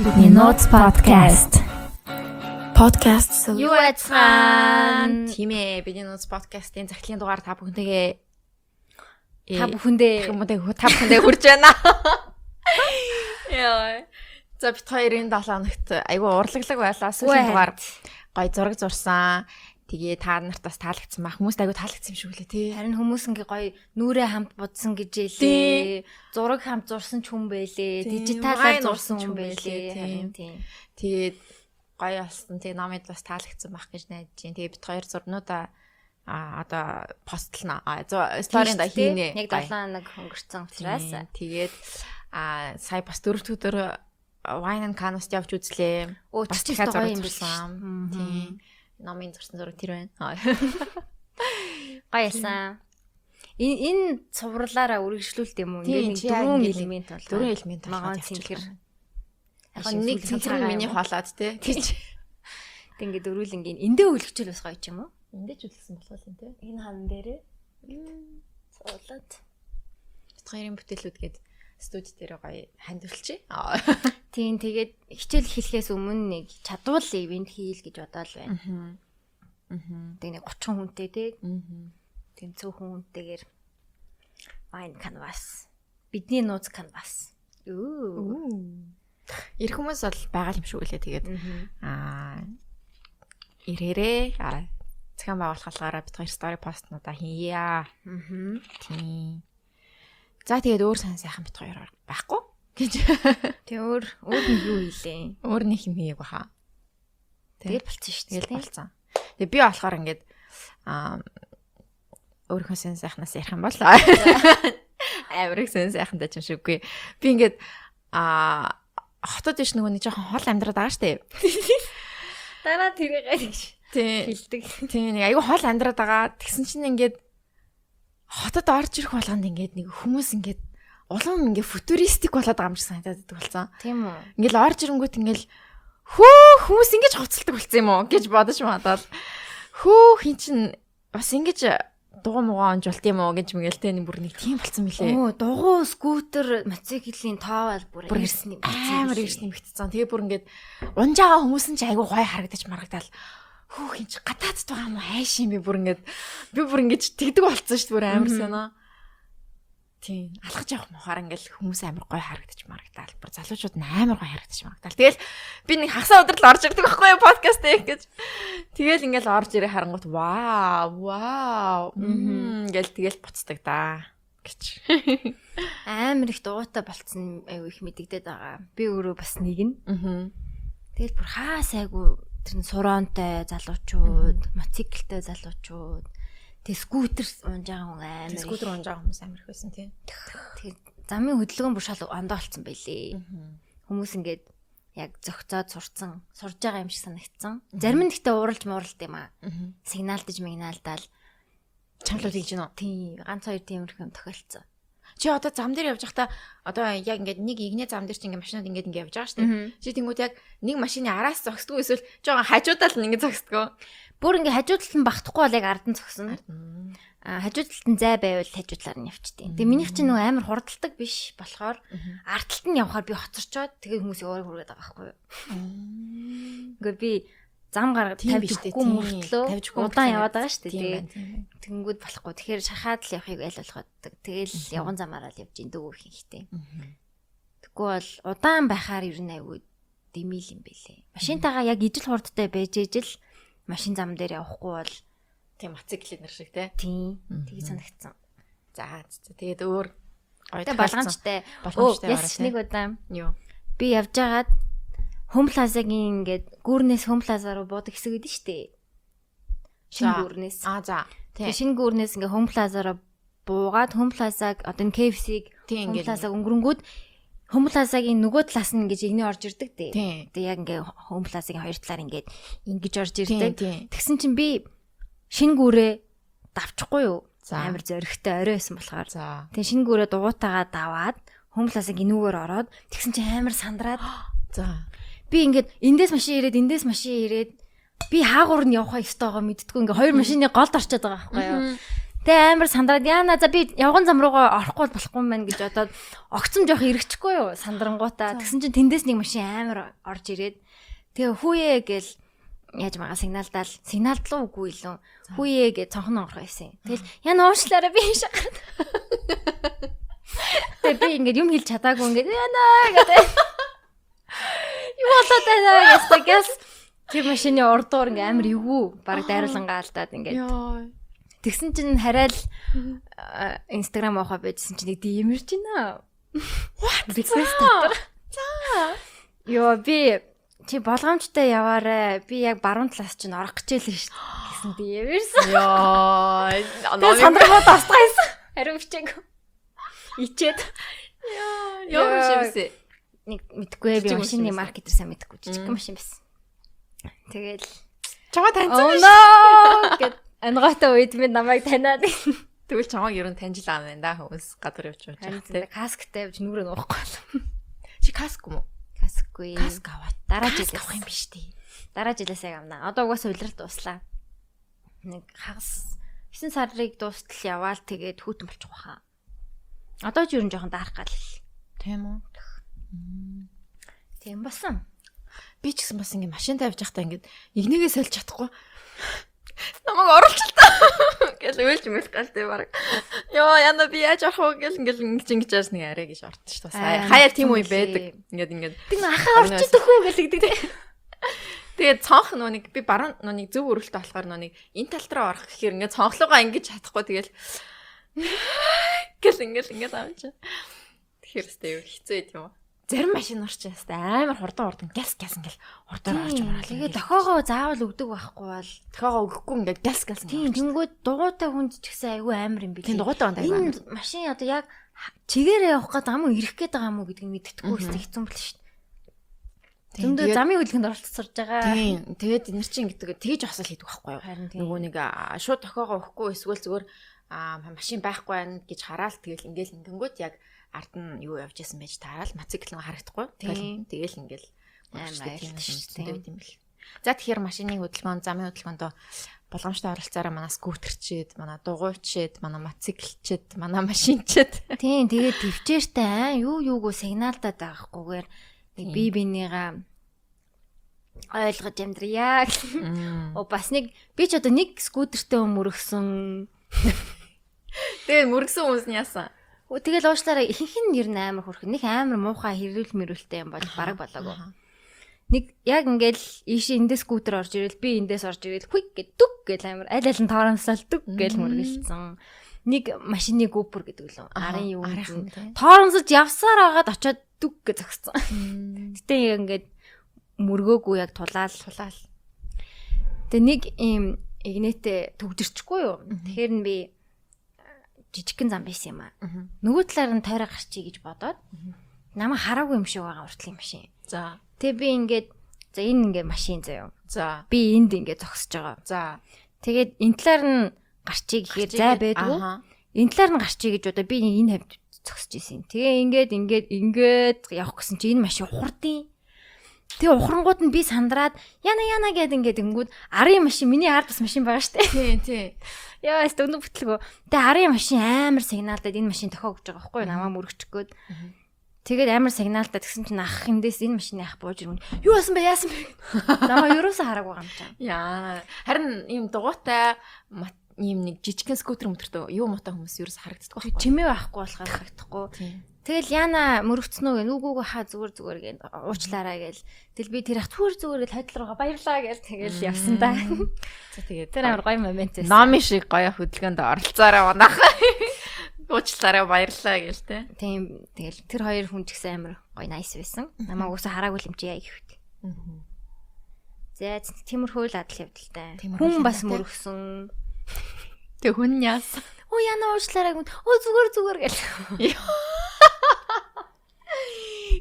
Минут подкаст. Подкаст. Юу айцгаан? Тийм ээ, бидний нууц подкастын захидлын дугаар та бүхнтэйгээ Та бүхэндээ та бүхэндээ хүрж байна. Яа. За бит хоёрын 7 хоногт айгүй урлаглаг байлаа. Сүүлийн дугаар гой зураг зурсан. Тэгээ та нарт бас таалагдсан ба хүмүүст айгүй таалагдсан юм шиг үлээ тий. харин хүмүүс ингээ гоё нүрээ хамт будсан гэж ялээ. Зураг хамт зурсан ч хүн байлээ. Дижиталаар зурсан урсан хүн байлээ. Харин тийм. Тэгээд гоё болсон. Тэгээ намайд бас таалагдсан байх гэж найдаж байна. Тэгээ бит хоёр зурнуудаа а одоо постлно. А сторинда Тийм хийнэ. Яг 7 хоног өнгөрцөн учраас. Тэгээд а сая бас дөрөвд өдөр Wine and Canvas явж үзлээ. Бас дахиад зураг юм зурсан. байна. Тийм. Номын зурсан зураг тэр байна. Гоё ясан. Энэ энэ цувралаараа үргэлжлүүлт юм уу? Яг дөрвөн элемент бол. Дөрвөн элемент болгоод цэнхэр. Яг нэг цэнхэр миний хоолоод те. Тийч. Тэг ингээд дөрвөлнгийн эндээ үлгчэл бас гоё ч юм уу? Эндэж үлдсэн болох юм те. Энэ хан дээрээ цуулаад Бит хоёрын бүтээлүүд гээд студи дээр гоё хандвалчих. Тийм тэгээд хичээл хэлэхээс өмнө нэг чадвал ивент хийл гэж бодоол байна. Мгм. Тэг нэг 30 хүнтэй тэг Мгм. тийм цөөхөн хүнтэйгээр wine canvas. Бидний нууц canvas. Үу. Ирэх хүмүүс бол байгаа юм шиг үлээ тэгээд аа ирээрээ аа цэхан байгууллагаараа бит хоёр стори постнуудаа хийя. Мгм. Тийм. За тэгээд өөр сан сайхан бит хоёр байхгүй гэж Тэг өөр өөр нь юу хийлээ? өөр нэг юм хийгээг баха. Тэгэл болцсон шүү дээ. Болцсон. Тэгээ би болохоор ингээд аа өөрийнхөө сэн сайхнаас ярих юм бол амирх сэн сайхантай ч юм шиггүй. Би ингээд аа хотод иш нөгөө нэг жоохон хол амьдраад байгаа штэ. Дараа тэрийг гэж Тийм. хэлдэг. Тийм нэг айгүй хол амьдраад байгаа. Тэгсэн чинь ингээд хотод орж ирэх болгонд ингээд нэг хүмүүс ингээд улам ингээд футуристик болоод байгаа юм шиг санагдаад болсон. Тийм үү? Ингээл орж ирэнгүүт ингээл хөө хүмүүс ингэж хувцалдаг болсон юм уу гэж бодож мадаад хөө хин чин бас ингэж дугуй муугаа онжуулт юм уу гэж мэгэл тэ нэг бүр нэг тийм болсон мөлий. Оо, дугуй скутер, мотоциклийн тоо бол бүр ирсэн юм. амар ирсэн нэмэгдсэн. Тэгээ бүр ингээд унжаага хүмүүс нь ч айгүй гой харагдаж марагдал. Хөө хин чи гадаадд байгаа юм уу хайш юм би бүр ингээд би бүр ингэж тэгдэг болцсон шүү дээ бүр амар санаа. Тийм алхаж явах мохоор ингээл хүмүүс амар гой харагдаж марагдал. Бүр залуучууд нь амар гой харагдаж марагдал. Тэгэл би нэг хасаа өдрөл орж ирдэг байхгүй юу подкаст дээр гэж. Тэгэл ингээл орж ирээ харангуут вау вау мм гэл тэгэл буцдаг да гэж. амар их дуутай болцсон аюу их мэдэгдээд байгаа. Би өөрөө бас нэг нь. Аа. Тэгэл бүр хаа сайгүй тэр нь суроонтой залуучууд, мотоциклтэй залуучууд, тэг скутер унжаа хүн амар. Скутер унжаа хүмүүс амар их байсан тийм. Тэг замын хөдөлгөөн бүр шал ондоо болцсон байлээ. Хүмүүс ингээд яг зөгцөөд сурцсан, сурж байгаа юм шиг санагдсан. Зарим нь гэхдээ ууралж мууралт юм аа. Сигналдаж мигналдаал. Чамлууд хийж гинөө. Тийм, ганц хоёр тиймэрхүү юм тохиолдсон. Чи одоо зам дээр явж байхдаа одоо яг ингээд нэг игнэ зам дээр чи ингээд машинууд ингээд ингээд явж байгаа шүү дээ. Чи тэнгууд яг нэг машины араас зогсдгоо эсвэл жоохон хажуудаа л ингээд зогсдгоо. Бүр ингээ хажуудалд нь багтахгүй бол яг ард нь зогсно. А хажуудалд нь зай байвал хажуудлаар нь явчихдээ. Тэгээ минийх чинь нөгөө амар хурдалдаг биш болохоор ардталт нь явхаар би хоцорчоод тэгээ хүмүүс өөрөө хүргээд байгаа байхгүй юу. Ингээ би зам өгөхгүй тийм. мөртлөө удаан яваад байгаа шүү дээ. Тэнгүүд болохгүй. Тэгэхээр шахаад л явахыг айл болгоод тэгэл явган замаараа л явж ин дүү ихтэй. Тэггүй бол удаан байхаар ер нь айгүй дэмил юм бэлээ. Машинтайгаа яг ижил хурдтай байж ижил машин зам дээр явахгүй бол Тийм мотоциклын нэр шиг те. тийм тийг санагдсан. За тэгээд өөр. Болгоомжтой Оо, байгаа яс нэг удаа Юу? би явж Хом плазагийн ингээд гүүрнээс Хом плаза руу буудаг хэсэг өгдөн штэ. Шинэ За. гүүрнээс. Аа за. Тэгээ шинэ гүүрнээс ингээд Хом плаза руу буугаад Хом плазаг одоо энэ KFC-г ингээд. плазаг өнгөрөнгүүд Хом плазагийн нөгөө талаас нь ингэж игнээ орж ирдэг дээ. Тэгээ яг ингээд Хом плазагийн хоёр талаар ингээд ингэж орж ирдэг. Тэгсэн чинь би шинэ гүүрээ давчихгүй юу? Амар зөрөгтэй орой байсан болохоор. Тэгээ шинэ гүүрээ дугуйтагаа даваад Хомласаа гинүүгээр ороод тэгсэн чинь амар сандраад За. Би ингээд эндээс машин ирээд эндээс машин ирээд би хаагуур нь явах ёстойгоо мэдтгүй ингээ хоёр машины голд орчод байгаа байхгүй юу. Тэ амар сандраад яана за би явган зам руугаа орохгүй бол болохгүй мэн гэж бодоод огцом жоох эргэчихгүй юу сандрангуудаа. Тэгсэн чинь тэндээс нэг машин амар орж ирээд тэгээ хүүе гэл яаж магаа сигналдаал сигналдлуу үгүй илүү хүүе гэж цонхон орох байсан. Тэгэл яна уушлаараа би шахаад. Тэгээ би ингээд юм хэлж чадаагүй ингээд яна гэдэг. Юу болоод байна гэсэн гэс тэр машины урдуур ингээ амар эвгүй баг дайруулангаа алдаад ингээд. Тэгсэн чинь хараад Instagram авахаа байжсэн чинь нэг димэрч байна. What? Request дотор. За. Йоо би чи болгоомжтой яваарэ. Би яг баруун талаас чинь орох гэж байлаа шүү дээ. Гэсэн димэрсэн. Йоо. Тэгээ сандрагууд устгайсан. Хариу бичээг. Ичээд Йоо шивсэ нэг мэдгүй би машины маркетер сайн мэдгүй жижиг машин байсан. Тэгэл чамаа таньсан oh байна гэд ангаатай үед минь намайг таниад тэгвэл чамаа ер нь таньжилаа байна да. Хүмүүс гадар явж байгаа юм тийм касктай явж нүрээ нуухгүй бол чи каск юм уу? Каскгүй. Каск аваад дараа жил авах юм биш тий дараа жилээс яг авнаа одоо угаасаа улирал дуслаа. Нэг хагас 9 сарыг дуустал яваал тэгээд хүүтэн болчих واخа одоо ч ер нь жоохон даарах гал тийм үү? Тийм басан. Би ч гэсэн бас ингэ машин тавьж байхдаа ингэ игнийгээ сольж чадахгүй. Намайг оруулж та гэл уйлж мэл галтай баг. Йоо яна би яаж авах вэ гэл ингээл ингэж ингэж яас нэг арай гэж ордсон шүү дээ. Хаяа тийм үе байдаг. Ингээд ингээд Тэг ахаа орч идэх үү гэлэгдэг те. Тэгээд цонх нэг би баруун нэг зөв өрөлтөй болохоор нэг энэ тал руу орох гэхээр ингээд цонхлогоо ингэж чадахгүй тэгэл гэл ингээл ингээд авч. Тэгэхээр юу хэцүү юм. Зарим машин орч ястай амар хурдан хурдан гяс гяс ингээл хурдан орж мараа. Тэгээ дохоогоо заавал өгдөг байхгүй бол тохиогоо өгөхгүй ингээд гяс гяс тийм тэнгүүд дугуйтай хүнд ч гэсэн айгүй амар юм билээ. Тийм дугуйтай байна. Энэ машин одоо яг чигээрээ явах гэдэг юм уу ирэх гээд байгаа юм уу гэдгийг мэддэхгүй хэвчээ хэцүү юм бэл шүү. Зөндөө замын хөдөлгөөнд оролцож байгаа. Тийм. Тэгээд энэ чинь гэдэг тэгж асал хийдэг байхгүй юу? Харин тийм. Нөгөө нэг шууд тохиогоо өгөхгүй эсвэл зүгээр машин байхгүй байна гэж хараал тэгэл ингээл ингэнгүүт яг ард нь юу явж исэн байж таарал мотоцикл нь харагдахгүй. Тэгэл тэгэл ингээл дээ юм бэл. За тэгэхээр машины хөдөлгөөн, замын хөдөлгөөнд болгоомжтой оролцоороо манай скутерчэд, манай дугуйчэд, манай мотоциклчэд, манай машинчэд Тийм тэгээд төвчээртэй аа юу юугүй сигналдаад Тийм. бие бинийгаа ойлгож амьдрья. О бас нэг би ч одоо нэг скутертэй өмөргсөн. Тэгээд мөргсөн хүмүүс нь яасан? Тэгэл уушлаараа ихэнх нь ер нь амар хөрх. Нэг амар муухай хэрүүл мэрүүлтэй юм бол бараг болоогүй. Нэг яг ингээл ийш эндээс скутер орж ирэл би эндээс орж ирэл хүйг гэд дүг гэл амар аль аль нь торомсол дүг гэл мөргөлцсөн. Нэг машины гүпер гэдэг лөө. Арын юу тий. Торомсож явсаар агаад очиод дүг гэж зогссон. Гэтэ ингээд мөргөөгүй яг тулаал. Тулаал. Тэгээ нэг ийм игнэтэй төгдөрчихгүй юу. Тэгэхээр нь би жижигхэн зам байсан юм аа. Нөгөө талаар нь тойроо гарчий гэж бодоод намайг хараагүй юм шиг байгаа уртлын машин. За. Тэгээ би ингээд за энэ ингээд машин заяа. За. Би энд ингээд зогсож байгаа. За. Тэгээд энэ талаар нь гарчий гэхээр зай байдгүй. Энэ талаар нь гарчий гэж одоо би энэ хавьд зогсож исэн. Тэгээ ингээд ингээд ингээд явах гэсэн чи энэ машин ухардیں۔ Тэгээ ухрангууд нь би сандраад яна яна гэд ингээд ингүүд арын машин миний ард бас машин байгаа штэ. Тий, тий. Яа, стөнгө бүтлгөө. Тэгээ арын машин амар сигналдаад энэ машин тохио гэж байгаа байхгүй юу? Намаа мөрөгчих гээд. Тэгээд амар сигналдаад тэгсэн чинь ах эндээс энэ машины ах бууж ирмэн. Юу яасан бэ? Яасан бэ? Намаа ерөөсөө хараагүй юм чам. Яа. Харин ийм дугуйтай ийм нэг жижигхэн скутер мөтөртөө юу муутай хүмүүс ерөөс харагддаг байхгүй. Чимээ байхгүй болохоор харагдахгүй. Тэгэл яна мөрөгцнөө гэ нүгүүг хаа зүгээр зүгээр гэ уучлаарай гээл. Тэгэл би тэр ах зүгээр зүгээр гэл хойдол руугаа баярлаа гээл тэгэл явсан да. За тэгээд Тэр амар гоё момент байсан. Номи шиг гоё хөдөлгөөнд оролцоорой манайх. Уучлаарай баярлаа гээл те. Тийм тэгэл тэр хоёр хүн ч гэсэн амар гоё nice байсан. Намаа уусаа хараагүй юм чи яа гэхвт. За тиймэрхүү л адал явдалтай. Хүн бас мөрөгсөн. Тэг хүн яасан? Оо яна уучлаарай гүн. Оо зүгээр зүгээр гэл.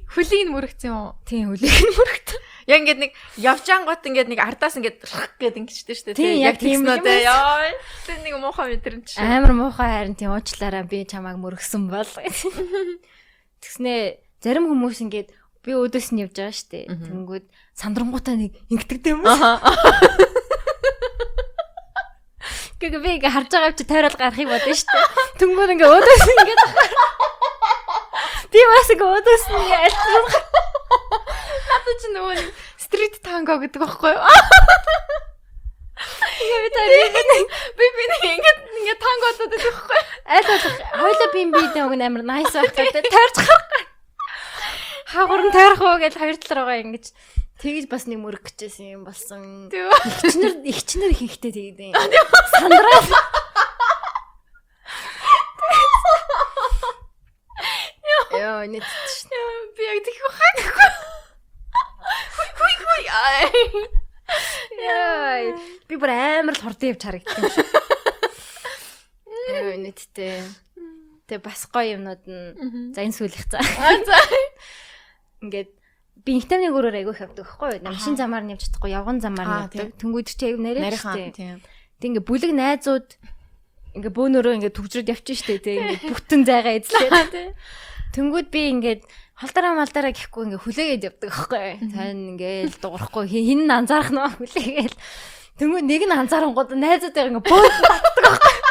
Хүлийг мөрөгцсөн юм уу? Тийм үлээх нь мөрөгт. Яг ингээд нэг явж ангууд ингээд нэг ардаас ингээд гэд ингэжтэй шүү дээ. Тийм, яг тийм юм дээ. Яа. Тэр нэг муухай мэдрэмж. Амар муухай харин тийм уучлаарай би чамааг мөрөгсөн бол. Тэгснээ зарим хүмүүс ингээд би өөдөөс нь явж байгаа штэ. Тэнгүүд сандрангуудаа нэг ингэдэгтэй юм. Аха. Гэхдээ би ингээ харж байгаа юм чи тойрол гарахыг бодсон шүү дээ. Тэнгүүр ингээ өөдөөс ингээ Би бас ингээ өөдөөс ингээ альцсан. Надад ч нөгөө стрит танго гэдэг байхгүй юу? Тэгээ би таа би Би ингээд ингээд танго одод байдаг байхгүй юу? аль болох хоёлоо би би нэг амар nice байх гэдэг тойрч гарах. Хаагур нь тойрох уу гэж хоёр талаараа ингэж тэгж бас нэг мөрөх гэжсэн юм болсон. Игчнэр игчнэр хийхтэй тэгээд юм. Яа, нэг Би яг тийх хаагүй. Хүй хүй. Ай. Яа, би бүр амар л хурдан явж харагдсан юм шиг. Яа, нэгтээ. Тэгээ бас гоё юмнууд нь за энэ сүүлих цаа. Аа за. Ингээд би инхтамны гөрөөр айгүйх явдаг байхгүй юу? Машин замаар нь явж чадахгүй, явган замаар нь явдаг. Тэнгүүд чи нарийн Нарийнхан штэ. тийм. Тэг ингээ бүлэг найзууд ингээ бөөнөрөө ингээ төгжрөд явчих штэ тий ингээ бүтэн зайгаа эзлээд тий. Тэнгүүд би ингээд холдараа малдараа гэхгүй ингээ хүлээгээд явдаг байхгүй. Сайн ингээл дуурахгүй хин нь анзаарах нөө хүлээгээл. Тэнгүүд нэг нь анзаарангууд найзуудаа ингээ бөөд татдаг байхгүй.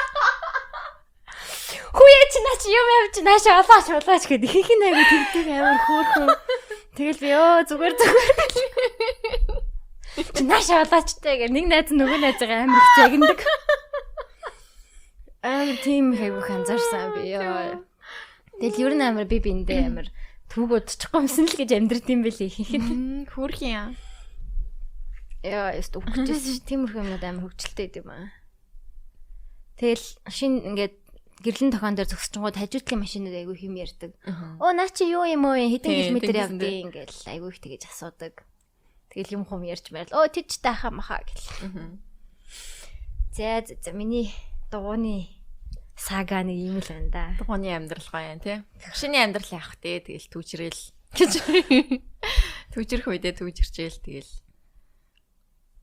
Хүүе чи наа чи юм явж наашаа олооч олооч гэдэг ихэнх нь айгу тэгдэг амар хөөрхөн. Тэгэл би өө зүгээр зүгээр. Чи наашаа олоочтой гэх нэг найз нөгөө найзгаа амар их загнадаг. Аа тийм хайгуу анзаарсан би ёо. Тэгэл ер нь амар би биндээ амар түүг удчихгүй юмсан л гэж амьдрд юм бэлээ нь. Хөөх юм. Яа, яст өгчээсэн ш тиймэрхүү юмнууд амар хөвчлөлтэй юм аа. Тэгэл шин ингээд гэрлэн тохион дээр зөксчөнгүүд хажуутлын машинууд айгүй хэм ярьдаг. Оо наа чи юу юм уу хэдэн километр явдیں۔ ингээл айгүй их тэгэж асуудаг. Тэгэл юм хум ярьж байл. Оо тэд тааха маха гэл. За за миний дугууны сага нэг юм л байна да. Тухайн амьдрал гоё юм тий. Шиний амьдрал явах тий тэгэл түүчрэл гэж. Түүчрэх үедээ түүчирчээл тэгэл.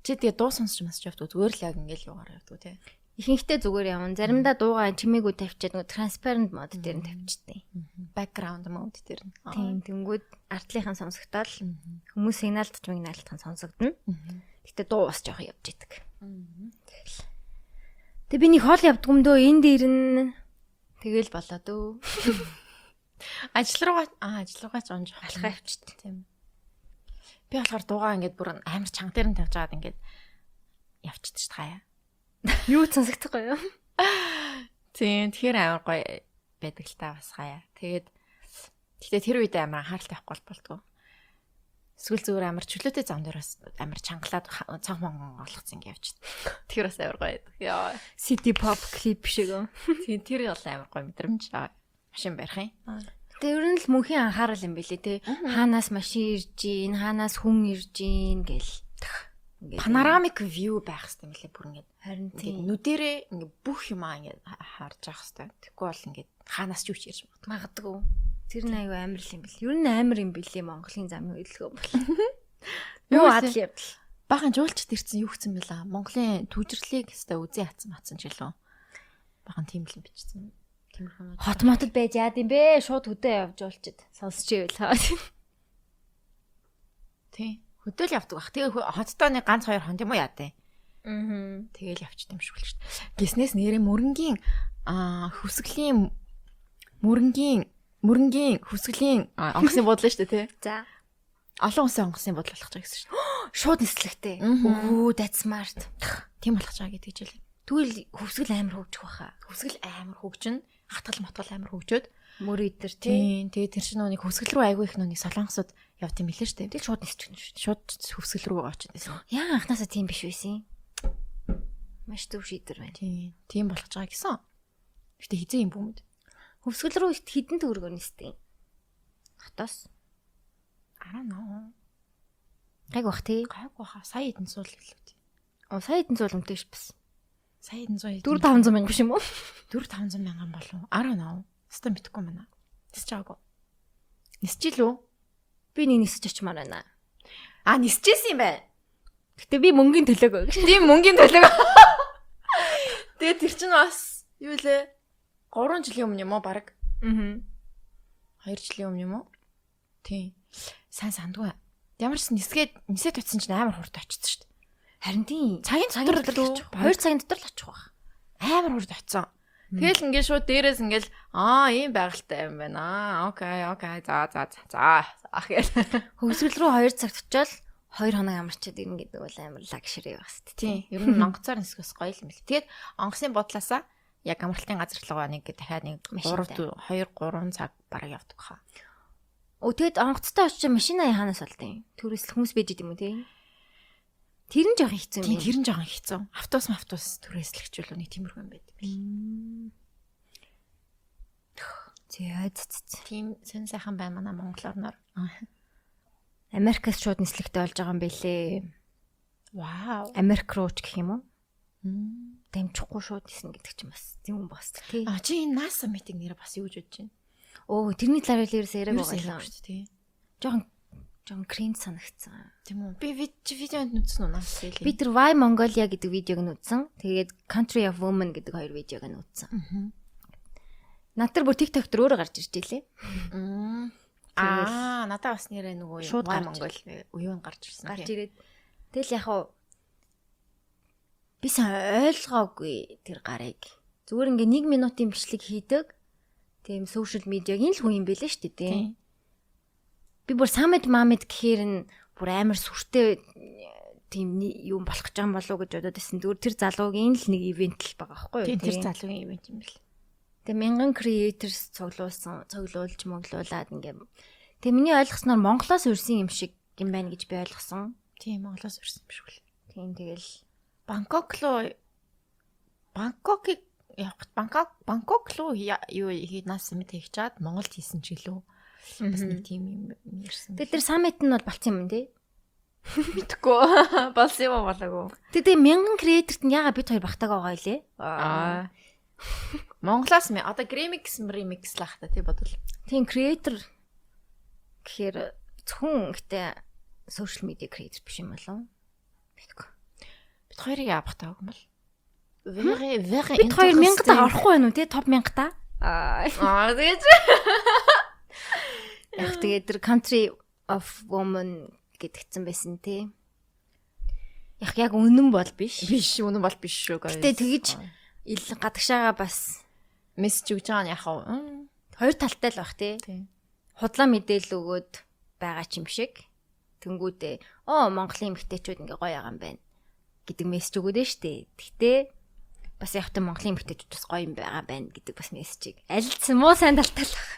Чи тэгээ дуу сонсч масч явдаг зүгээр л яг ингээл юугаар явдаг тий. Ихэнхдээ зүгээр явна. Заримдаа дуугаа чимээгүй тавьчаад нөгөө transparent mode дээр нь тавьчихдээ. Background mode дээр нь. Тийм тэнгүүд артлынхан сонсогдоод хүмүүс сигналдж мигналтхан сонсогдно. Гэтэ дуу бас жоох явж идэг. Тэгээ би нэг хоол явдаг юм дөө энэ дээр нь тэгэл болоо дөө. Ажил руугаа аа ажил руугаа ч онж Алхаа явчихдээ. Тийм. Би болохоор дуугаа ингээд бүр амар чанга дээр нь тавьж агаад ингээд явчихдаг шүү дээ. Юу сонсогдохгүй юу? Тийм, тэгэхээр амар гоё байдаг л та бас хаяа. Тэгээд гэхдээ тэр үед амар анхааралтай авахгүй болтгоо. Эсвэл зүгээр амар чөлөөтэй зам дээр бас амар чангалаад цанх монгон олгоцсон ингэ явчихсан. Тэр бас амар гоё байдаг. Яа. City pop clip шиг юм. Тийм, тэр бол амар гоё мэдрэмж. Машин барих юм. Тэгээ ер нь л мөнхийн анхаарал юм билий те. Хаанаас машин ирж гин, хаанаас хүн ирж гин гэл. Ингээд Панорамик view байх хэрэгтэй мөлий бүр ингэ. харин Ингээд тийм нүдэрээ ингэ бүх юмаа ингэ харж явах хэрэгтэй. Тэгэхгүй бол ингэ хаанаас ч юу ч ярьж магадгүй. Тэр нь аюу амар юм бэл. Ер нь амар юм билий Монголын замын хөдөлгөөн бол. Юу адал явдал. Баахан жуулчд ирсэн юу гэсэн бэлээ. Монголын түүжрлийг хэвээр үзээ хатсан матсан ч гэлөө. Баахан тийм л бичсэн. Хот мотод байж яад юм бэ? Шууд хөдөө явж уулчид. Сонсч ивэл. Тий. Хөдөөл явдаг бах. Тэгээ хоттой нэг ганц хоёр хон тийм үү яа тээ. Аа. Тэгээл явчих юм шиг л шүү дээ. Гиснээс нэрээ мөрөнгийн аа хүсгэлийн мөрөнгийн мөрөнгийн хүсгэлийн онгоцны буудлаа шүү дээ тий. За. Олон хүнсээ онгоцны буудлаа болгож байгаа гэсэн шүү дээ. Шууд нислэгтэй. Өө that's smart. Тийм болгож байгаа гэдэг жийлээ. Тэгвэл хөвсгөл амар хөгжих баха. Хөвсгөл амар хөгжин, хатгал мотгал амар хөгжөөд мөр идэр тий. Тэгээ тэр чинь нүг хөвсгөл рүү айгүй их нүг солонгосод явт юм билээ шүү дээ. Тэг шууд нисчихнэ шүү дээ. Шууд хөвсгөл рүү очиж нисэн. Яа анханасаа тийм биш байсан юм. Маш төв шийдэр байна. Тийм. Тийм болгож байгаа гэсэн. Гэтэ хизээ юм бүүмэд. Хөвсгөл рүү хідэн төгрөгөөр нисдэг. Хотоос. Араа нөө. Гайг бах тий. Гайгүй хаа сая хэдэн суул гэлээ. Оо сая хэдэн зуул өмтэй ш бас. Сая хэдэн зуул. 4 500 мянга биш юм уу? 4 500 мянган болов. Араа нөө. Хэвээ мэдхгүй мэнэ. Нисэж байгаагүй. Нисэж лөө. Би нэг нисэж очимаар байна. А нисчихсэн юм байна. Гэтэ би мөнгөний төлөөг. Тийм мөнгөний төлөв. Тэгээ тэр чинь бас юу лээ? 3 жилийн өмнө юм уу баг? Аа. 2 жилийн өмнө юм уу? Тийм. Сайн сандгүй. Ямар ч нисгээд нисээд очсон чинь амар хурд очсон шүү дээ. Харин тийм. Цагийн цагийн дотор л очих. 2 цагийн дотор л очих байх. Амар хурд очсон. Тэгэл ингээд шууд дээрээс ингээд аа ийм байгальтай юм байна. Аа окей, окей. За за за. За. Ахгээл. Хөвсгөл рүү 2 цагт очивол 2 хоног амарчаад ирнэ гэдэг бол амар лагшри байх шүү дээ. Тийм. Ер нь монгоцоор нисгээс гоё юм л. Тэгээд онгоцны бодлаасаа яг амралтын газар руу нэг дахиад нэг 3 2 3 цаг бараг явдаг хаа. Өө тэгэд онгоцтой очиж машина яханаас олдیں۔ Төрөөс хүмүүс байж идэм үү те? Тэр нь жоохон хэцүү юм. Тэр нь жоохон хэцүү. Автобус автобус түрээслэгчүүл нэг тиймэрхүү юм байд. Зяц. Тийм сэн сайхан байна манай монголоор нор. Америкаас шууд нислэгтэй болж байгаа юм бэлээ. Вау. Америк руу ч гэх юм уу? Дамжихгүй шууд нисэн гэдэг чинь бас юм бас тий. А чи энэ NASA meeting нэр бас юу гэж бодож байна? Оо тэрний талаар л ерөөсөө яриаг байгаа юм шүү дээ тий. Жохон жохон кринж санагцсан. Тийм үү. Би видеонд нүцсэн уу NASA л. Би тэр Why Mongolia гэдэг видеог нүцсэн. Тэгээд Country of Women гэдэг хоёр видеог. Над тэр бүр TikTok дээр өөрөө гарч ирж илээ. Аа, надад бас нэрээ нөгөө шууд Монгол уян гарч ирсэн. Гарч ирээд тэгэл яг би сайн ойлгоогүй тэр гарыг. Зүгээр ингээ 1 минутын бичлэг хийдэг. Тийм сошиал медиаг энэ л хүн юм бэлээ шүү дээ. Би бүр самэд мамэд гэхээр нь бүр амар сүртэй тийм юм болох гэж байгаа болов уу гэж бодоод байсан. Зүгээр тэр залуугийн л нэг ивент л байгаа байхгүй юу? Тийм тэр залуугийн ивент юм бэл. Тэгээ мянган creators цуглуулсан, цуглуулж моглуулад ингээм. Тэгээ миний ойлгосноор Монголоос урьсан юм шиг юм байна гэж би ойлгосон. Тийм Монголоос урьсан юм шиг үл. Тийм тэгэл Бангкок руу Бангкокыг явах Бангкок Бангкок руу юу хийнаас мэт хийх чад Монголд хийсэн ч илүү бас нэг тийм юм ярьсан. Тэгээ тэр саммит нь бол болцсон юм тий. Мэдхгүй болсон юм болоогүй. Тэгээ мянган креаторт нь яга бид хоёр багтааг байгаа илээ. Аа. Монголоос ми одоо Gramix Remix лах та тий бодвол. Тийм creator гэхээр зөвхөн гэтээ social media creator биш юм болов. Мэдгүй. Бид хоёрыг яабах таа юм бол. Very very Бид хоёр мянгад орохгүй байна уу тий топ мянгата? Аа. Аа тэгэж. Яг тэгээ тэр country of woman гэдгцэн байсан тий. Яг яг үнэн бол биш. Биш үнэн бол биш шүү. Гэтэ тэгэж ил гадагшаага бас мессеж өгж байгаа нь яг хоёр талтай л бах тий. Худлаа мэдээлэл өгөөд байгаа ч юм шиг. Тэнгүүдээ оо Монголын эмэгтэйчүүд ингээ гоё байгаа юм байна гэдэг мессеж өгөөд нь штэ. Гэтэ бас яг та Монголын эмэгтэйчүүд бас гоё юм байгаа байна гэдэг бас мессежийг алилцсан муу сайн талтай л бах.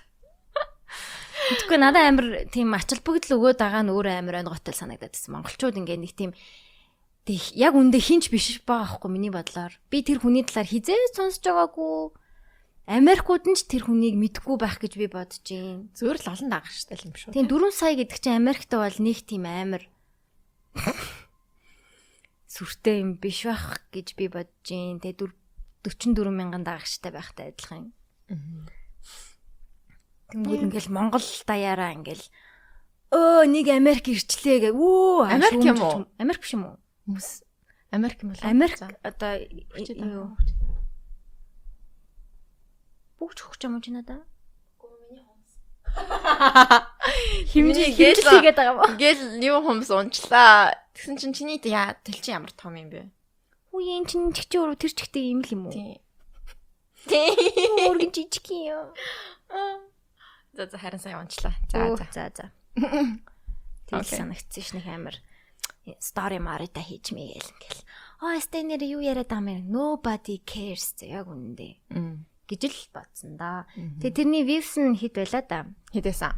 Тэгэхгүй надад амар тийм ачаал бүгдл өгөөд байгаа нь өөрөө амар онготой санагдаад байсан. Монголчууд ингээ нэг тийм яг үндэ хинч биш байгаа хгүй миний бодлоор. Би тэр хүний талаар хизээ сонсож байгаагүй. Америкууд нь ч тэр хүнийг мэдгүй байх гэж би бодож гин. Зөөр л олон дагагчтай юм шүү. Тийм 4 сая гэдэг чинь Америкт бол нэг тийм амар сүртэй юм биш байх гэж би бодож гин. Тэгээ 44 мянган дагагчтай байхтай адилхан юм. Тэнгүүд ингээл Монгол даяараа ингээл өө нэг Америк ирчлээ гэ. Үу Америк юм уу? Америк биш юм уу? Хүмүүс Америк юм бол Америк одоо юу Бүгд хөгч юм уу чи надаа? Химжээ гээл хийгээд байгаа юм. Гээл юу хумс унчлаа. Тэгсэн чинь чиний яа тэл чи ямар том юм бэ? Үе энэ чинь чигчээ өөрөө тэр чигтэй юм л юм уу? Тий. Тий. Өөргөн жижиг юм. За за харин сайн унчлаа. За за за за. Тэгэл санагдсан ш нэг амар стори марита хийж мэйл ингээл. Аа стенер юу яриад байгаа юм nobody cares яг үнэндээ. Гэж л бодсон да. Тэгээ тэрний views нь хэд байла да? Хэдээсэн?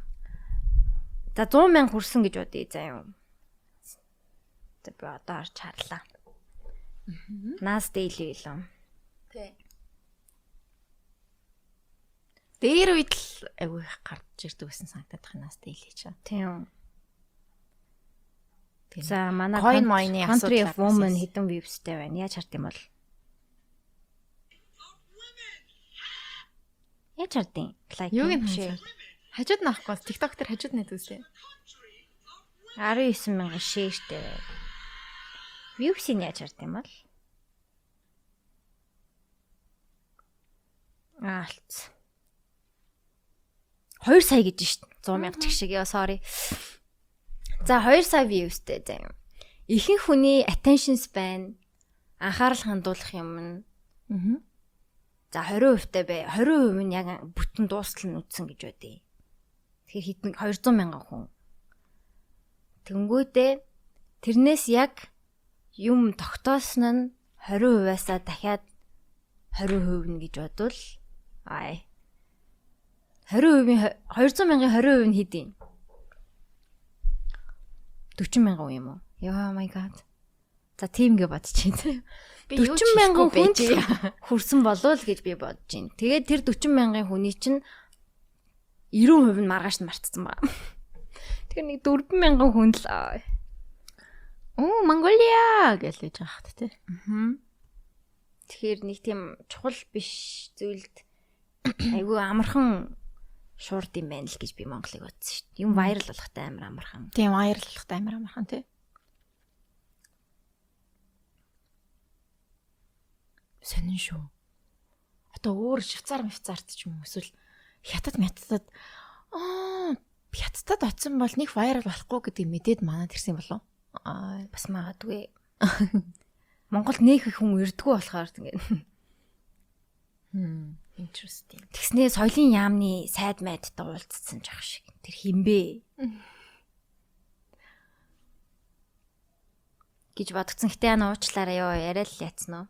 За 100 мянга хүрсэн гэж бодъё юм. За би одоо харж харлаа. Нас daily билүү? Тий. Дээр үед л айгүй гарч ирдэг гэсэн санагдаад байна нас daily чаа. Тийм. За манай асуудал woman хэдэн viewsтэй байна? Яаж хард юм бол? Яаж хардын? Лайк. Юуг нь хашаа? Хажууд нь авахгүй. TikTok дээр хажууд нь үзлээ. 19 мянган шэйртэй. Views-ийг яаж хард юм бол? Аалц. 2 сая гэж шүү дээ. 100 мянга ч шиг. Яа, sorry. За 2 сая viewsтэй заа юм. Ихэнх хүний attention span анхаарал хандуулах юм нь За 20% та бай. 20% нь яг бүтэн дуустал нь үтсэн гэж байдیں۔ Тэгэхээр хитэн 200 мянган хүн. Тэнгүүдээ тэрнээс яг юм тогтоосон нь 20%-аасаа дахиад 20% нь гэж бодвол ай 20%-ийн 200 мянган 20% нь хэдий? 40 мянган юм уу? Яа my god. За тийм гэ бодчихъя. Би юу ч 40 мянган хүн хүрсэн болов л гэж би бодож байна. Тэгээд тэр 40 мянган хүний чинь 90% нь маргааш нь мартсан байна. Тэгэхээр нэг 4 мянган хүн л аа. Оо Монголиа гэж хэлж байгаа хат тий. Тэгэхээр нэг тийм чухал биш зүйлд айгүй амархан шуурд юм байна л гэж би Монголыг бодсон шүү дээ. Юм вайрал болохтай амар амархан. Тийм аярлалтай амар амархан тий. Сонин шүү. Одоо өөр швейцар мөвцарт ч юм уу эсвэл хятад мятад аа хятадд очсон бол нэг вайрал болохгүй гэдэг мэдээд манад ирсэн болов. Аа Бас магадгүй. Монголд нэг их хүн ирдгүү болохоор тэгээд хм interesting. тэгснээ соёлын яамны сайд майдтай уулзсан жах шиг. Тэр хинбэ? гэж бодгцэн. Гэтэ яна уучлаарай ёо яриа л яцсан уу?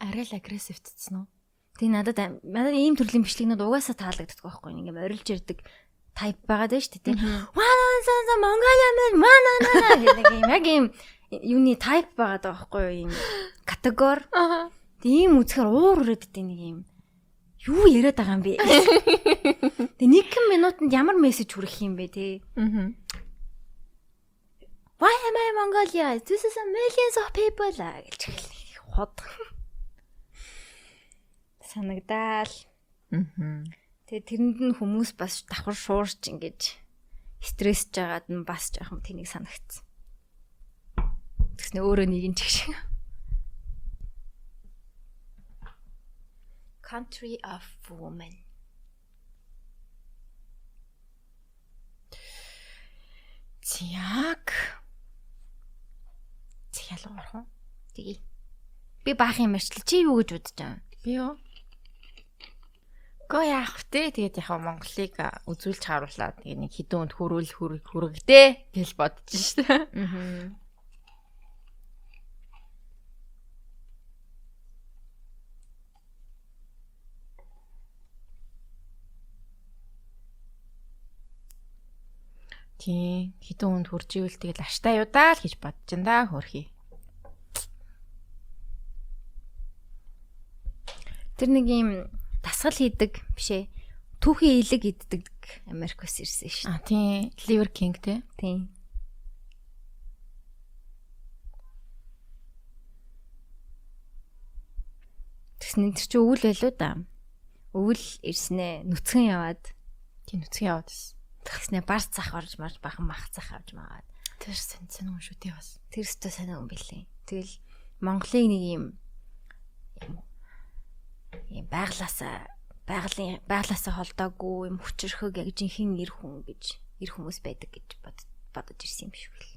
Арай л агрессивтцсэн үү? Тэг надад надад ийм төрлийн бичлэгнүүд угаасаа таалагддаг байхгүй ингээм орилж ярддаг тайп байгаад байна шүү дээ. Ваа сан Монголиа мэн мана гэдэг юм яг ийм юуны тайп байгаад байгаа байхгүй юу ийм категори. Аа. Тэг ийм үзэхээр уур үрээдтэй нэг юм юу яриад байгаа юм бэ? Тэг нэг минутанд ямар мессеж хүрэх юм бэ те? Мгм. Why am I Mongolia? This is a millions of people гэж хэлэх хот. Санагдаал. Мгм. Тэгээ тэрэнд нь хүмүүс бас давхар шуурч ингэж стрессж байгаад нь бас жоохон тэнийг санагцсан. Тэгснэ өөрөө нэг нь чиг шиг. Country of Women. Зяг. Зял орох уу? Тэгээ. Би баах юм арчлаа. Чи юу гэж бодож байгаа? Би юу? Го яах вэ? Тэгээд яг Монголыг үзүүлж харууллаа. Тэгээ нэг хідэн өнд хөрүүл хүрэг хүрэгдээ гэж бодож штэ. Аа. Тийм. Хідэн өнд хурж ивэл тэгэл аштаа юу даа л гэж бодож ин да хөрхий. Тэр нэг юм дасгал хийдэг бишээ. Түүхийн илэг иддэг Америкос ирсэн шүү А тийм. Liver King дээ. Тийм. Тэгснэ тэр чи өвөл байлуу да. Өвөл ирснэ нүцгэн яваад Тийм үсгийн яваад тэгснэ бар цах орж марж бахан мах цах авч магаад. Тэр сэн сэн юм шүү дээ бас. Тэр өстө санаа юм бэлээ. Тэгэл Монголыг нэг юм юм байглаасаа байгалийн байглаасаа холдоогүй юм хүчрхэг яг жинхэнэ эр хүн гэж эр хүмүүс байдаг гэж бод бодож ирсэн юм шиг л.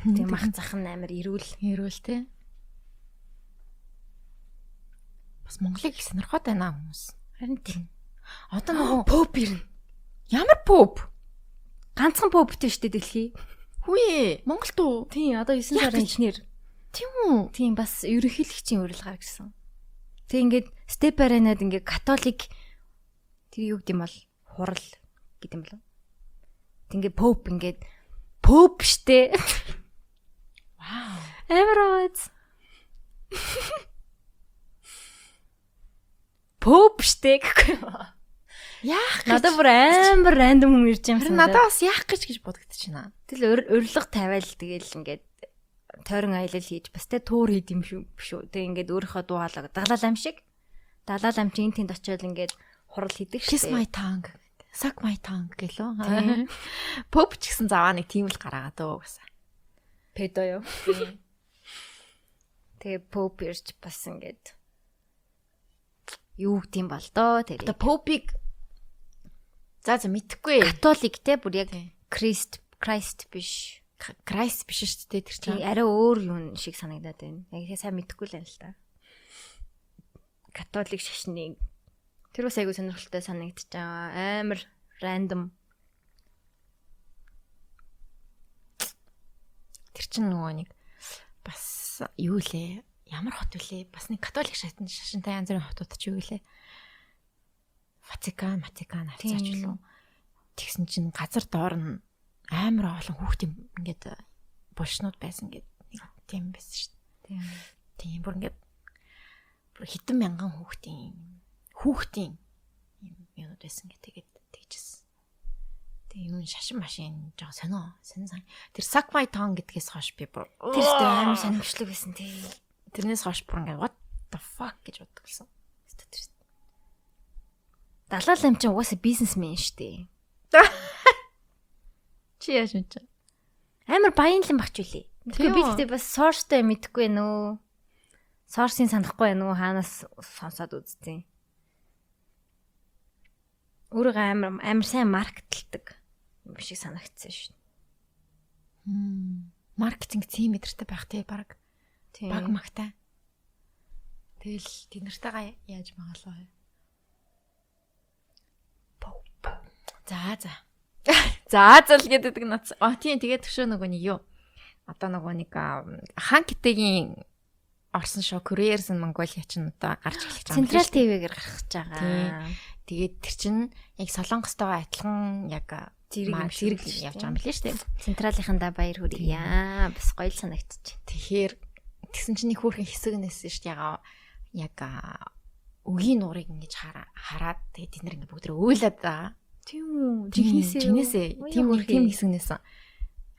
Тэгээ мах зах нь амар ирүүл. Хэрүүл те. Бас Монголыг их сонирхоод байна хүмүүс. Харин тийм. Одоо нөгөө Поп ирнэ. ямар поп? Ганцхан поптэй штэ дэлхий. Хүү Монголд уу? Тийм одоо 9 Яг сарын гэж. эхнэр. Тийм үү? Тийм бас ерөнхийлөгчийн урилгаар гэсэн. Тэг ингээд степ аренад ингээд католик тэр юу гэдэм бол хурал гэдэм болов. Тэг ингээд поп ингээд поп штэ. Вау. Эвероз. Поп штэ гэхгүй. Яах гэж? Надад бүр амар рандом хүн ирж юм санагдаад. надад бас яах гэж гэж бодогдчихна. Тэгэл урилга тавиал тэгэл ингээд тойрон аялал хийж бас тэ туур хийд юм шүү биш үү. Тэг ингээд өөрийнхөө дуу хаалга далаа лам шиг. Далаа лам чинь тэнд очиод ингээд хурал хийдэг Kiss штэ. my tongue. Suck my tongue гэлөө. Поп ч гэсэн заваа нэг тийм л гараагаад өө гэсэн. Педо юу. Тэгээ поп ирж бас ингээд юу гэдэм бол доо тэр. Одоо попиг За за мэдхгүй. Католик те бүр яг. Крист Крайст биш. Крайст биш шүү дээ тэр чинь. арай өөр юм шиг санагдаад байна. Яг их сайн мэдэхгүй л байна л та. Католик шашныг тэр бас айгу сонирхолтой санагдчих байгаа. Амар рандом. Тэр чинь нөгөө нэг бас юу лээ? Ямар хот вүлээ? Бас нэг католик шатн шашинтай янз бүрийн хотууд ч юу лээ? Ватикан, Ватикан хавцаач Тийм. лөө. Тэгсэн чинь газар доор нь амар олон хүүхдийн ингээд булшнууд байсан гэдэг нэг тийм байсан шүү дээ. Тийм. Тийм бүр ингээд бүр хэдэн мянган хүүхдийн хүүхдийн юм юмуд байсан тэгээд тэгжсэн. Тэгээ н шашин машин жоо сонио сонь сан. Тэр Sakmai Town гэдгээс хойш би бүр Тэр ч амар сонирхолтой байсан тий. тэрнээс хойш бүр ингээд what the fuck гэж боддог гэсэн. Тэр Далаа лам чинь угаасаа бизнесмен шүү дээ. Чи яаж мэдэж? Амар баянлан багч үлээ. Тэгэхээр би тэгтээ бас source-тай мэдэхгүй байна уу? Source-ийг санахгүй байна уу? Хаанаас сонсоод үзтiin. Өөрийгөө амар амар сайн маркетэлдэг юм шиг санагдсан шүү. Маркетинг тийм мэдэртэй байх тий баг Тийм. баг магтай. Тэгэл тэд нартайгаа яаж магаалаа вэ? За за. За за л гэдэг нац. А тийм тэгээд төшөө нөгөө нэг юу? Одоо нөгөө нэг аа, хаан китэгийн орсон шоу Careers in Mongolia ч нь одоо гарч эхэлж байгаа. ТV-гээр гарах гэж байгаа. Тэгээд тэр чинь яг Солонгостойгоо адилхан яг Зэрэг зэрэг явж байгаа юм билээ шүү дээ. Централынхандаа баяр хүргье. Бас гоё л санагдчих. Тэгэхээр тэгсэн чинь их хөөрхөн хэсэг нэсэн шүү дээ. Яг аа, үгийн нуурыг ингэж хараа хараад тэгээд тэд нэр ингэ бүгд өөлөд байгаа. Тийм үү. Жигнэсээ жигнэсээ тийм хөөрхий. тийм хэсэг нэсэн.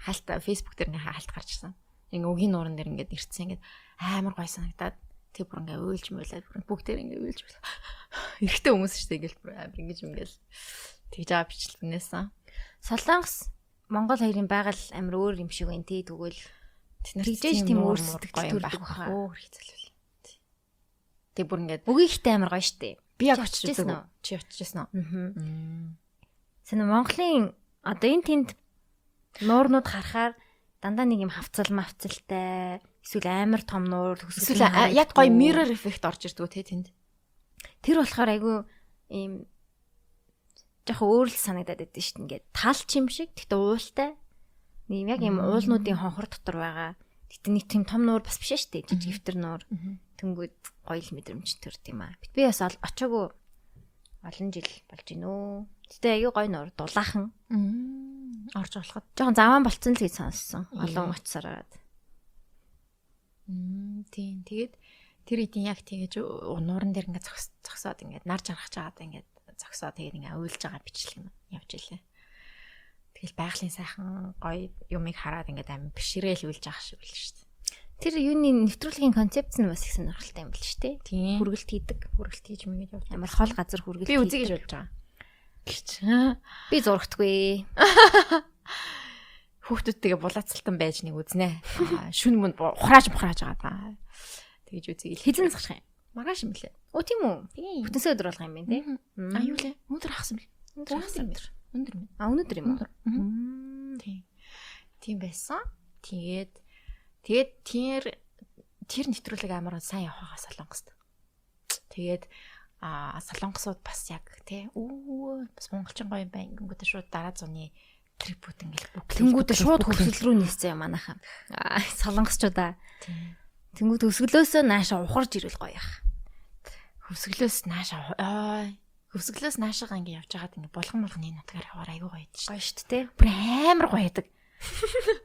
Хаалт фэйсбુક дээр ингээ хаалт гарч ирсэн. Ингээ үгийн нуурын дээр ингээ ирсэн ингээ амар гой санагдаад тэг бүр ингээ өөлж мөөлээд бүр бүгдээр ингээ өөлж мөөл. Эрэгтэй хүмүүс шүү дээ ингээл бүр амар ингэж ингээл тэгж аваа бичлэнээсэн. Солонгос Монгол хоёрын байгаль амар өөр юм шиг байна тий тэгвэл Тэгжээж тийм өөр сэтгэл төрдөг баха. Өөр хэцэлвэл. Тэг бүр ингээ бүгийхтэй амар гоё штэ. би яг Чи очиж очижсэн үү? Чи очижсэн үү? Аа. Сэна Монголын одоо энэ тэнд нуурнууд харахаар дандаа нэг юм хавцал мавцалтай эсвэл амар том нуур төсөл яг гоё mirror effect орж ирдэг үү те тэнд. Тэр болохоор айгүй ийм жоохон өөр л санагдаад байдсан шүү дээ. Ингээд талч юм шиг гэхдээ уултай. Нэг яг юм уулнуудын хонхор дотор байгаа. Гэтэ нэг тийм том нуур бас биш шүү дээ. Жижиг эвтер нуур. Тэнгүүд гоё л мэдрэмж төрд юм аа. Бит би бас очоогүй олон жил болж гинөө. Гэтэ аюу гоё нуур дулаахан. Орж болоход. Жохон заваан болцсон л гэж сонссон. Олон очсороод. Тийм. Тэгээд тэр хэдийн яг тэгэж өө- нууран дээр ингээ зогс зогсоод ингээ нар жаргах чагаад ингээ зогсоод тэгээд ингээ уйлж байгаа бичлэг нь явж илээ. Тэгэл байгалийн сайхан гоё юмыг хараад ингээ амин бишрээл уйлж байгаа шиг л шүү дээ. Тэр юуны нэвтрүүлгийн концепц нь бас их сонирхолтой юм бэл ч тээ. Тийм. Хүргэлт хийдэг. Хүргэлт хийж мэгээд явж Амар хол газар хүргэлт Би үзье гэж хийдэг. болж байгаа. Гэж. Би зургтгүй. Хүүхдүүдтэйгээ булаацалтан байж нэг үзнэ. Аа, Шүн мөн ухрааж мухрааж байгаа даа. Тэгэж үзье. Хизэн засах юм. Маргааш юм лээ. Оо тийм үү? Бүтэнсээ өдөр болгох юм байна тий. А юу лээ? Өндөр хагас юм лээ. Өндөр хагас юм. Өндөр. Өндөр юм. А өнөөдөр юм уу? Тийм. Тийм байсан. Тэгээд тэгээд тэр тэр нэвтрүүлэг амар сайн явах байгаа солонгост. Тэгээд а солонгосууд бас яг тий үү бас монголчин гоё юм байна. Гингүүтээ шууд дараа зуны трипүүд ингээл бүгд Тэнгүүдээ шууд хөвсөл рүү нээсэн юм манайхаа. Аа солонгосчуудаа. Тэнгүүд өсгөлөөсөө нааша ухарж ирвэл гоё яах. хөвсгөлөөс нааша аа хөвсгөлөөс наашаага ингээ явж байгаад ингээ булган булганы нутгаар яваар айгүй гоё дээ. Гоё шүү дээ. Бүр амар гоё байдаг.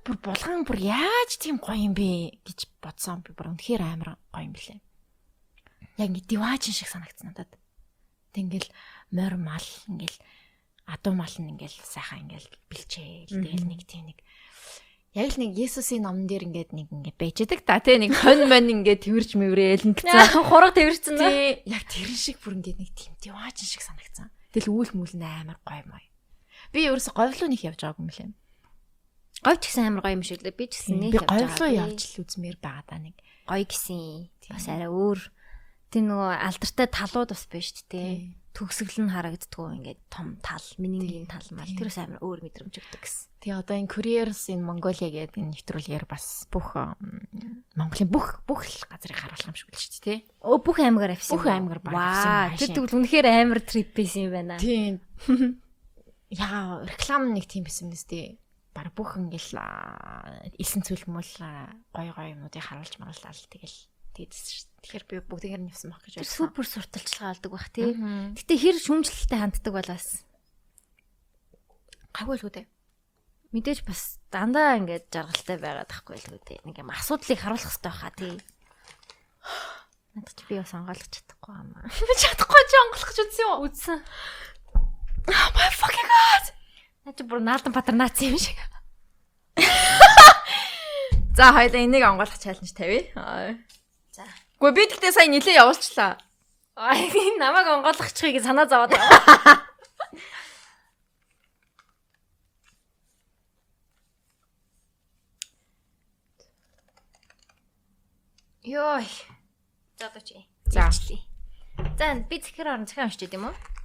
Бүр булган бүр яаж тийм гоё юм бэ гэж бодсон би бүр үнэхээр амар гоё юм блэ. Яг ингээ диваажин шиг санагдсан надад. Тэг ингээл морь мал ингээл адуу мал нь ингээл сайхан ингээл бэлчээл тэгэл нэг тийм нэг яг л нэг Есүсийн номн дээр ингээд нэг ингээд байждаг та тий нэг хон мон ингээд тэрж мэврээл ингэсэн Хураг тэрсэн нэ. Тий, яг тэрэн шиг бүр ингээд нэг тийм диваажин шиг санагдсан. Тэгэл үйл мүл нь амар гоё мой. Би ерөөсө говьлуу нэг явж байгаагүй юм лээ. Говь ч гэсэн амар гоё юм шиг лээ. Би ч гэсэн нэг Би говьлуу явж л үзмээр байгаа да нэг. гоё гисэн. Бас арай өөр. Тэр нөгөө алдартай талууд бас байна шүү дээ. төгсгөл нь харагддгүй ингээд том тал, минингийн тал мал тэр бас амар өөр мэдрэмж өгдөг гэсэн. Тэгээ одоо энэ Careers in Mongolia гэдэг энэ нэвтрүүлгээр бас бүх Монголын бүх бүх газрыг харуулах юм шиг л шүү дээ, тий? Өө бүх аймгаар авсан. Бүх аймгаар баг авсан юм тэр тэгвэл үнэхээр амар трип байсан юм байна. Тийм. Яа, реклам нэг тийм байсан мэт тий. Баг бүх ингээл аа, элсэн цүлмөл гой гой юмнуудыг харуулж маруулаад тэгэл тийдсэн шүү. дээ. Тэгэхээр би бүгдээр нь явсан баг гэж байсан. супер сурталчилгаа алдаг бах тий. Гэтэ хэр шүмжлэлтэй ханддаг балаас. Гайгүй л үү дээ. Мэдээж бас дандаа ингээд жаргалтай байгаад тахгүй л үү дээ. Нэг юм асуудлыг харуулах хэрэгтэй байхаа тий. Надад ч би бас онгойлгож чадахгүй амаа. Би чадахгүй ч онголох гэж үзсэн юу? Үзсэн. Oh my fucking god. Наа чи бүр наалдан патар наац юм шиг. За хоёлаа энийг онгойлох чаленж тавья. За. Гэхдээ би тэгтээ сая нилээ явуулчлаа. Аа энэ намайг онгойлгочихыг санаа зовоод байгаа. Йой. За дооч. За. За би захир орон захиа уншиж дээ юм уу?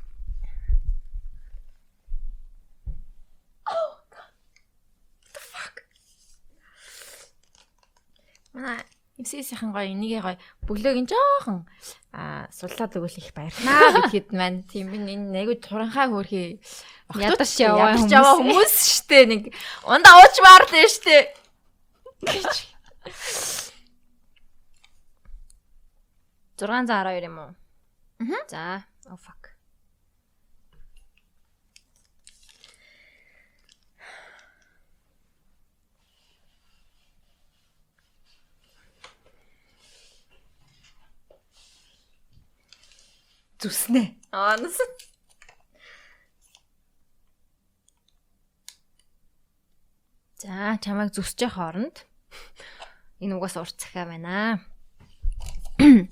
Манай MCS-ийн гоё энийгээ гоё бөглөөг ин жоохон аа суллаад өгөх их баярлаа гэдгэд маань тийм би энэ айгу туранхаа хөөрхий Ядарч яваа хүмүүс. штэ нэг ундаа уучмаар л штэ гэж 612 юм уу? Мгм. За. Oh fuck. Зүснэ. Аа нас. За, чамайг зүсчих хооронд энэ угаас урт цахиа байна.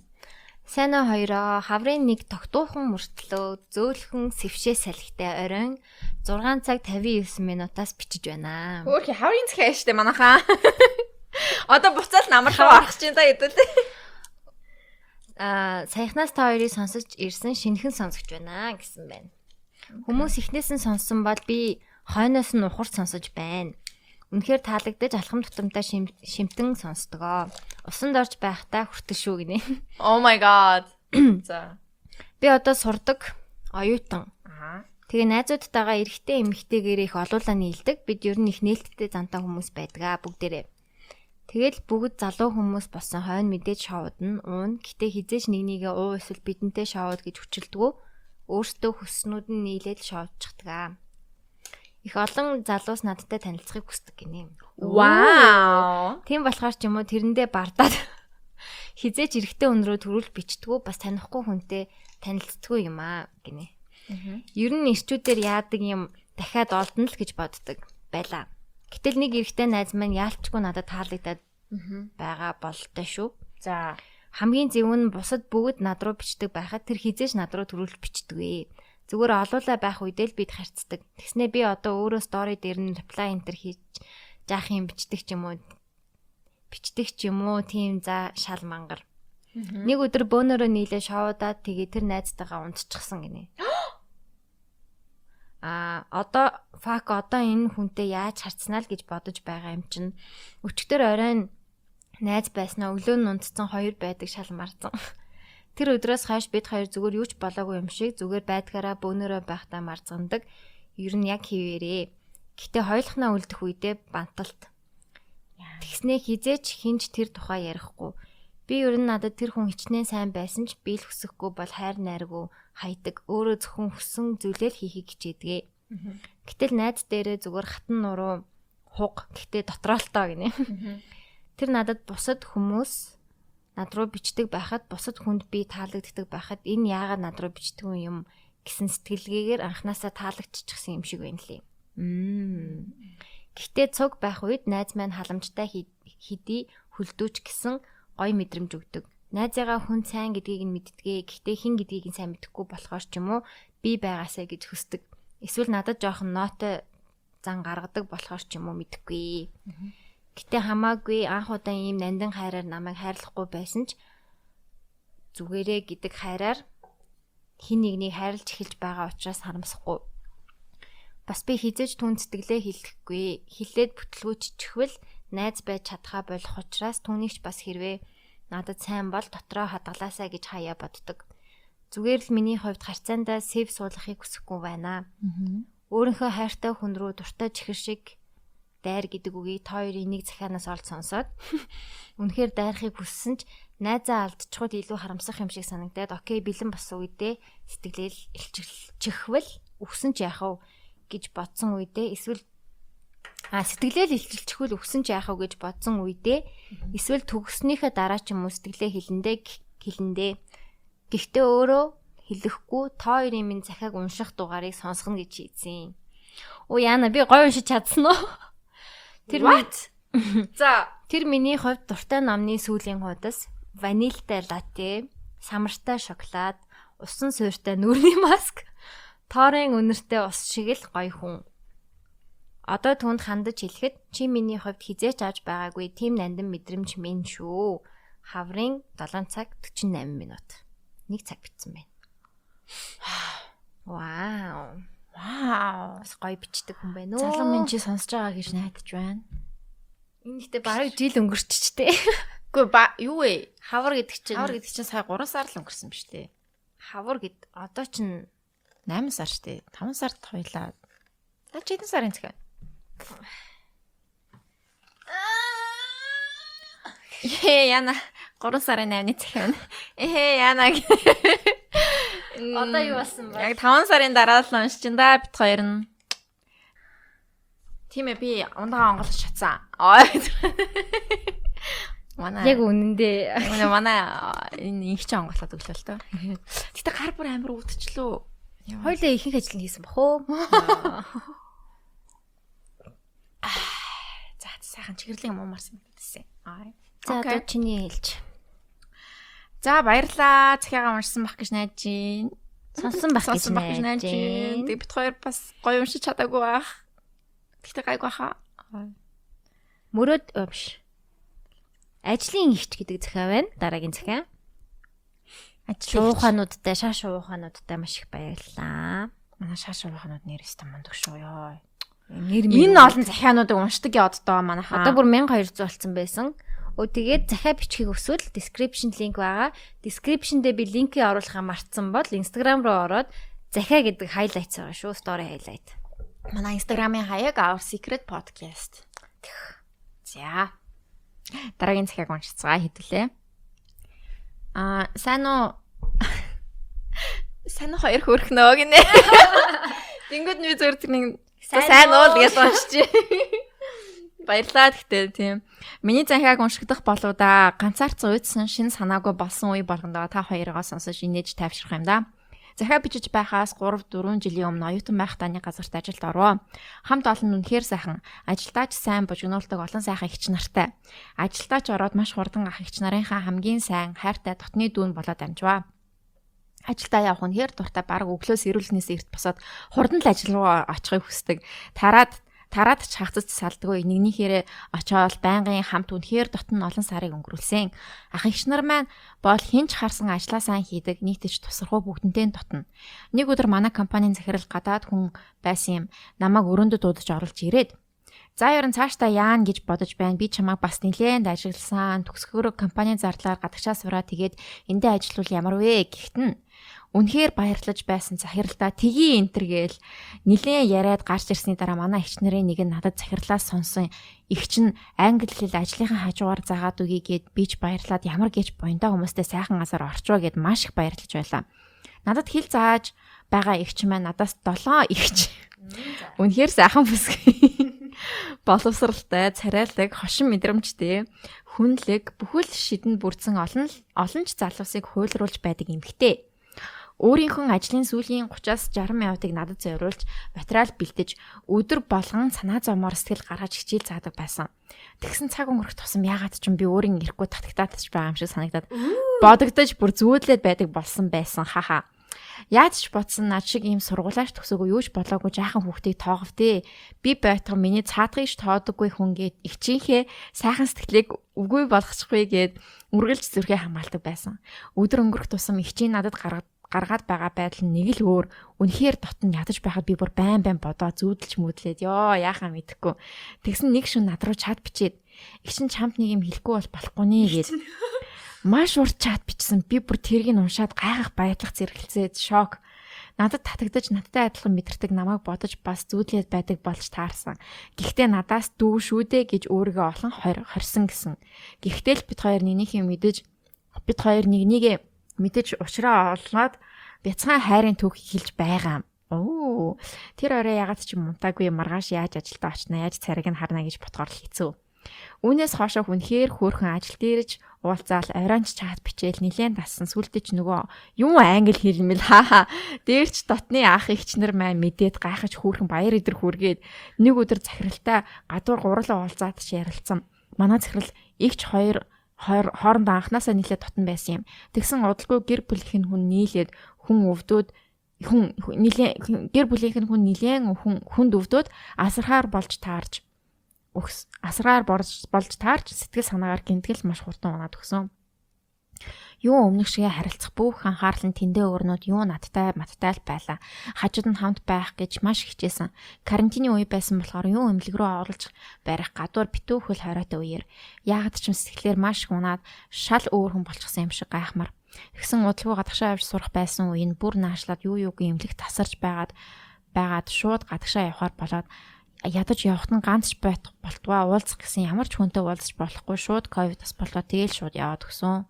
Сайн уу хоёроо хаврын нэг тогтуухан мөртлөө зөөлхөн сэвшээ салхитай оройн 6 цаг 59 минутаас бичиж байна. хөөрхий хаврын цахиа штэ манайхаа. Одоо буцаал намар руу орох чинь та хэдүүлээ Аа, саяхнаас та хоёрыг сонсож ирсэн шинхэн сонсогч байна гэсэн байна. Хүмүүс ихнээс нь сонссон бол би хойноос нь ухарч сонсож байна. Үнэхээр таалагдаж алхам тутамтай шим- шимтэн сонсдгоо. Усан дорж байхдаа хүртэл шүү гинэ. oh my god за Би одоо сурдаг оюутан. аа Тэгээ найзуудтайгаа эрэгтэй эмэгтэйгээр их олуулаа нийлдэг. Бид ер нь их нээлттэй зантай хүмүүс байдаг бүгдээрээ. Тэгэл бүгд залуу хүмүүс болсон хойно мэдээж шоудна, уун. Гэтэ хизээш нэг нэгэ уу эсвэл бидэнтэй шоуд гэж хүчилдэггүй. Өөртөө хүснүүд нь нийлээд шоудчихдаг. Их олон залуус надтай танилцахыг хүсдэг гинэ. вау Тийм болохоор ч юм уу тэрэндээ бардаад хизээч эрэгтэй рүү төрүүл бичдэггүй бас танихгүй хүнтэй танилцдаггүй юм аа гинэ. Ер нь ирчүүдээр яадаг юм дахиад олдно л гэж боддог байлаа. Гэтэл нэг эрэгтэй найз маань яалчгүй надад таалагдаад байгаа болтой шүү. за Хамгийн зөв нь бусад бүгд над руу бичдэг байхад тэр хизээш над руу төрүүлж бичдэг ээ. Зүгээр олуулаа байх үедээ л бид харцдаг. Тэгснээ би одоо өөрөө стори дээр нь reply enter хийж заах юм бичдэг ч юм уу. Бичдэг ч юм уу тийм за шал мангар. Нэг өдөр бөөнөрөө нийлээ шоудаад тэгээ тэр найзтайгаа унтчихсан гинэ. А одоо фак одоо энэ хүнтэй яаж харцнаа л гэж бодож байгаа юм чинь өчтөр оройн найз байснаа өглөө нь унтцсан хоёр байдаг шал марцсан. Тэр өдрөөс хойш бид хоёр зүгээр юу ч болоогүй юм шиг зүгээр байдгаараа бөөнөрөө байхдаа марцгандаг. Ер нь яг хിവэрээ. Гэтэ хойлохнаа үлдэх үедээ банталт. Тэгснээ хизээч хинж тэр тухай ярихгүй. Би ер нь надад тэр хүн хичнээн сайн байсан ч би л хүсэхгүй бол хайр найргүй хайдаг. Өөрөө зөвхөн хүссэн зүйлээ л хийхийг хичээдгээ. Гэтэл найз дээрээ зүгээр хатан нуруу хуг гэтээ дотроолтоо гинэ. Тэр надад бусад хүмүүс над руу бичдэг байхад бусад хүнд би таалагддаг байхад энэ яагаад над руу бичдэг юм гэсэн сэтгэлгээгээр анханасаа таалагдчихсан юм шиг байна лээ. Гэхдээ цуг байх үед найз маань халамжтай хэдий хөлдөөч гэсэн гой мэдрэмж өгдөг. Найзыгаа хүн сайн гэдгийг нь мэддгээ. Гэхдээ хин гэдгийг нь сайн мэдэхгүй болохоор ч юм уу би байгаасаа гэж хүсдэг. Эсвэл надад жоохон нотой зан гаргадаг болохоор ч юм уу мэдэхгүй. Гэтэ хамаагүй анх удаа ийм нандин хайраар намайг хайрлахгүй байсан ч зүгээрээ гэдэг хайраар хин нэгнийг хайрлж эхэлж байгаа учраас харамсахгүй. Бас би хизээж түн сэтгэлээ хилдэхгүй. Хилээд бүтлгүүччихвэл найз байж чадхаа болох учраас түүнийгч бас хэрвээ надад сайн бол дотроо хадгалаасаа гэж хаяа боддог. Зүгээр л миний хувьд харьцаандаа сэв суулгахыг хүсэхгүй байна. Өөрийнхөө хайртай хүн рүү дуртай чихэр шиг дайр гэдэг үгийг та хоёрын нэг захианаас олж сонсоод үнэхээр дайрахыг хүссэн ч найзаа алдчихвал илүү харамсах юм шиг санагдаад окей бэлэн болсон үедээ сэтгэлээл илчилчихвэл өгсөн ч яах вэ гэж бодсон үедээ эсвэл а сэтгэлээл илчилчихвэл өгсөн ч яах вэ гэж бодсон үедээ эсвэл төгснөхийн дараа ч юм уу сэтгэлээ хилэндээ хилэндээ гэхдээ өөрөө хэлэхгүй та хоёрын минь захиаг унших дугаарыг сонсгоно гэж хийсэн. Оо яана би гой уншиж чадсан уу? Тэр What? За тэр миний хувьд дуртай номны сүүлийн хуудас ванильтай латте, самартай шоколад, усан суурьтай нүрийн маск, тоорын үнэртэй ус шиг л гоё хүн. Одоо түнд хандаж хэлэхэд чи миний хувьд хизээч авч байгаагүй тийм нандин мэдрэмж минь шүү. Хаврын 7 цаг 48 минут. Нэг цаг битсэн байна. Вау. вау. Бас гоё бичдэг хүн байна уу? Залуу минь чи сонсож байгаа гэж найдаж байна. энэ ихтэй бараг жил өнгөрччтэй. Үгүй ба юу вэ? Хавар гэдэг чинь Хавар гэдэг чинь сая 3 сар л өнгөрсөн биз дээ. хавар гэд одоо чинь 8 сар штэ. 5 сард хоёлаа. За чи хэдэн сарын захиа? Ээ яна 3 сарын 8-ны захиа. Ээ яна. Одоо юу болсон бэ? Яг 5 сарын дараа л уншиж ин да бит хоёр нь. Тийм ээ би ундагаа онгоолж чадсан. Ой. Манай яг үнэндээ манай манай энэ инх чи онгоолоод өглөө л тоо. Гэтэ гар бүр амар өвдчлөө. хоёлаа ихэнх ажил хийсэн бах уу? За сайхан чигэрлийн юм марсан гэдсэн. Аа. За одоо чиний хэлж. За баярлаа. Захиагаа уншсан бах гэж найдаж байна. Сонсон бах гэж найдаж байна. Тэг бит хоёр бас гоё уншиж чадаагүй байх. Гэтэ гайгүй хаа. Мөрөөд биш. Ажлын ихч гэдэг захиа байна. Дараагийн захиа. Ажил Шуухануудтай, шаш шуухануудтай маш их баярлалаа. манай шааш ууханууд нэрээс та мундаг шүү ёо. Нэр Энэ олон захиануудыг уншдаг яод доо манайхаа. одоо бүр 1200 болсон байсан. Өө тэгээд захиа бичгийг өсвөл description link байгаа. Description дээр би линкийг оруулахаа мартсан бол Instagram руу ороод захиа гэдэг highlight байгаа шүү. Story highlight. манай Instagram-ын хаяг Our Secret Podcast. За. Дараагийн захиаг уншицгаа хэдүүлээ. Аа, сайн уу? Сайн уу хоёр хөрхнөө гинэ. Тэнгүүд нь би зөв тэр нэг Сайн сайн уу уу? гэж уншиж. Баярлаа гэхдээ тийм. Миний захиаг уншигдах болоо да. Ганцаарцсан уйдсан шин санаагүй болсон үе болгондоо та хоёроо сонсож инээж тайвшрах юм да. Захиа бичиж байхаас 3 4 жилийн өмнө оюутан байх таны газарт ажилд оров. Хамт олон үнэхээр сайхан. Ажилдаач сайн бужигнуулдаг олон сайхан ихч нартай. Ажилдаач ороод маш хурдан ах ихч нарынхаа хамгийн сайн хайртай дотны дүүн болоод амжваа. Ажилдаа явах нь хэр дуртай баг өглөөс ирүүлнээс эрт босоод хурдан л ажил руу очихыг хүсдэг. Тараад тараад ч хагцаж салдгүй нэгнийхээрээ очоод байнгын хамт үнэхээр дотн олон сарыг өнгөрүүлсэн. Ах эгч нар маань бол хинч харсан ажлаа сайн хийдэг нийтэж тусархуу бүгднтэй дотно. Нэг өдөр манай компанийн захирал гадаад хүн байсан юм. Намайг өрөөндө дуудаж оруулж ирээд За ерөн цаашдаа яана гэж бодож байна. Би чамайг бас нэлээд ажигласан. Төгсгөрөө компани зардлаар гадагшаа сураа тэгээд эндээ ажиллавал ямар вэ гэхт нь үнэхээр баярлаж байсан захиралдаа тгий энтер гээл нилээн яриад гарч ирсний дараа манай эгч нарын нэг нь надад захирлаас сонсон эгч нь англи хэл ажлынхаа хажуугаар заагаад үгүй гэд би ч баярлаад ямар гэж буянтаа хүмүүстэй сайхан газар орчвоо гэд маш их баярлаж байлаа. Надад хэл зааж байгаа эгч маань надаас 7 эгч. Үнэхээр сайхан бүсгүй. боловсралтай, царайлаг, хошин мэдрэмжтэй, хүнлэг, бүхэл шидэнд бүрдсэн олон олон ч залуусыг хуйлруулж байдаг эмэгтэй. Өөрийнхөө ажлын сүүлийн 30-аас 60 минутыг надад зориулж материал бэлдэж өдөр болгон санаа зовмоор сэтгэл гаргаж хичээл заадаг байсан. Тэгсэн цаг өнгөрөх тусам ягаад ч юм би өөрийн ирэхгүй татагтаад ч байгаа юм шиг санагдаад бодогдож бүр зүүдлээд байдаг болсон байсан хаха. Яаж ч бодсон над шиг ийм сургуулаач төгсөөгүй юу ч болоогүй жаахан хүүхдийг тоогов дээ. Би байтга миний цаадгыг ч тоодоггүй хүн гээд ичийнхээ сайхан сэтгэлийг үгүй болгочихгүй гээд үргэлж зүрхээ хамгаалдаг байсан. Өдөр өнгөрөх тусам ичийн надад гаргад гаргаад байгаа байдал нь нэг л өөр. Үнэхээр дотн ядаж байхад би бүр байн байн бодоо зүүдэлж мүдлээд ёо яахаа мэдэхгүй. Тэгсэн нэг шүн над руу чат бичээд игшин чамд нэг юм хэлэхгүй бол болохгүй нэ гээд. Маш урт чат бичсэн. Би бүр тэргийг уншаад гайхах баярлах зэрэглэцээд шок. Надад татагдаж надтай адилхан мэдэрдэг намайг бодож бас зүүдлээд байдаг болж таарсан. Гэхдээ надаас дүү шүү дээ гэж өөрийгөө олон хорсон гэсэн. Гэхдээ л бид хоёр нэгнийхээ мэдэж бид хоёр нэгнийгээ мэдэж ушраа олноод бяцхан хайрын түүх хэлж байгаа. Оо тэр орой ягаад ч мунтаагүй маргааш яаж ажилдаа очно яаж цариг нь харна гэж ботгоор л хэцүү. Үүнээс хоошоо хүнхээр хөөрхөн ажил дээрж уулзаал оройнч чат бичээл нилээн дассан сүлдэж нөгөө юм англи хэлмэл хаа дээрч дотны ах ихч нар маань мэдээд гайхаж хүүхэн баяр идэр хүргээд нэг өдөр захиралтай гадуур гурлаа уулзаад ярилцсан манай захирал игч хоёр хоорондоо анханасаа нийлээд дотн байсан юм тэгсэн удалгүй гэр бүлийнх нь хүн нийлээд хүн өвдөөд хүн нилээн гэр бүлийнх нь хүн нилээн хүн хүнд өвдөөд асархаар болж таарж өгс асраар болж болж таарч сэтгэл санаагаар гинтгэл маш хурдан унаад өгсөн. Юу өмнөх шигээ харилцах бүх анхаарал нь тэндээ өрнөд юу надтай маттай л байлаа. Хажууд нь хамт байх гэж маш хичээсэн. Карантины үе байсан болохоор юу эмнэлэг рүү оруулж барих гадуур битүүхэл хоройтой үеэр яагаад ч юм сэтгэлээр маш унаад шал өөр хүн болчихсон юм шиг гайхмар. Тэгсэн удалгүй гадагшаа явж сурах байсан үе нь бүр наашлаад юу юуг эмнэлэг тасарч байгаад байгаад шууд гадагшаа явахаар болоод ядаж явахт нь ганц байх болтугай уулзах гэсэн ямар ч хүнтэй уулзах болохгүй шууд ковид бас болоо тэгээл шууд яваад өгсөн.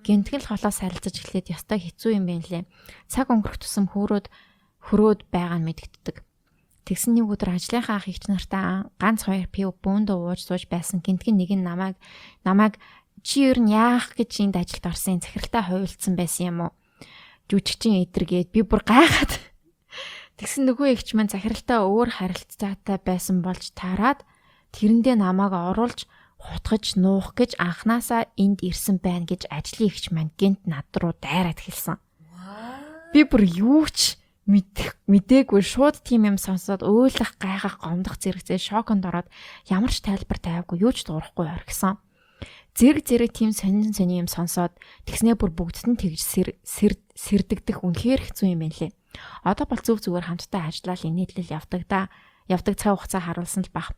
Гинтгэл холоос харилцаж эхлээд ястай хэцүү юм байна лээ. Цаг өнгөрөх тусам хөөрөөд хөрөөд байгаа нь мэдэгддэг. Тэгсэн нэг өдөр ажлынхаа ах ихч нартай ганц хоёр пив бөөндө ууж сууж байсан гинтгэн нэг нь намайг намайг чи ер нь яах гэж энд ажилд орсон захиралтай хуйлцсан байсан юм уу? Жүжигчин эдэргээд би бүр гайхаад Тэгсэн нөгөө эгч маань захиралтай өөр харилцаатай байсан болж таарад тэрэндээ намайг оруулж хутгаж нуух гэж анханасаа энд ирсэн байна гэж ажлын эгч маань гинт над руу дайраад хэлсэн. Би бүр юу ч мэдэх мдээгүй шууд тийм юм сонсоод өөлөх гайхах гомдох зэрэгцээ шоконд ороод ямар ч тайлбар тавиагүй юу ч дуурахгүй орхисон. Зэрэг зэрэг тийм сонин сонин юм сонсоод тэгснээ бүр бүгдд нь тэгж сэрдэгдэх үнэхээр хэцүү юм байна лээ. Одоо бол зөв зүгээр хамтдаа ажиллаад инээдлэл явдаг да. Явдаг цаг хугацаа харуулсан л баг.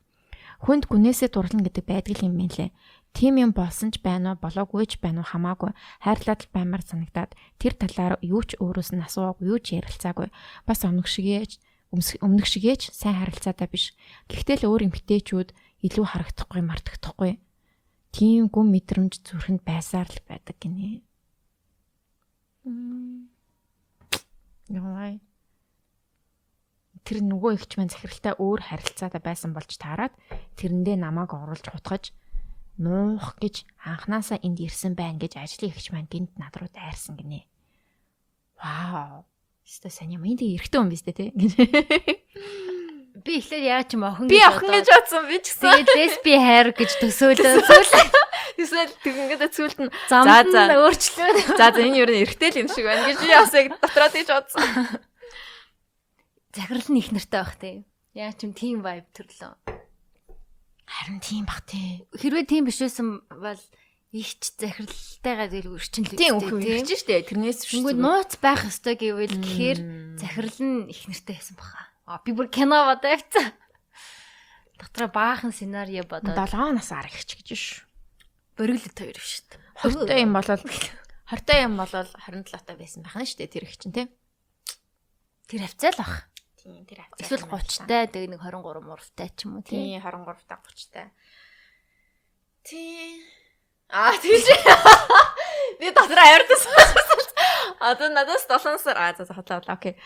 Хүнд гүнээсээ дурлна гэдэг байдаг юм байна лээ. Тим юм болсон ч байна уу, болоогүй ч байна уу хамаагүй. Хайрлаад л баймар санагдаад тэр талаар юу ч өөрөөс нь асууаагүй, юу ч ярилцаагүй. Бас өмнөх шигээж өмнөх шигээж сайн харилцаатай биш. Гэхдээ л өөр эмгтээчүүд илүү харагдахгүй, мартагдахгүй. Тийм гүн мэдрэмж зүрхэнд байсаар л байдаг гинэ. Яа. Тэр нөгөө ихч маань захиралтай өөр харилцаатай байсан болж таарад тэрэндээ намайг оруулж хутгаж нуух гэж анханасаа энд ирсэн байна гэж ажлын ихч маань гинт над руу дайрсан гинэ. Вау. Өстө сайн юм. Энд эрэгтэй хүн биз дээ тий. Би эхлээд яа ч юм охин гэж охин гэж бодсон би ч гэсэн. Тэгээд лесби хайр гэж төсөөлөө. Эсвэл тэгэнгүүт цүлт нь за за өөрчлөө. За за энэ юу нэ эргэтэй л юм шиг байна гэж би бас яг дотроо тийж бодсон. Захирал нь их нартай байх тий. Яа ч юм тийм vibe төрлөө. Харин тийм бах тий. Хэрвээ тийм биш байсан бол ихч захиралтайгаа зээл өрчин л тийм үгүй тийм шүү дээ. Тэрнээс шүү. Тэгвэл нууц байх ёстой гэвэл гэхээр захирал нь их нартай байсан баха. А би бүр кино бодоо явцсан. Дотроо баахан сценарио бодоод 7 нас ар ихч гэж шүү. Бориглол хоёр шүү дээ. 20 та юм болол 20 та юм болол 27 та байсан байх нь шүү дээ тэр их чинь тий. Тэр хавцаа л бах. Тийм тэр хавцаа. Эсвэл 30 та тэг нэг 23 мурвтай ч юм уу тий. 23 та 30 та. Тий. Аа тийш. Би дотроо авирдсан. Одоо надаас 7 сар аа за хотлоо окей.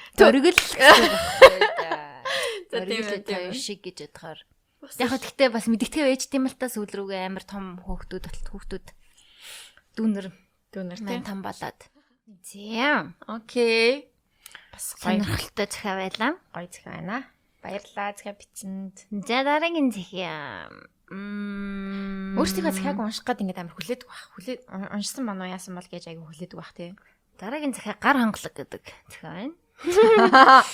Байна. За тийм шиг гэж ядгаар. Яг гэхдээ бас мэдгэтгэв ээж тийм л та сүүл рүүгээ амар том хөөхтүүд болт хөөхтүүд дүүнер дүүнер тийм там болоод. Тийм. Окей. Бас сонирхолтой захиа байлаа. Гоё захиа байна. Баярлалаа захиа бичсэнд. За дараагийн захиа. Мм. Өөрсдийнхөө захиаг унших гээд ингээд амар хүлээдэг баг. Хүлээ уншсан мань уу яасан бол гэж айгу хүлээдэг баг тий. Дараагийн захиа гар хангалаг гэдэг захиа байна.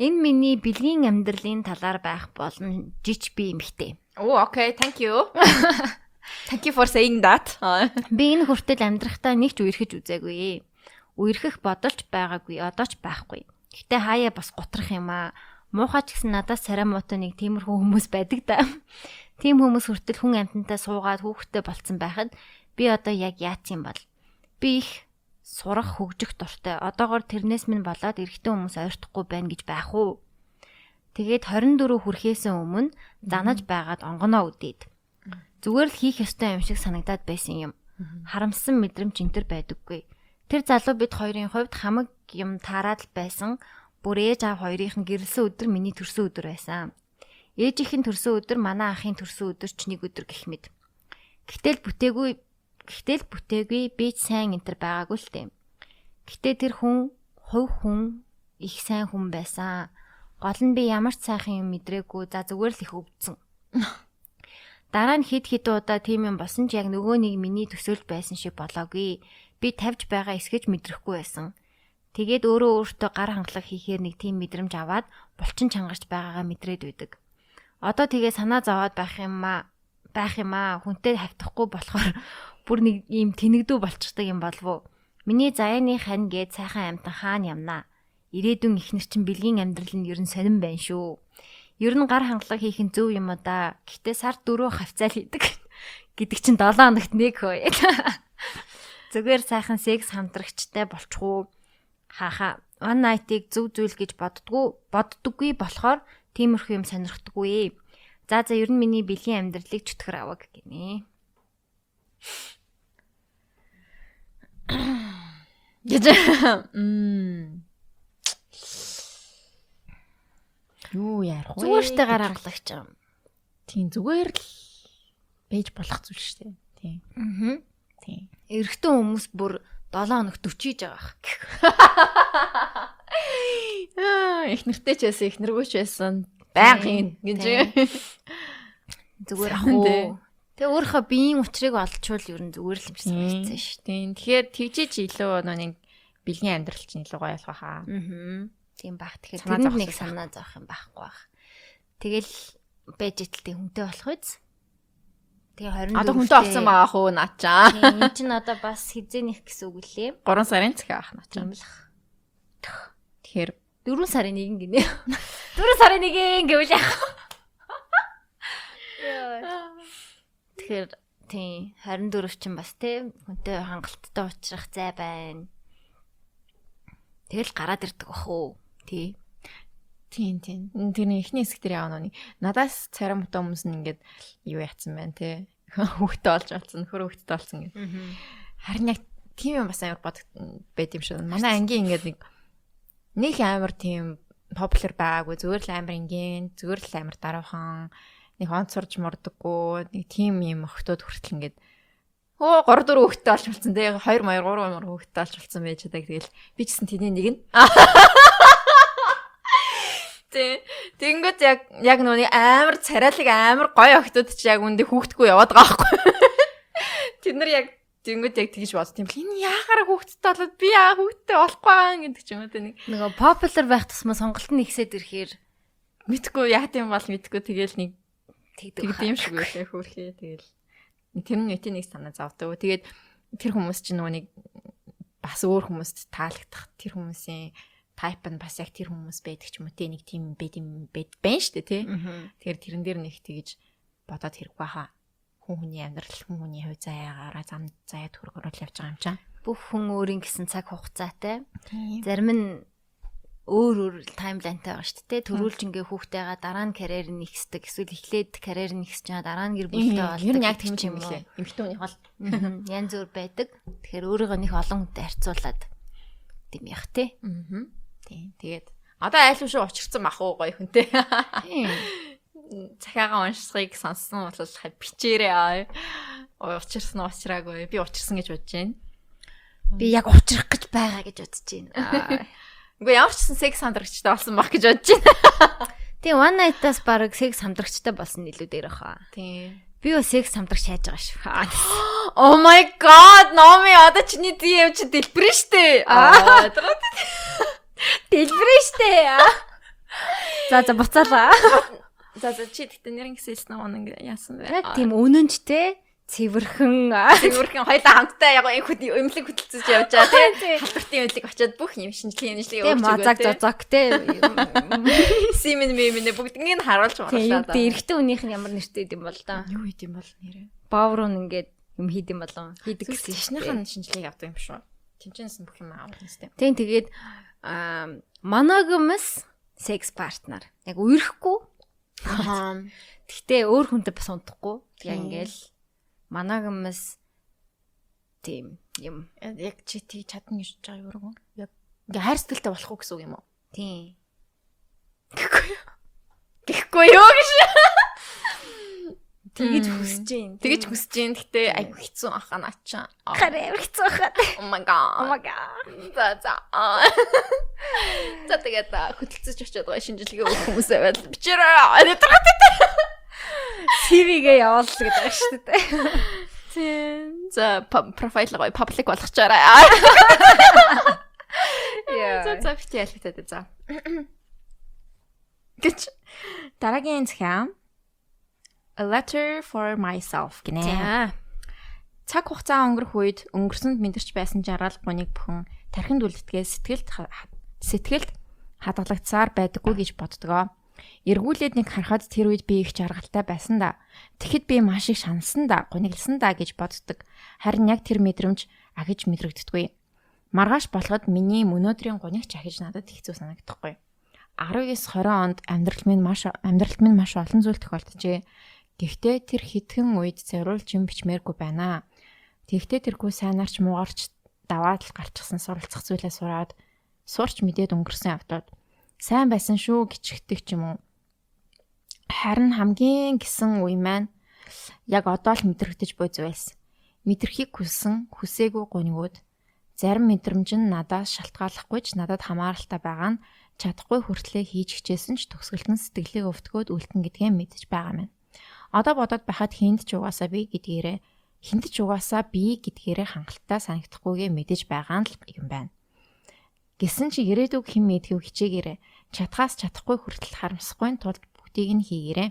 Энэ миний бэлгийн амьдралын талаар байх болон жич би эмхтэй. Оо, окей, thank you. Thank you for saying that. Би энэ хүртэл амьдрахтаа нэг ч үерхэж үзээгүй. Үерхэх бодолч байгаагүй, одоо ч байхгүй. Гэтэ хаяа бас готрох юм аа. Муухай ч гэсэн надаас царай муутай нэг тиймэрхүү хүмүүс байдаг да. Тийм хүмүүс хүртэл хүн амьтантай суугаад хүүхдтэй болцсон байхад би одоо яг яац юм бол. Би их сурах хөгжих дуртай. Одоогор тэрнээс минь болоод эрэгтэй хүмүүс ойртохгүй байна гэж байх уу? Тэгээд 24 хүрэхээс өмнө занаж байгаад онгоноо үдээд. Зүгээр л хийх ёстой юм шиг санагдаад байсан юм. Харамсан мэдрэмж энтер байдаггүй. Тэр залуу бид хоёрын хувьд хамаг юм таарад л байсан. Бүр ээж аав хоёрын гэрэлсэн өдөр миний төрсөн өдөр байсан. Ээжийнх нь төрсөн өдөр манай ахын төрсөн өдөр ч нэг өдөр гэх мэд. Гэтэл бүтээгүй гэтэл бүтээгүй би ч сайн энтер байгаагүй л дээ. Гэтэ тэр хүн хувь хүн их сайн хүн байсан. Гол нь би ямар ч сайхан юм мэдрээгүй за зүгээр л их өвдсөн. Дараа нь хид хид удаа тийм юм босон ч яг нөгөө нэг миний төсөөлж байсан шиг болоогүй би тавьж байгаа эсгэж мэдрэхгүй байсан. Тэгээд өөрөө өөртөө гар хангалах хийхээр нэг тийм мэдрэмж аваад булчин чангарч байгаагаа мэдрээд байдаг. Одоо тэгээ санаа зовоод байх юм аа байх юм аа хүнтэй хавтахгүй болохоор бүр нэг ийм тэнэгдүү болчихдаг юм болов уу? Миний заяаны хань гээд сайхан амтан хаана ямнаа. Ирээдүйн ихнэр чинь бэлгийн амьдрал нь ер нь сонирн байна шүү. Ер нь гар хангалах хийх нь зөв юм уу да. Гэтэ сар дөрөв хавцаал хийдэг гэдэг чинь 7 хоногт нэг хөө. Зүгээр сайхан секс хамтрагчтай болчихгүй. Хааха. One night-ыг зөв зүйл гэж боддгоо боддоггүй болохоор тиймэрхүү юм сонирхдаггүй. За за ер нь миний бэлгийн амьдралыг чөтгөр аваг гинэ. Гэж. Мм. Юу ярих вэ? Зүгээр штэ гар хангалагч юм. Тийм зүгээр л байж болох зүйл штэ. Тийм. Аа. Тийм. Эрэгтэй хүмүүс бүр 7 хоног төчиж байгаа гэх. Аа, их нэртэй ч байсан, их нэргүй ч байсан. Байнгын гэж. Зүгээр ах уу. Тэгээ өөрийнхөө биеийн учрыг олчвол ер нь зүгээр л юм шиг санагдсан шүү. Тийм. Тэгэхээр тэгжиж илүү нэг бэлгийн амьдрал чинь илүү гоё болох хаа. Аа. Тийм баг. Тэгэхээр тэнд нэг санаа зовох юм байхгүй бах. Тэгэл байж итэлтэй хүнтэй болох үз. Тэгээ 24. Одоо хүнтэй олцсон байгаа хөө наачаа. Тийм энэ чинь одоо бас хизээнийх гэсэн үг лээ. 3 сарын цахиа авах наачаа. Тийм л ах. Тэгэхээр 4 сарын нэгэн гинэ. 4 сарын нэгэн гэвэл яах. Тэгэхээр тийм 24 чинь бас тийм хүнтэй хангалттай уулзрах зай байна. Тэгэл гараад ирдэг бах уу. Тий. Тийм тийм. Тэрний эхний хэсэг дээр яваа нүг. Надаас царай муутай хүмүүс нь ингээд юу яатсан байна те. Хүүхдээ олж олцсон, нөхөр хүүхдээ олцсон гэх. Харин яг тийм юм бас амар бод байд юм шиг. Манай ангийн ингээд нэг нэг амар тийм популяр байгаагүй зүгээр л амар ингийн, зүгээр л амар даруухан, нэг онцорж мордоггүй, нэг тийм юм охтууд хүртэл ингээд Оо 3 4 хүүхдээ олж болсон те 2 маяр 3 маяр хүүхдээ олж болсон байж чадаг тэгэл би ч гэсэн тэний нэг нь Тэ тэгэнгүүт яг яг нүуний амар царайлаг амар гоё охтууд чи яг үндэ хүүхдгүй яваад байгаа байхгүй. Тэд нар яг тэгэнгүүт яг тэгж бод. Тийм л энэ яахаараа хүүхдтэй болоод би яа хүүхдтэй болохгүй аа гэдэг ч юм уу тэ нэг Нөгөө popular байх тусмаа сонголт нь ихсээд ирэхээр мэдгүй яа тийм бол мэдгүй тэгэл нэг тэгдэг. тэгдэм шиг үлээ хөөрхөө тэгэл тэр нь өтийн нэг санаа завдаг. Тэгээд тэр хүмүүс чинь нөгөө нэг бас өөр хүмүүст таалагдах тэр хүмүүсийн тайп нь бас яг тэр хүмүүс байдаг ч юм уу те нэг тийм байд юм байд байна шүү дээ тий. Тэгэхээр тэрэн дээр нэг тэгж бодоод хэрэг баха. Хүн хүний амьдрал хүн хүний хувь заяагаараа зам заяад хөргөрөл явж байгаа юм чам. Бүх хүн өөрийн гэсэн цаг хугацаатай. Зарим нь өөр өөр таймлайнтай байгаа шүү дээ. Төрүүлж ингээ хүүхдтэйгээ дараа нь карьер нь ихсдэг. Эсвэл эхлээд карьер нь ихсэж байгаа дараа нь гэр бүлтэй болдог. Ер нь яг тийм ч юм лээ. Эмхтэн хүний. Мгм. Янз бүр байдаг. Тэгэхээр өөрийгөө нэг олон хүнтэй харьцуулаад тийм яах те. Аа. Тийм. Тэгээд одоо айл шүү учирсан бах уу гоё хүнтэй. Тийм. Цахиагаа уншихыг сонссон бол бичээрээ аа. Учирсан уучраагүй. Би учирсан гэж бодож байна. Би яг уучрах гэж байгаа гэж бодож байна. Үгүй ямар ч гэсэн секс сандрагчтай болсон бах гэж бодож байна. Тэгээ one night-аас баг секс хамдрагчтай болсон илүү дээр баха. Тийм. Би өө секс хамдрагч хайж байгаа шүү. Oh my god, Номи одоо чиний DM чи дэлбэрэн штэ. Аа. Дэлбэрэн штэ. За за буцаалаа. За за чи тэгтээ нэр ингэсэн хэлсэн нэг яасан бэ? Яг тийм үнэнчтэй цэвэрхэн Тэгвэрхэн хоёлаа хамтдаа яг энэ эмнэлэг хөдөлцөж явж байгаа тийм. Халдвартын эмнэлэг очиод бүх юм шинжилгээ эмнэлгийг тийм мазаг зозок тийм Симен мемэнэ бүгднийг харуулж тийм байгаа. тэ эрэгтэй хүнийх нь ямар нэртэй юм бол да. Юу хийд юм бол нэрээ. Бааврын ингээд юм хийд юм болон хийдэг гэсэн шинийхэн шинжилгээг авдаг юм шүү. Тинчэнсэн бүх юм аавал нэстэй. Тийм тэгээд monogamous sex partner яг үерхгүй. Гэхдээ өөр хүнтэй бас унтахгүй. Яг ингээл monogamous тийм юм. Яг чи тийг чадна гэж байгаа юу? Яг ингээ хайр сэтгэлтэй болох уу гэсэн үг юм уу? Тийм. Гэхгүй юу гэж. Тэгэж хүсэж юм. Тэгэж хүсэж юм. Гэтэ айгу хэцүү ахаа наачаа. Хараа амар хэцүү ахаа. Oh my god. Oh my god. За за. За тэгээд хөдөлцөж очиод байгаа шинжилгээ өгөх хүмүүсээ байл. Бичээрээ. Арай дуртай. CV-гээ явуулла гэдэг байна шүү дээ. Тийм. За профайл гоё паблик болгочоорой. Яа. За за битээ ялхтаад за. Гэж дараагийн захиа A letter for myself гинэ. За. Цаг хугацаа өнгөрөх үед өнгөрсөнд мэдэрч байсан жаргал гуниг бүхэн тархинд үлддгээ сэтгэлд сэтгэлд хадгалагдсаар байдаггүй гэж боддгоо. Эргүүлээд нэг харахад тэр үед би их жаргалтай байсан да. Тэгэхэд би маш их шаналсан да, гуниглсан да гэж боддог. Харин яг тэр мэдрэмж агиж мэдрэгддэггүй. Маргааш болоход миний өнөөдрийн гунигч ахиж надад хэцүү санагдахгүй. 19-20 онд амьдрал минь маш амьдралд минь маш олон зүйл тохиолджээ. Гэхдээ тэр хитгэн үед зориулж юм бичмээргүй байна. Тэгтээ тэргүй сайнаарч муугарч даваад л гарчихсан суралцах зүйлээ сураад сурч мэдээд өнгөрсөн явдлууд сайн байсан шүү гिचгдэг ч юм уу. Харин хамгийн гисэн үе маань яг одоо л мэдрэгдэж буй зүйлс. Мэдрэхийг хүссэн, хүсээгүй гунигуд зарим мэдрэмж нь надаас шалтгааллахгүй ч надад хамааралтай байгаа нь чадахгүй хүртлээ хийж хичээсэн ч төгсгөлтөн сэтгэлийг өвтгөөд үлдэн гэдгээ мэдж байгаа мэн. Одоо бодоод байхад хинд ч угаасаа би гэдгээрээ хинд ч угаасаа би гэдгээрээ хангалттай санагдахгүйгээ мэдэж байгаа нь л юм байна. Гэсэн чи ирээдүг хэн мэдхүү хичээгээрээ чадхаас чадахгүй хүртэл харамсахгүй тулд бүгдийг нь хийгээрэй.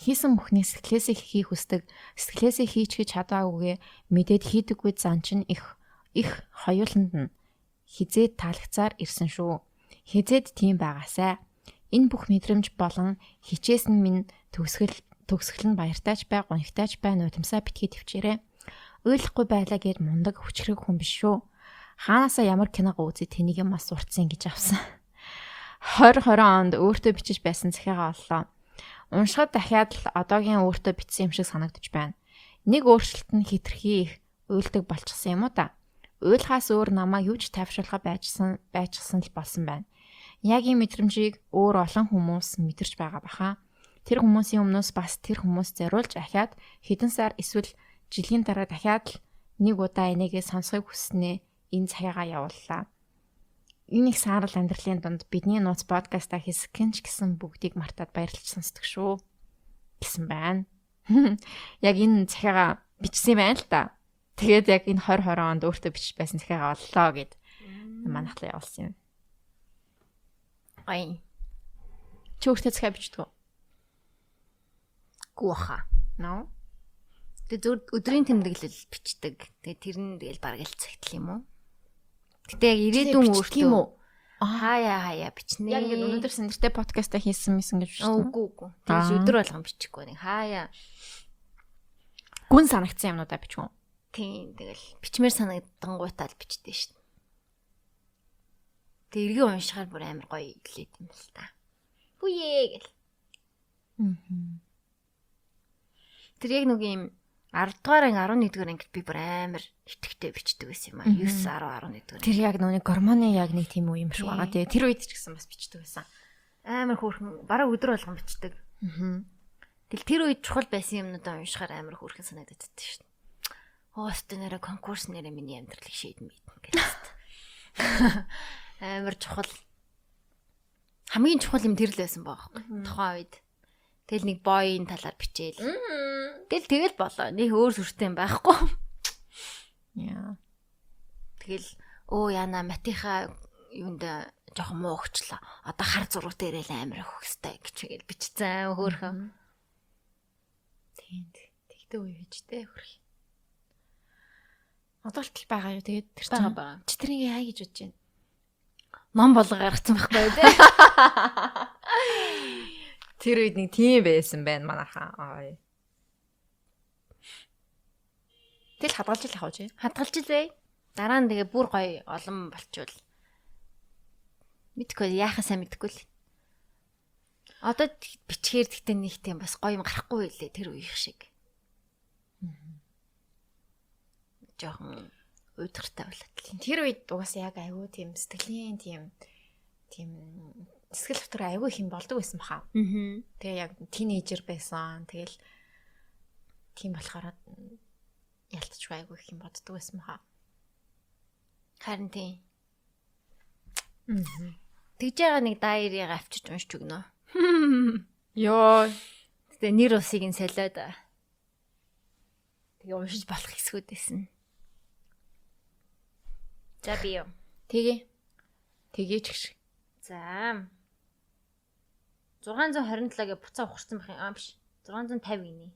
Хийсэн бүхнийг сэтгэлээсээ хийхийг хүсдэг, сэтгэлээсээ хийчихэж чадаагүйгээ мэдээд хийдэггүй зан чинь их их хоёуланд нь хизээд таалагцаар ирсэн шүү. Хизээд тийм байгаасай. Энэ бүх мэдрэмж болон хичээсэн минь төгсгөл төгсгөл нь баяртайч бай, гонигтайч бай, нутамсаа битгий төвчээрэй. Ойлгохгүй байлаа гэд мундаг хүчрэг хүн биш шүү. Хаанаасаа ямар киног үзээ тэнийг юм бас сурцсан гэж авсан. 2020 онд өөртөө бичиж байсан захиагаа оллоо. Уншихад дахиад л одоогийн өөртөө бичсэн юм шиг санагдаж байна. Нэг өөрчлөлт нь хитрхи их уйлдаг болчихсон юм уу та? Уйлахаас өөр намаа юу ч тайвшруулах байжсан байжсан л болсон байна. Яг ийм мэдрэмжийг өөр олон хүмүүс мэдэрч байгаа баха. Тэр хүмүүсийн өмнөөс бас тэр хүмүүс зориулж ахиад хэдэн сар эсвэл жилийн дараа дахиад л нэг удаа энийгээ сонсохыг хүснээ энэ цагаагаа явууллаа. Энэ их саарал амьдралын дунд бидний нууц подкаста хэсгэнч гэсэн бүгдийг мартаад баярлж сонсдог шүү гэсэн байна. Яг энэ цагаагаа бичсэн байна л да. Тэгээд яг энэ 2020 онд өөртөө бичиж байсан захиагаа оллоо гэд манайхлаа явуулсан юм. Гай. Чи өөртөө захиа бичдэг үү? Гууха. Ноо. Тэгээ өдрийн тэмдэглэл бичдэг. Тэгээ тэр нь тэгэл бараг л цагтл юм уу? Гэтэ яг ирээдүйн өөртөө юм уу? хаяа хаяа бичнэ. Яг ингэ өнөөдөр сэнэртэй подкаста хийсэн мэсэн гэж Аа, байна. үгүй үгүй. Тэгж Аа. өдөр болгон бичихгүй нэг хаяа. Гүн санагдсан юмнуудаа бичгүн. Тийм тэгэл бичмээр санагдан гуйтаа л бичдэг шүү дээ. Тэг эргээ уншихаар бүр амар гоё илээд юм л та. Хүүе гэл. Тэр яг нэг юм 10 дугаар анги 11 дугаар ангид би бүр амар итгэвтэй бичдэг байсан юм аа. 9 10 11 дугаар. Тэр яг нүг гормоны яг нэг тийм үе юм шиг байгаа. Тэгээ тэр үед ч гэсэн бас бичдэг байсан. Амар хөөрхөн бараг өдөр болгон бичдэг. Аа. Тэгэл тэр үед чухал байсан юмнуудаа уншихаар амар хөөрхөн санагдаад байдаг шүү дээ. Хоост нэрэ конкурс нэрэ миний амьдралыг шийдэн мэднэ гэж. Амар чухал. Хамгийн чухал юм тэр л байсан баахгүй. Тухайн үед. Тэгэл нэг боён талаар бичээл. Тэгэл тэгэл болоо. Нэг өөр сүртэй юм байхгүй. Яа. Тэгэл өө яна матиха юунд жоохон муу өгчлээ. Одоо хар зураг дээрээ л амар өгөх хэвээр гэж бичсэн хөөхөн. Тийм. Тэгтээ үе бичтэй хөрх. Одоо л байгаа юу тэгээд тэр чинь байгаа. чи тэрийг яа гэж бодож байна? Ном болго гаргацсан байхгүй те. Тэр үед нэг тийм байсан байна манайхаа. Ой. Тэгэл хадгалж л авах чи. Хадгалж илвэ. Дараа нь тэгээ бүр гоё олон болчвол мэдгүй яахаа сайн мэдгүй л. Одоо бичгээр гэхдээ нэг тийм бас гоё юм гарахгүй байлээ тэр үеих шиг. Жохон уйдгартай болоод. Тийм, Тэр үед угаасаа яг айгүй тийм сэтгэлийн тийм тийм сэтгэл хөдлөл айгүй их юм болдог байсан баха. Аа. Тэгээ яг тинейжер байсан. Тэгэл тийм болохоор ялтчгүй айгүй их юм боддог байсан баха. Харин тийм. Тэгж байгаа нэг дайрыг авчиж уншиж өгнө. Йоо, Тэгээ нэр усыг нь солиод. Тэгээ уншиж болох хэсгүүд байсан. За би юу. тэгээ. Тэгээч гэх шиг. За. 627-гээ буцаа ухарсан байх юм аа биш. 650 гинэ.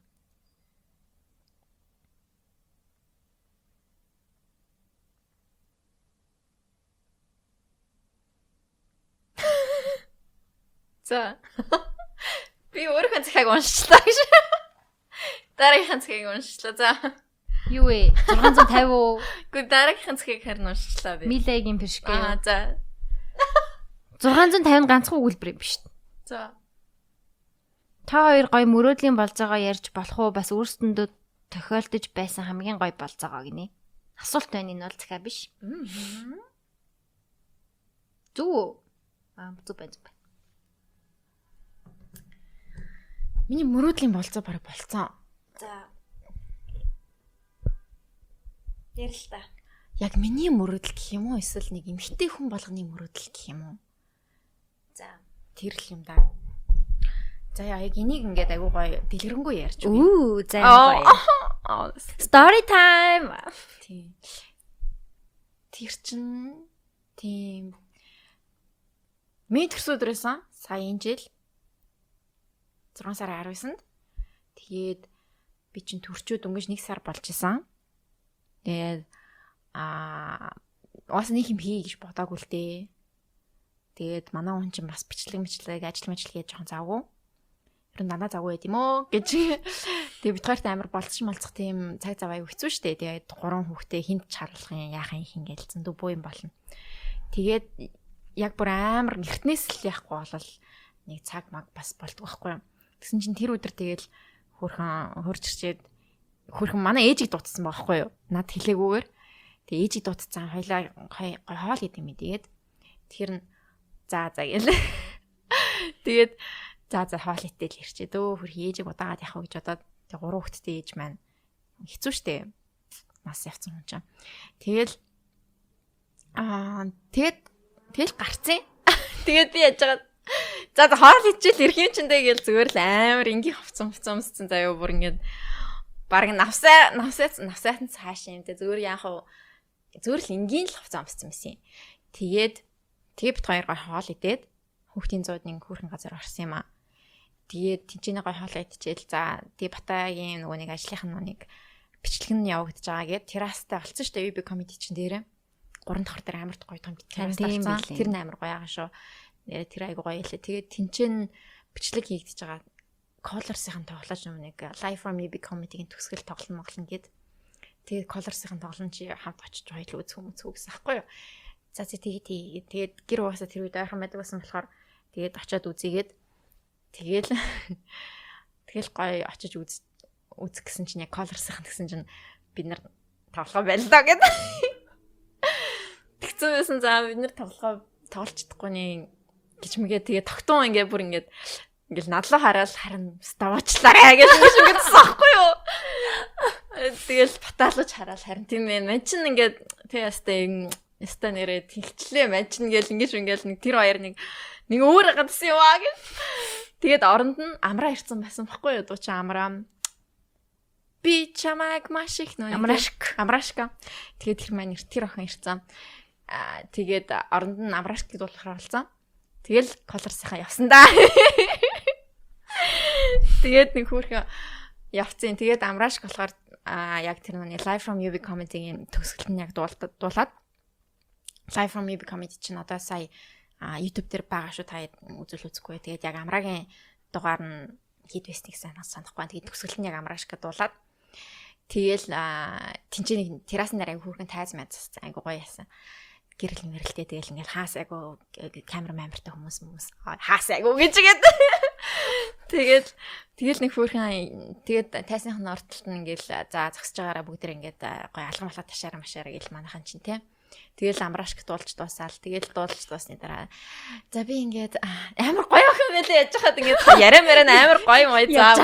За. Би өөрийнхөө захиаг уншчлаа гэж. Дараагийнхаа захиаг уншчлаа. За. Юу вэ? 650 уу? Гэхдээ дараагийнхаа захиаг харин уншчлаа би. Милагийн пишгэ. Аа, за. 650 ганцхан өгүүлбэр юм биш. За. Та хоёр гоё мөрөөдлийн болцоогоо ярьж болох уу? Бас өөрсдөндөө тохиолдож байсан хамгийн гоё болцоогоо гинэ. Асуулт байна энэ бол захиа биш. Зүг үү? Аа зүг байна зүг байна. Миний мөрөөдлийн болцоо бараг болцсон. За. Ярил та. Яг миний мөрөөдөл гэх юм уу эсвэл нэг эмгтэй хүн болгоны мөрөөдөл гэх юм уу? За. Тэр л юм да. За яг энийг ингээд айгуу гоё дэлгэрэнгүй ярьж үгүй. Үу, за гоё. Story time. Тийм. Тэр чин тийм Мэд төрс өдрөөсөн сая энэ жил 6 сарын 19-нд тэгээд би чин төрчөөд өнгөж 1 сар болж исэн. Тэгээд аа уус нэг юм хий гэж бодоагүй л дээ. Тэгээд манай хүн чинь бас бичлэг мэтлэг ажил мэтлэгээ жоохон завгүй. Ер нь дандаа завгүй байд юм оо гэж. Тэгээд бид хоёрт амар болцож малцах тийм цаг зав аягүй хэцүү шттэ. Тэгээд гурван хүүхдээ хинт чарлах юм яахын хингээл зөндөө буу юм болно. Тэгээд яг бүр амар эртнээс л яахгүй болол нэг цаг маг бас болдгоо байхгүй юу. Тэгсэн чинь тэр өдөр тэгэл хөрхөн хурж ирчээд хөрхөн манай ээжийг дуудсан байхгүй юу. Над хэлээгүйгээр. Тэгээ ээжийг дуудсан хоёлаа хоол идэм юм тэгээд тэр нь за за гэл. Тэгээд за за хоол итэл ирчээ дөө хөрх ээжийг удаагаад явах гэж бодоод тэг гурван хүүхэдтэй ээж маань хэцүү шттэ. Нас явцсан хүн чинь. Тэгэл аа тэгэд тэгэл гарцیں۔ Тэгээд би яаж байгаа За хоол ичээл ирэх юм чинь дээ гэл зүгээр л амар ингийн хавцсан хавцсан өмссөн заяа бүр ингээд баг навсаа навсаа навсаатан цааш юм те зүгээр яах вэ зүгээр л энгийн л хувцас амссан байсан юм. Тэгээд тэгээ бит хоёр гой хоол идээд хүүхдийн зууд нэг хүүхэн газар орсон юм аа. Тэгээд тэнцэнэ гой хоол идчихэл за тий батагийн нөгөө нэг ажлынх нь нэг бичлэг нь явагдаж байгаа гэд террастай олцсон шүү дээ UB comedy чин дээрээ. Гурван давхар дээр амар гоё том террас тийм олцсон. Тэр нь амар гоё байгаа шүү. Нэрэ тэр айгу гоё ялээ. Тэгээд тэнцэн бичлэг хийгдэж байгаа Colors-ийн тоглож юм нэг Live from UB comedy-гийн төгсгөл тоглоно моглон гэд Тэгээд Colors-ийн тоглоом чи хамт очиж хоёул үзэх юм үзэх гэсэн байхгүй юу. За за тэгээ тэгээ тэгээд гэр угаасаа тэр үед ойрхон байдаг байсан болохоор тэгээд очиод үзийгээд тэгээл тэгэл гоё очиж үз үзэх гэсэн чинь яг Colors-ийн гэсэн чинь бид нар тоглоо байл даа гэд. Тэгсэн байсан за бид нар тоглоо тоглож чадахгүй нэ гэж мэгээ тэгээ тогтун ингээ бүр ингээд ингээл надлаа хараад харин ставаачлаарэ гэж ингэж ингэсэн байхгүй юу. Тэгэл баталж хараад харин тийм ээ. Ман чин ингээд тэг ястай яста нэрээ тэлчлээ ман чин гэл ингэж ингээл нэг тэр хоёр нэг нэг өөр гадсан юм аа гэж. Тэгээд оронд нь амраа ирсэн байсан байхгүй юу дуучин амраа. Би чамайг маш их нөө Амраашк. амраашка. Тэгээд тэр маань тэр охин ирсэн. Аа тэгээд оронд нь гэдэг болохоор болсон. Тэгэл колорсынхаа явсан да. Тэгээд нэг хүүхэн явцیں۔ Тэгээд амраашк болохоор яг тэр нүний Live from UB comedy-гийн төгсгөлт нь яг дуулаад Live from UB comedy чинь одоо сая YouTube дээр байгаа шүү та үзэл үзэхгүй. Тэгээд яг амрагийн дугаар нь хит вестник санах санахгүй. Тэгээд төгсгөл нь яг амраа шиг дуулаад Тэгэл тэнцээ нэг террасн дээр аяг хүүхэн тайз мэдс аяг гоё яасан. Гэрэл мэрэлтэй тэгэл ингээл хаас айгу камер мамертай хүмүүс хүмүүс хаас айгу гэж игээд Тэгээд тэгэл нэг хүүхэн тэгээд тайсных нь ортолт нь ингээл за зогсож байгаараа бүгд ингээд гоё алган болоо ташаараа машаараа гэл манайхан чинь тийм Тэгэл амраашк дуулж дуусаал. Тэгэл дуулж дуусны дараа за би ингээд амар гоё охин байлаа яж хахад ингээд яриа мэрэн амар гоё мой заав.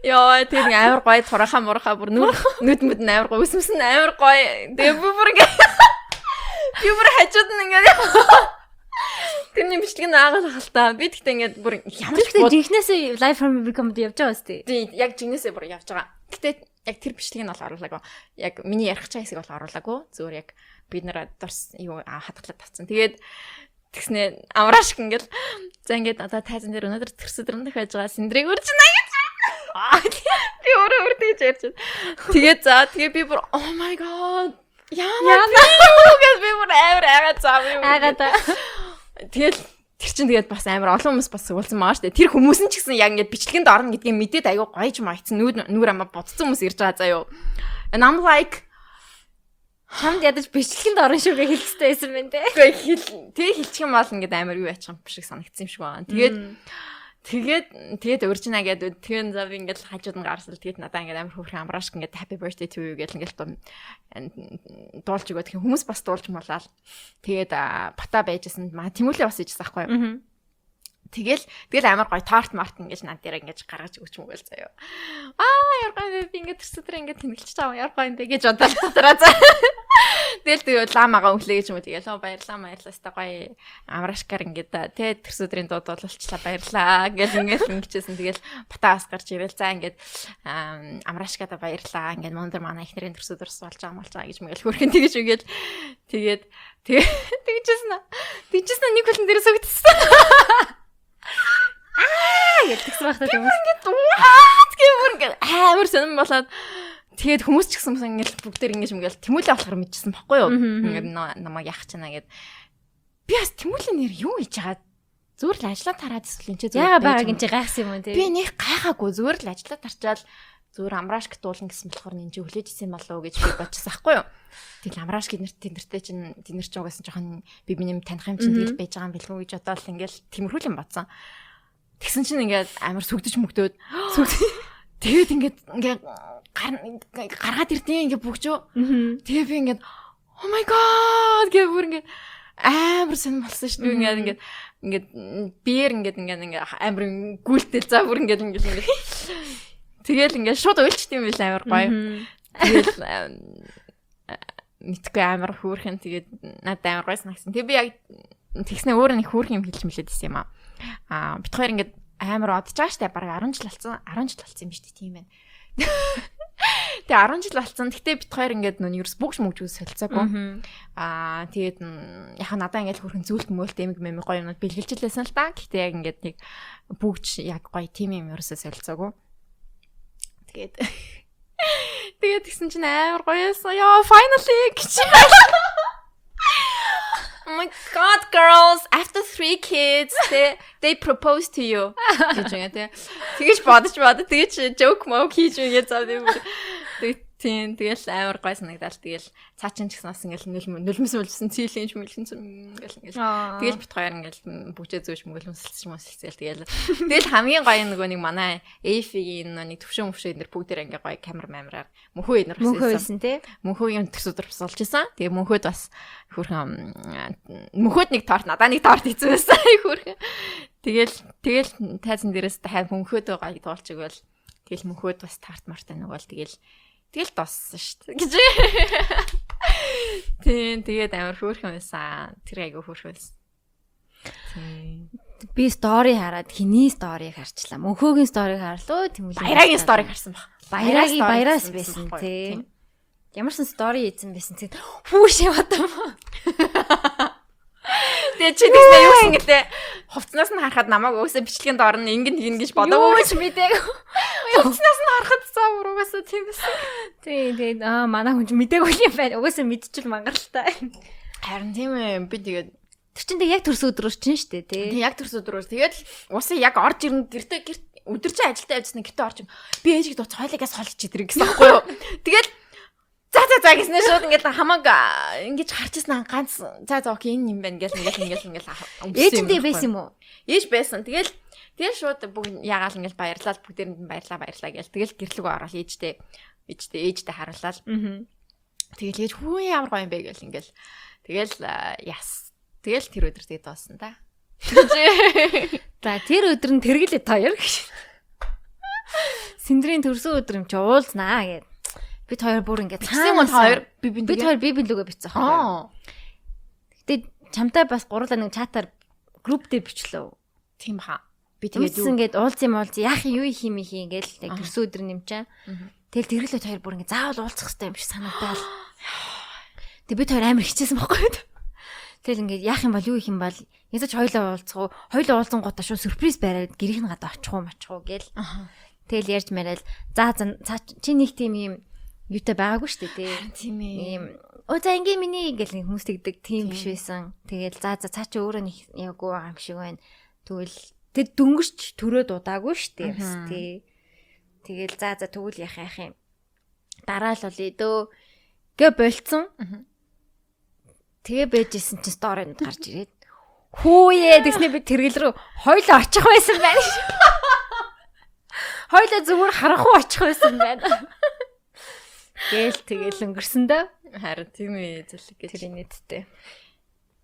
Йоо тэр амар гоё тураха мурха бүр нүд мүд амар гоё нь амар гоё. Тэгээ бүр ингээд би бүр хажууд нь ингээд Тэрний бичлэг нь аагаад халтаа. Би тэгтээ ингээд бүр ямар ч жинхнээсээ live from comedy явж байгаа үстэй. Тийм, яг жинхнээсээ бүр явж байгаа. Гэтэ яг тэр бичлэг нь бол оруулаагүй. Яг миний ярих чаа хэсэг бол оруулаагүй. Зүгээр яг бид нэр дурс юу хатгалаад тавцсан. Тэгээд тэгснэ амраашг ингээл за ингээд одоо тайзан дээр өнөөдөр төрсөдрөндөх байж байгаа синдрийг үржинэ гэж. Би өөрөө үрдэж ярьж байна. Тэгээд за тэгээ би бүр oh my god Яа гэж би бүр амар айгаад зав юм. Айгаад. Тэгэл тэр чинь тэгээд бас амар олон хүмүүс бас суулсан маа штэ. Тэр хүмүүс нь ч гэсэн яг ингээд бичлэгэнд орно гэдгийг мэдээд аягүй гоёж маягцсан нүүр нүүр амаа бодсон хүмүүс ирж байгаа заяо. And I'm like Хамд ядаж бичлэгэнд орно шүү гэж хэлцтэй байсан байна те. Үгүй хэл тэгээ хэлчих юм бол ингээд амар юу ячих юм шиг санагдсан юм шиг байна. Тэгээд тэгээд тэгээд урьжина гэдэг тэгээд зав ингээд хажууд нь гарсал тэгээд надаа ингээд амар хөөрхөн амрааш ингээд happy birthday to you гэл ингээд дуулж өгөө тэгэхээр хүмүүс бас дуулж молаал. Тэгээд бата байжсэн маа тэмүүлээ бас ижсэн байхгүй юу. Тэгэл тэгэл амар гоё торт март ингэж над дээр ингэж гаргаж өгч мөгөл заяа. Аа яар гоё би ингэж төсөдөр ингэж тэмгэлж чаав юм бэ гэж бодлоо дотроо за. Тэгэл тэгээ ламагаа өглөө гэж юм уу? Тэгэл баярлаа баярлаа ста гоё амрашкар ингэж тэ төсөдрийн дууд болуулчлаа баярлаа гэж ингэж ингэжсэн. Тэгэл батаас гарч ирээл за ингэж амрашкада баярлаа ингэж мондөр манай ихнэрийн төсөдөрс болж байгаа мал цаа гэж мэгэл хөрхэн тэгэж үгээд тэгээд тэгжсэн тэгжсэн нэг хүлэн дээрээс өгдсөн аа гэж тэгсэн байхдаа хүмүүс. ингээд what гэвэр ингээд амар сонирн болоод тэгээд хүмүүс ч гэсэн ингээд бүгдээр ингээд ингээл тэмүүлээ болохоор мэдчихсэн баггүй юу? Ингээд намайг яах чана гэд. Би бас тэмүүлээ нэр юу хийж байгаа зүгээр л ажиллаа тараад эсвэл энэ ч зүгээр яга байгааг энэ гайхсан юм тий би нэг гайхаагүй зүгээр л ажиллаа тарчаал зүгээр амраашк дуулна гэсэн болохоор энэ чи хүлээж исэн болов уу гэж би бодчихсан байхгүй юу. Тэгэл амраашк нэрт тэнэртэй чинь тэнэр чинь угаасан жоохон би миний таних юм чинь тэгэл байж байгаа юм билгүй гэж бодоол ингээл тэмэрхүүл юм бодсон. Тэгсэн чинь ингээд амар сүгдэж мөгдөөд тэгээд ингээд ингээд гаргаад ирдیں۔ ингээд бүгжөө. Тэгээ би ингээд oh my god гэх бүр ингээд амар сэн болсон шүү дээ. Ингээд ингээд ингээд биер ингээд ингээд ингээд амар гүйлтэл за бүр ингээд ингээд ингээд Тэгэл ингээд шууд уйлчт юм биш амар гоё. Тэгэл мэдгүй амар хөөрхөн тэгээд надад амар гоё санагсан. Тэг би яг тэгснэ өөр нэг хөөрхөн юм хэлж мэлээд байсан юм аа. Аа бит хоёр ингээд амар одож байгаа штэ бараг 10 жил болсон 10 жил болсон юм дээ тийм байна. Тэгээ 10 жил болсон. Гэтэ бит хоёр ингээд нөө ерөөс бүгш мөгж үс солилцоогүй. Аа тэгээд яхаа надаа ингээд хөрхэн зүйлт мөөлт эмэг мэмэг гоё юмнууд бэлгэлжлээсэн л та. Гэтэ яг ингээд нэг бүгж яг гоё тим юм ерөөсөө солилцоогүй тэгээд тэгээд тэгсэн чинь амар гоёсон. Яа, finally гэж. Oh my god girls after three kids they they propose to you гэж юм тий. Тэгэж бодож бодож тэгэж joke moke хийж үгээ зав тийм. Тийм. Тэгэл амар гой санагдал. Тэгэл цаачин ч гэсэн бас ингээл нулимс үлсэн цэлийн ч мэлсэн ингээл. Ингээл тэгэл бит хоёр ингээл бүжээ зөөж мөлмсэлж мөсэлцэл тэгэл тэгэл хамгийн гоё нөгөө нэг манай эйфигийн нэг төвшөө мөвшөө энэ бүгдээр ингээ гоё камер мамраар мөнхөө энэ мөнхөө байсан тий. Мөнхөөгийн төсөдөр бас олж исэн тэгээ мөнхөд бас хөрхөн мөнхөд нэг торт надаа нэг торт хийсэн байсан хөрхөн тэгэл тэгэл тайзан дээрээс хай мөнхөд гоё дуулж игэл тэгэл мөнхөд бас тарт мартай нөгөө л тэгэл Тэгэл дууссан шүү дээ. Гэж. Тийм, тэгээд амар хөөрхөн байсан. Тэр айгу хөөрхөн байсан. Тийм. Би стори хараад хиний сториг харчлаа. Мөнхөөгийн сториг харлуу, тэмүүлээ. Баярагийн сториг харсан баг. Баярагийн баяраас байсан тий. Ямарсан стори хийсэн байсан тий. Хүүш яваадам. Тэгээ чи тэгснэ юу гэсэн гэдэг хувцснаас нь харахад намайг өөөсө бичлэгэнд орно ингэн тэгнэ гэж бодоогүй ч мэдээг. Утаснаас нь харахад цаа уруугасаа тийм байсан. Тий, тэгээд аа манай хүн ч мдээгүй юм байна. Угаасаа мэдчихэл мангаралтай. Харин тийм ээ би тэгээд Тэр чинь тэг яг төрс өдрөөс чинь штэ тий. тэг яг төрс өдрөөс тэгээд уусаа яг орж ирнэ гэртээ гэрт өдөр чинь ажилдаа явжсан гэртээ орж. Би ээжийг дуу цойлогоос холж идрэг гэсэн байхгүй юу. Тэгээд За за за гэснээр шууд ингээд хамаг ингэж харчихсан ганц за за окей энэ юм байна гэл ингээд ингээд ингээд Ээжтэй байсан юм уу? Ээж байсан. Тэгэл тэгэл шууд бүгд ягаал ингээл баярлал бүгдээрэнд нь баярлаа баярлаа гээл. Тэгэл гэрлэгөө ороод ээжтэй ээжтэй ээжтэй харуулаад Аа. тэгэл ээж хүү ямар гоё юм бэ гээл ингээл. Тэгэл яс. Тэгэл тэр өдөр тэгээд доосон та. За тэр өдөр нь тэргэлээ тоёр гэж. Синдрийн төрсөн өдөр юм чи уулзнаа гэд. Бид хоёр бүр ингээд Тэгсэн юм хоёр би би бид хоёр би билүүгээ бичсэн Аа. хаа. Гэтэ чамтай бас гурлаа нэг чатаар групп дээр бичлээ. Тийм хаа. Би тэгээд Тэгээд ингээд уулз юм уулз яах юм юу их юм их ингээл яг төрсөн өдөр нэмчээ. Тэгэл тэргэлээ хоёр бүр ингээд заавал уулзах хэрэгтэй юм шиг санагдал. Тэг бид хоёр амар хичээсэн байхгүй юу? Тэгэл ингээд яах юм бол юу их юм бол язаж хоёлоо уулзах уу? Хоёлоо уулзсан гутаа шууд сюрприз бариад гэрийнх нь гадаа очих уу мачих уу гээл. Тэгэл ярьж мараал за за чи нэг тийм юм юутай байгаагүй шүү дээ тий. Тийм ээ. Ийм оо за ингийн миний нэг хүмүүс тэгдэг тийм биш байсан. Тэгэл за за цаа чи өөрөө нэг явгүй байгаа юм шиг байна. Тэгвэл тэр дөнгөрч төрөө дудаагүй шүү дээ бас тий. Тэгэл за за тэгвэл яах яах юм. Дараа л болъё дөө. Гэ болцсон. Тэгээ байжсэн чинь сторинд гарч ирээд хүүе гэснээр би тэргэл рүү хойлоо очих байсан байна. Хойлоо зүгээр харах уу очих байсан байна. Гээл тэгэл өнгөрсөн дөө. Харин тийм ээ зөвлөг гэж. Тэр нийтдээ.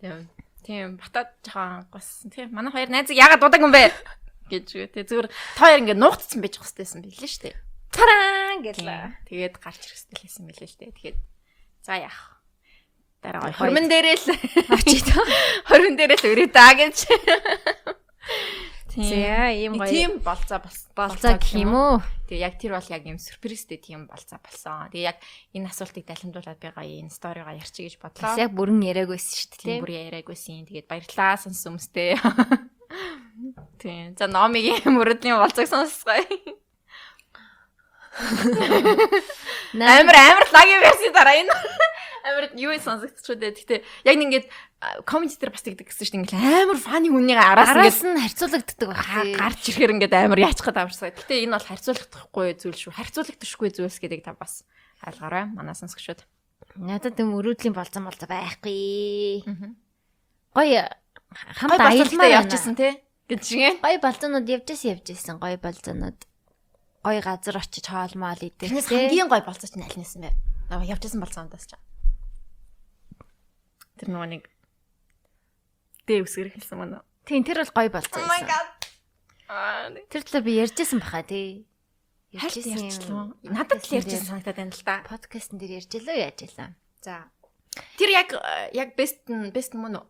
Тийм. Тийм батад жоохон гос. Тийм манай хоёр найзыг яагаад дудаг юм бэ? гэж. Тэгээ зүгээр та хоёр ингээд нуугдсан байж хэвчээсэн билээ шүү дээ. Тараа гэл. Тэгээд гарч ирэхстэл хэлсэн билээ шүү дээ. Тэгээд за яах. Дараа хормон дээрээ л Очиж хормон дээрээ л өрөө даа гэж. За ийм гоё. Тийм болцоо болцоо гэх юм уу? Тэгээ яг тэр бол яг юм сюрпризтэй тийм болцоо болсон. Тэгээ яг энэ асуултыг далимдуулаад би гоё энэ сторигоо ярьчих гэж бодлоо. яг бүрэн яриагүйсэн шүү дээ. Бүр яриагүйсэн. Тэгээд баярлалаа сонсон юмстэй. Тийм. За номигийн мөрөдлийн болцоог сонсгоё. Амар амар лагийн верси дараа энэ. Амар юу сонсогдчихоо дээ. Гэтэ яг нэг ингээд комеди дээр бас тэгдэг гэсэн чинь ингээд амар фаны хүнийг араас ингээд араас нь харьцуулагддаг байх. га- гарч ирэхээр ингээд амар яачих гээд амарсаа. Гэтэ энэ бол харьцуулахдахгүй зүйл шүү. Харьцуулагдчихгүй зүйлс гэдэг та бас ойлгоорой. Манай сонсогчдод. Надад юм өрөөдлийн болцсон болцоо байхгүй. Гоё хамт аялмаар болцолтой явж явчихсан тий. Гэж чинь. Гоё болцоонууд явж исэн явж исэн гоё болцоонууд. Гоё газар очиж хоолмоол идэх. Тэрнээс хамгийн гой болцооч нь аль нэсэн бэ? Аа явчихсан болцоондоос ч. Тэр нөгөө нэг дэ үсгэр хэлсэн мөн. Тийм тэр бол гоё болцоо байсан. god. Аа Тэр талаар би ярьжсэн баха тий. Ярьжсэн. Надад л ярьжсэн санагдаад байна л да. Подкастн дээр ярьж илөө яаж илаа. За. Тэр яг яг бест нь бест мөн үү?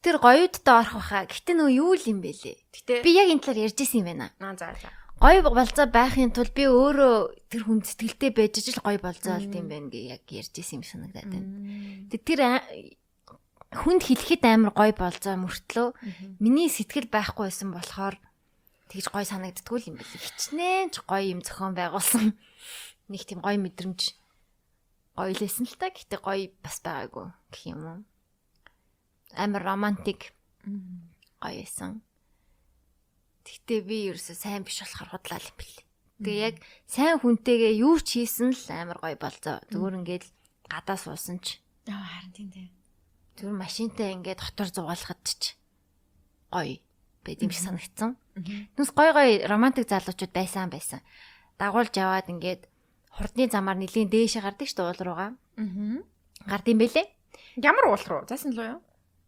Тэр гоёудтай орох баха. Гэтэ нөгөө юу л юм бэ лээ. Гэтэ Би яг энэ талаар ярьжсэн юм байна. аа за за. Гоё болцоо байхын тулд би өөрөө тэр хүн сэтгэлтэй байж ижил гоё болцоо олд юм байна гэ яг ярьжсэн юм санагдаад байна. Тэг тэр хүнд хэлэхэд амар гоё болцоо мөртлөө миний сэтгэл байхгүй байсан болохоор тэгж гоё санагддгүй юм байна. Хичнээн ч гоё юм зохион байгуулсан. Нэг тийм гоё мэдрэмж гоё лсэн л та. Гэтэ гоё бас байгаагүй гэх юм уу. Амар романтик гоё байсан. Гэтэ би ерөөсөө сайн биш болохоор худлаа юм бэл. Тэгээ яг сайн хүнтэйгээ юу ч хийсэн л амар гоё болцоо. Зүгээр ингээд гадаа суусан ч Аа харин тийм тийм. зүгээр машинтай ингээд дотор зугаалахад ч гоё байд юм шиг санагдсан. Түнс гоё гоё романтик залуучууд байсан байсан. Дагуулж яваад ингээд хурдны замаар нэлийн дээшээ гардаг шүү дээ уул руугаа. Аа. Гардыг бэлээ. Ямар уул руу? Зайсан луу юу?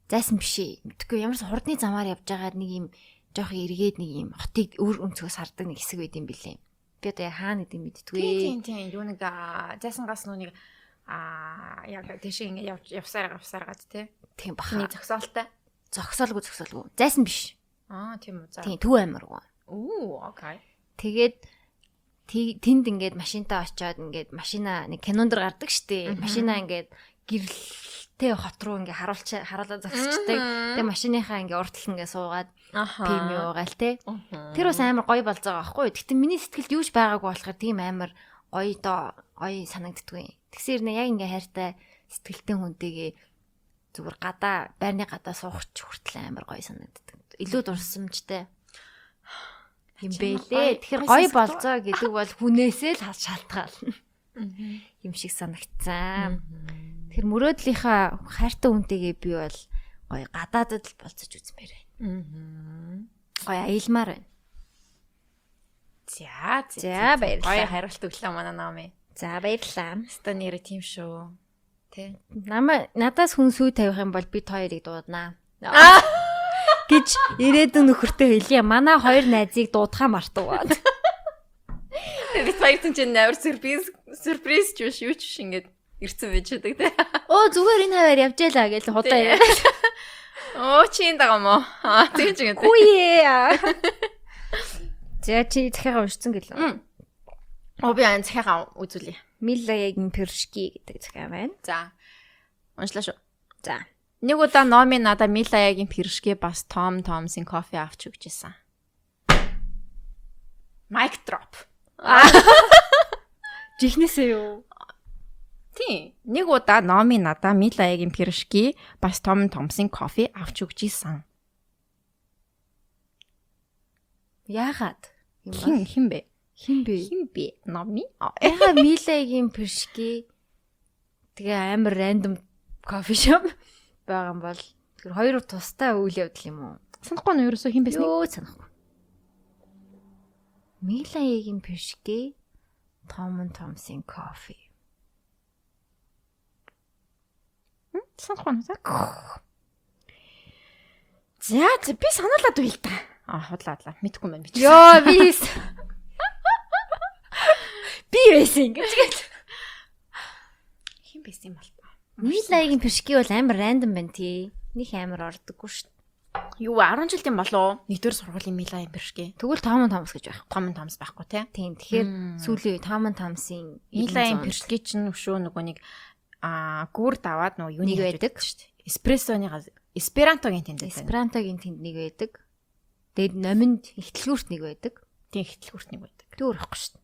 Зайсан биш ээ. Мэдгүй ямарс хурдны замаар явж байгаад нэг юм жоох эргээд нэг юм хотыг өөр өнцгөөс хардаг нэг хэсэг байд юм бэлээ. Би одоо яг хаана гэдэг мэдтгүй. Тийм тийм юу нэг зайсан гас нүг аа яг тийш ингэ явсаар явсаар гад тий. Тийм баха. зөксөөлтэй. Зогсоолгүй зогсоолгүй. Зайсан биш. Аа тийм үү. Тийм төв амаргүй. Оо окей. Тэгээд тэнд ингээд машинтаа очиод ингээд машина нэг кинонд дэр гардаг штеп. Машина ингээд гэрэлтэй хот руу ингээд харуулч харуулаад зогсчдаг. Тэгээ машиныхаа ингээ урд тал ингээ суугаад Аха. пим юугаал те. Тэр бас амар гоё болж байгаа байхгүй юу? Гэтэ миний сэтгэлд юуж байгаагүй болохоор тийм амар гоё доо гоё санагддгүй. Тэгсэр нэ яг ингээ хайртай сэтгэлтэй хүнтэйгээ зүгээр гадаа байрны гадаа суугч хүртэл амар гоё санагддаг. Илүү дурсамжтай юм бэлээ. Тэгэхээр гоё болцоо гэдэг бол хүнээсээ л шалтгаална. Юм шиг санагцсан. Тэгэхээр мөрөөдлийнхаа хайртай хүнтэйгээ би бол гоё гадаадд л болцож үзмээр байна. Гоё аялмаар байна. За За, баярлалаа. Гоё хариулт өглөө манай наами. За баярлалаа. Ста нэрэ тийм шүү. Тэ. Намаа надаас хүн сүй тавих юм бол бид хоёрыг дууднаа. гэж ирээдүйн нөхөртөө хэлье. Манай хоёр найзыг дуудахаа мартав. Би баяртай чинь амар сюрприз сюрприз ч биш юу ч биш ингээд ирсэн байж байдаг те. Оо зүгээр энэ хаваар явж ялаа гэж худаа яриа. Оо чи энэ дага мó. Аа тэгж ингээд. Үе. За чи захиагаа уншсан гэлээ. Оо би ан захиагаа үзүүлье. Миллагийн пиршки гэдэг захиа байна. За. Уншлаа шүү. За. Нэг удаа Номи надаа Милаягийн пиршгэ бас Том Томсын кофе авч өгчээсэн. Mic drop. Жихнээсээ юу? Тийм. Нэг удаа Номи надаа Милаягийн пиршги бас Том Томсын кофе авч өгчээсэн. Яагаад? Хин хин бэ? Хин бэ? Хин бэ? Номи? Яга Миллагийн пиршки тэгээ амар рандом кофе шоп байгаа юм бол тэр хоёр тустай үйл явдал юм уу? Санахгүй нь ерөөсөө хин байсан. Юу санахгүй. Миллагийн пиршки Том Томсын кофе. Санахгүй нь. За, за би санаалаад байл та. А худлаа худлаа. Мэдхгүй байна би. Йоо би би байсан ингэж гэж. хин байсан юм бол. Миллагийн пиршки бол амар рандом байна тий. Них амар ордоггүй шүү. Юу 10 жилийн болов нэгдүгээр сургуулийн Милаягийн пиршгэ. Тэгвэл Том Томс гэж байх. Том Томс байхгүй те. Тийм. Тэгэхээр сүүлийн үе Том Томсын Милаягийн пиршгэ чинь өшөө нөгөө нэг аа гүр даваад нөгөө юуны Нэг байдаг. шүү дээ. Эспрессоны газ эсперантогийн тэнд байдаг. Эсперантогийн тэнд нэг байдаг. Тэгээд номинд ихтлгүүрт нэг байдаг. Тийм ихтлгүүрт нэг байдаг. Түр ихгүй шүү. дээ.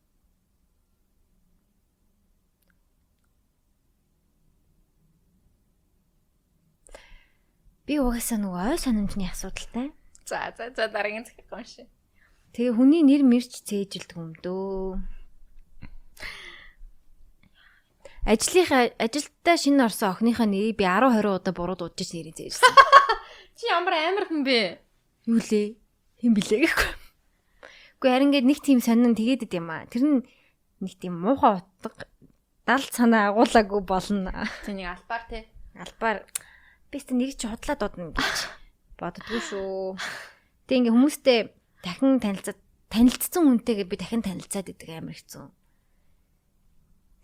Би угаасаа нөгөө ой санамжны асуудалтай. За за за дараагийн захиг унши. Тэгээ хүний нэр мэрч цээжилдэг юм дөө. Ажлынхаа ажилдаа шинэ орсон охиныхаа нэрийг би 10 20 удаа буруу дуудаж нэрийг зээжсэн. Чи ямар амар хүн бэ? Юу лээ? Хин блэ гэхгүй. Гэхдээ харин ингээд нэг тийм сонин тэгээд идэм юм аа. Тэр нь нэг тийм муухай утга далд санаа агуулаагүй болно. Тэ нэг албаар те. Албаар би ч нэг чи худлаа дуудана гэж боддгоо шүү. Тэг ингээ хүмүүстэй дахин танилцаад танилцсан хүнтэйгээ би дахин танилцаад идэг амар хэцүү.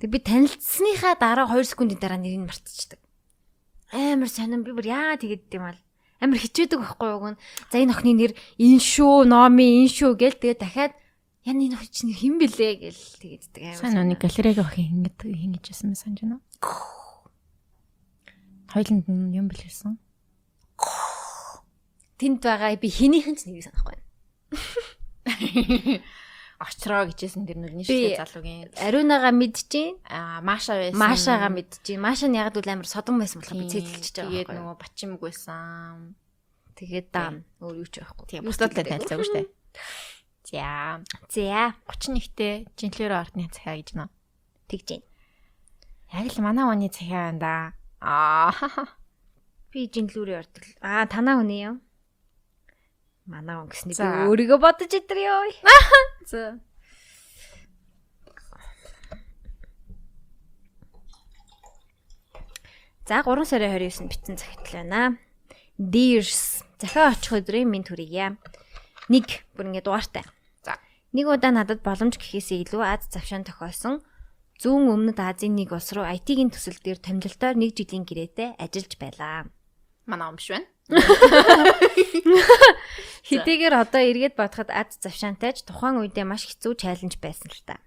Тэг би танилцсныхаа дараа 2 секундын дараа нэрийг мартчихдаг. Амар сонирн би бүр яа тэгээд юм бол амар хичээдэг байхгүй юу гэн. За энэ охины нэр ин шүү, номи ин шүү гэл тэгээд дахиад яа энэ охин чинь хэн бэлээ гэл тэгээд идэг амар. Сайн нэг галерейг охин ингэж ингэж ясан мэ санаж байна уу? Хойлонд нь юм бэлэрсэн. Тэнд байгаа би хинийхэн ч нэрийг санахгүй байна. Очроо гэжсэн тэр нүрний Би- шилээ залуугийн Ариунагаа мэдчихээн. аа Маша байсан. Машаага мэдчихээн. Маша нь яг л амар содон байсан болохоор би цэцэлчихэж байгаа. Тэгээд нөгөө бачимг байсан. тэгээд даам өөр юу ч байхгүй. Тийм бусдаатай танилцаагүй дээ. За За 31-тэй жинлэрөө ортны цахиа гэж нөө. тэгж байна. Яг л манай оны цахиа байна да. Аа Би жинлүүрийн ортол. Аа танаа хүний юм. Манай он гэсний би өөрийгөө бодож итэр ёо. за. За 3 сарын 29-нд битсэн захидал байна. Dears захиа очих өдрийн минь төрийе. Нэг бүр ингэ дугаартай. За. Нэг удаа надад боломж гэхээсээ илүү Аз завшаан тохиосон зүүн өмнөд Азийн нэг улс руу IT-ийн төсөл дээр томилолтоор нэг жилийн гэрээтэй ажиллаж байлаа. Манай ом биш байна. Хэдийгээр одоо эргээд бодоход аз завшаантайч тухайн үедээ маш хэцүү чаленж байсан л та.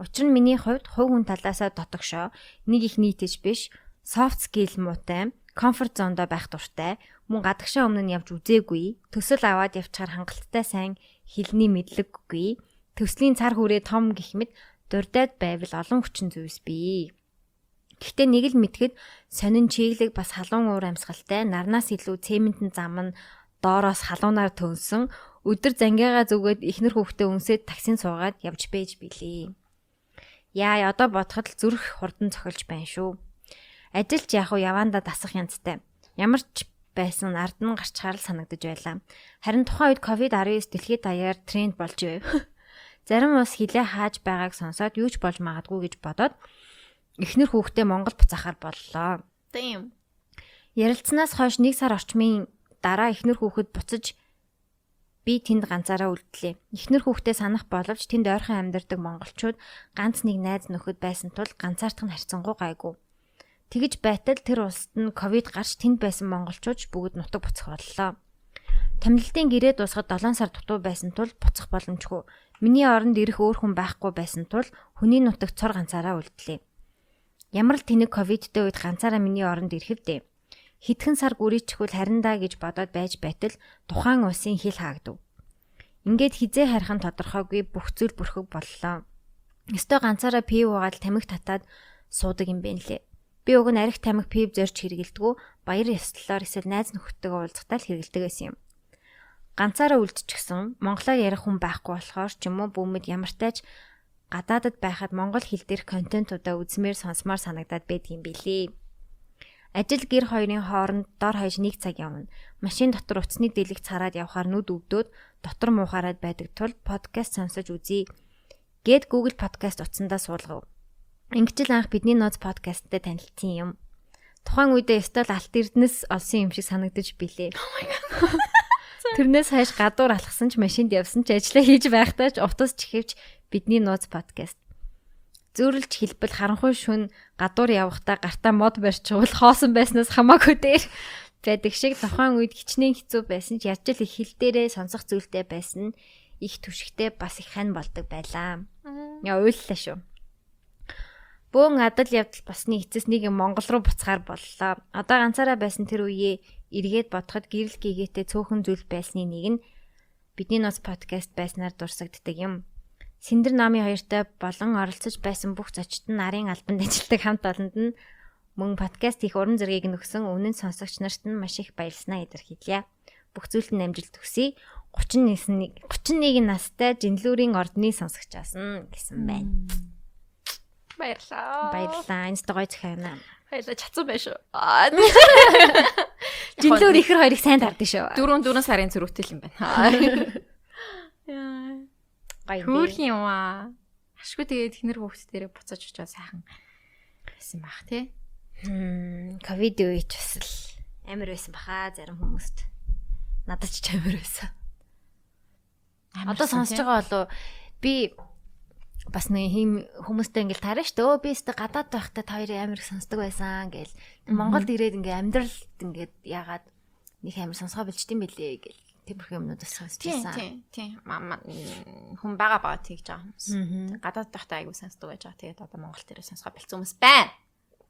Учир нь миний хувьд хувь хүн талаасаа дотогшоо нэг их нийтэж биш, soft skill муутай, comfort zone-доо байх дуртай, Мөн гадагшаа өмнө нь явж үзээгүй. Төсөл аваад явчихаар хангалттай сайн хэлний мэдлэггүй. Төслийн цар хүрээ том гэх мэт дурдаад байвал олон хүчин зүйлс бий. Гэхдээ нэг л мэдхэд сонин чиглэг бас халуун уур амьсгалтай нарнаас илүү цементэн зам нь доороос халуунаар төнсөн өдөр зангиагаа зүгээд ихнэр хүүхдээ өнсөд таксин суугаад явж бэж билээ. Яа одоо бодоход л зүрх хурдан цохилж байна шүү. Ажилч яг уу явандаа дасах янзтай. Ямар ч байсан ард нь гарчхаар л санагдаж байлаа. Харин тухайн үед ковид-19 дэлхийд даяар тренд болж байв. Зарим ус хилээ хааж байгааг сонсоод юу ч болж магадгүй гэж бодоод эхнэр хүүхдээ Монгол буцаахаар боллоо. Дэм. Ярилцсанаас хойш нэг сар орчмын дараа эхнэр хүүхэд буцаж би тэнд ганцаараа үлдлээ. Эхнэр хүүхдээ санах боловч тэнд ойрхон амьдардаг монголчууд ганц нэг найз нөхөд байсан тул ганцаардах нь харьцангуй гайгүй. Тэгж байтал тэр улсад нь ковид гарч тэнд байсан монголчууд бүгд нутаг буцах боллоо. Тамлилтын гэрээ дуусахад 7 сар дутуу байсан тул буцах боломжгүй. Миний оронд ирэх өөр хүн байхгүй байсан тул хүний нутагт цор ганцаараа үлдлээ. Ямар л тэнэг ковидтэй үед ганцаараа миний оронд ирэх вдэ. Хитгэн сар гүрийчихвэл хариндаа гэж бодоод байж байтал тухайн улсын хил хаагдав. Ингээд хизээ харих нь тодорхойгүй бүх зүйл бүрхэг боллоо. Өстөө ганцаараа пив уугаад тамхи татаад суудаг юм бэ нэлээ. Би уг нь арх тамхи пив зорж хэргэлдэггүй баяр ёслолоор эсвэл найз нөхдөдөө уулзахтаа л хэргэлдэг байсан юм. Ганцаараа үлдчихсэн монголоор ярих хүн байхгүй болохоор ч юм уу бүүмэд ямартайч гадаадад байхад монгол хэл дээрх контентуудаа үзмээр сонсмоор санагдаад байдгийн билээ. Ажил гэр хоёрын хооронд дор хаяж нэг цаг явна. Машин дотор утасны дэлгэх цараад явхаар нүд өвдөөд дотор муухаарад байдаг тул подкаст сонсож үзье. Гэт Google Podcast утсандаа суулгав. Ингэжл анх бидний ноц подкасттай танилцсан юм. Тухайн үедээ ёстой л алт эрдэнэс олсон юм шиг санагдаж билээ. Тэрнээс хойш гадуур алхсан ч машинд явсан ч ажиллаа хийж байхдаа ч утас чихвч бидний ноц подкаст. Зөөрлж хэлбэл харанхуй шүн гадуур явахдаа гартаа мод барьчихвал хоосон байснаас хамаагүй дээр байдаг шиг тухайн үед хичнээн хэцүү байсан ч яаж л их хил дээрээ сонсох зүйлтэй байсан их түшигтэй бас их хань болдог байлаа. Яа уйллаа шүү. Бөөн адал явдал басны эцэс нэг юм Монгол руу буцахаар боллоо. Одоо ганцаараа байсан тэр үеэ эргээд бодоход гэрэл гээгээтэй цөөхөн зүйл байсны нэг нь бидний нос подкаст байснаар дурсагддаг юм. Синдэр намын хоёртой болон оролцож байсан бүх зочид нь нарын албанд ажилладаг хамт олонд нь мөн подкаст их уран зэргийг нөхсөн өмнө нь сонсогч нарт нь маш их баярлснаа илэрхийлье. Бүх зүйлд нь амжилт хүсье. 39 31 настай жинлүүрийн ордны сонсогчаас нь гэсэн байна. Баярлаа. Баярлалаа. Инста гоё захиана. Баярлаа. Чацсан байх шүү. Жинлүүр ихэр хоёрыг сайн тардсан шүү. Дөрөв дөрөв сарын зөрүүтэй юм байна. Яа. Гоё Хөөх юм аа. Ашгүй тэгээд хинэр хүүхдүүдээрээ буцааж очоод сайхан байсан бах тий. Ковид үеч бас л амар байсан баха зарим хүмүүст. Надад ч амар байсан. Одоо сонсож байгаа болоо би бас нэг хим хүмүүстэй ингээл тарина шүү дээ. Би өстө гадаад байхдаа та хоёрын амир сонсдог байсан гээл. Монголд ирээд ингээ амьдралд ингээд ягаад нэг амир сонсгоо билчдэм билээ гэл. Тиймэрхүү юмнууд бас сонсч Тийм тийм. Мама хүн байгаа баа тэгж байгаа хүмүүс. Гадаад байхдаа айгу сонсдог байж байгаа. Тэгээд одоо Монгол дээрээ сонсгоо бэлцсэн хүмүүс байна.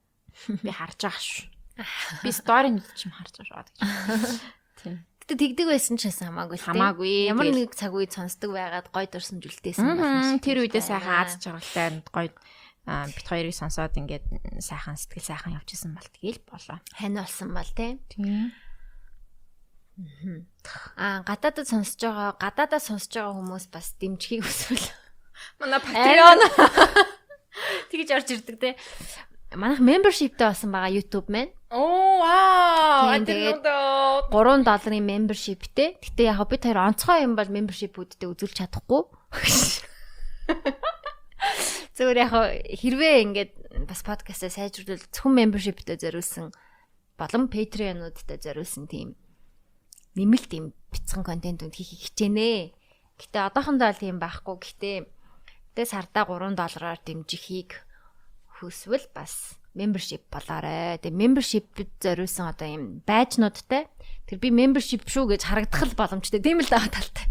Би харж байгаа шүү. Би сторинууд ч юм харж байгаа шүү. Тийм. Гэтэ тэгдэг байсан ч гэсэн хамаагүй л. Хамаагүй. Ямар нэг цаг үед сонсдог байгаад гой дурсан Мм, шүү Тэр дээ. үедээ сайхан аз жаргалтай аа, бит хоёрыг сонсоод ингээд сайхан сэтгэл сайхан явчихсан бол тэгэл болоо. хань болсон бол те. Тийм. Аа гадаадад сонсож байгаа гадаадаа сонсож байгаа хүмүүс бас дэмжихийг хүсвэл Манай Patreon тэгж орж ирдэг те. Манайх membershipтэй болсон байгаа YouTube маань. Оо вау. Тэгээд 3 долларын membershipтэй. Гэтэ яг бид хоёр онцгой юм бол membership-үүдтэй үзүүлж чадахгүй. Зүгээр яг хэрвээ ингээд бас подкастаа сайжруулах зөвхөн membership-тэй зориулсан болон Patreon-уудтай зориулсан тийм нэмэлт юм бяцхан контентууд хийх хичээнэ. Гэтэ одоохондоо л тийм байхгүй. Гэтэ тэ сардаа 3 доллараар дэмжихийг хүсвэл бас membership болоорой. Тэгээ membership-д зориулсан одоо юм байжнуудтай тэр би membership шүү гэж харагдах л боломжтой. Тийм л даа талтай.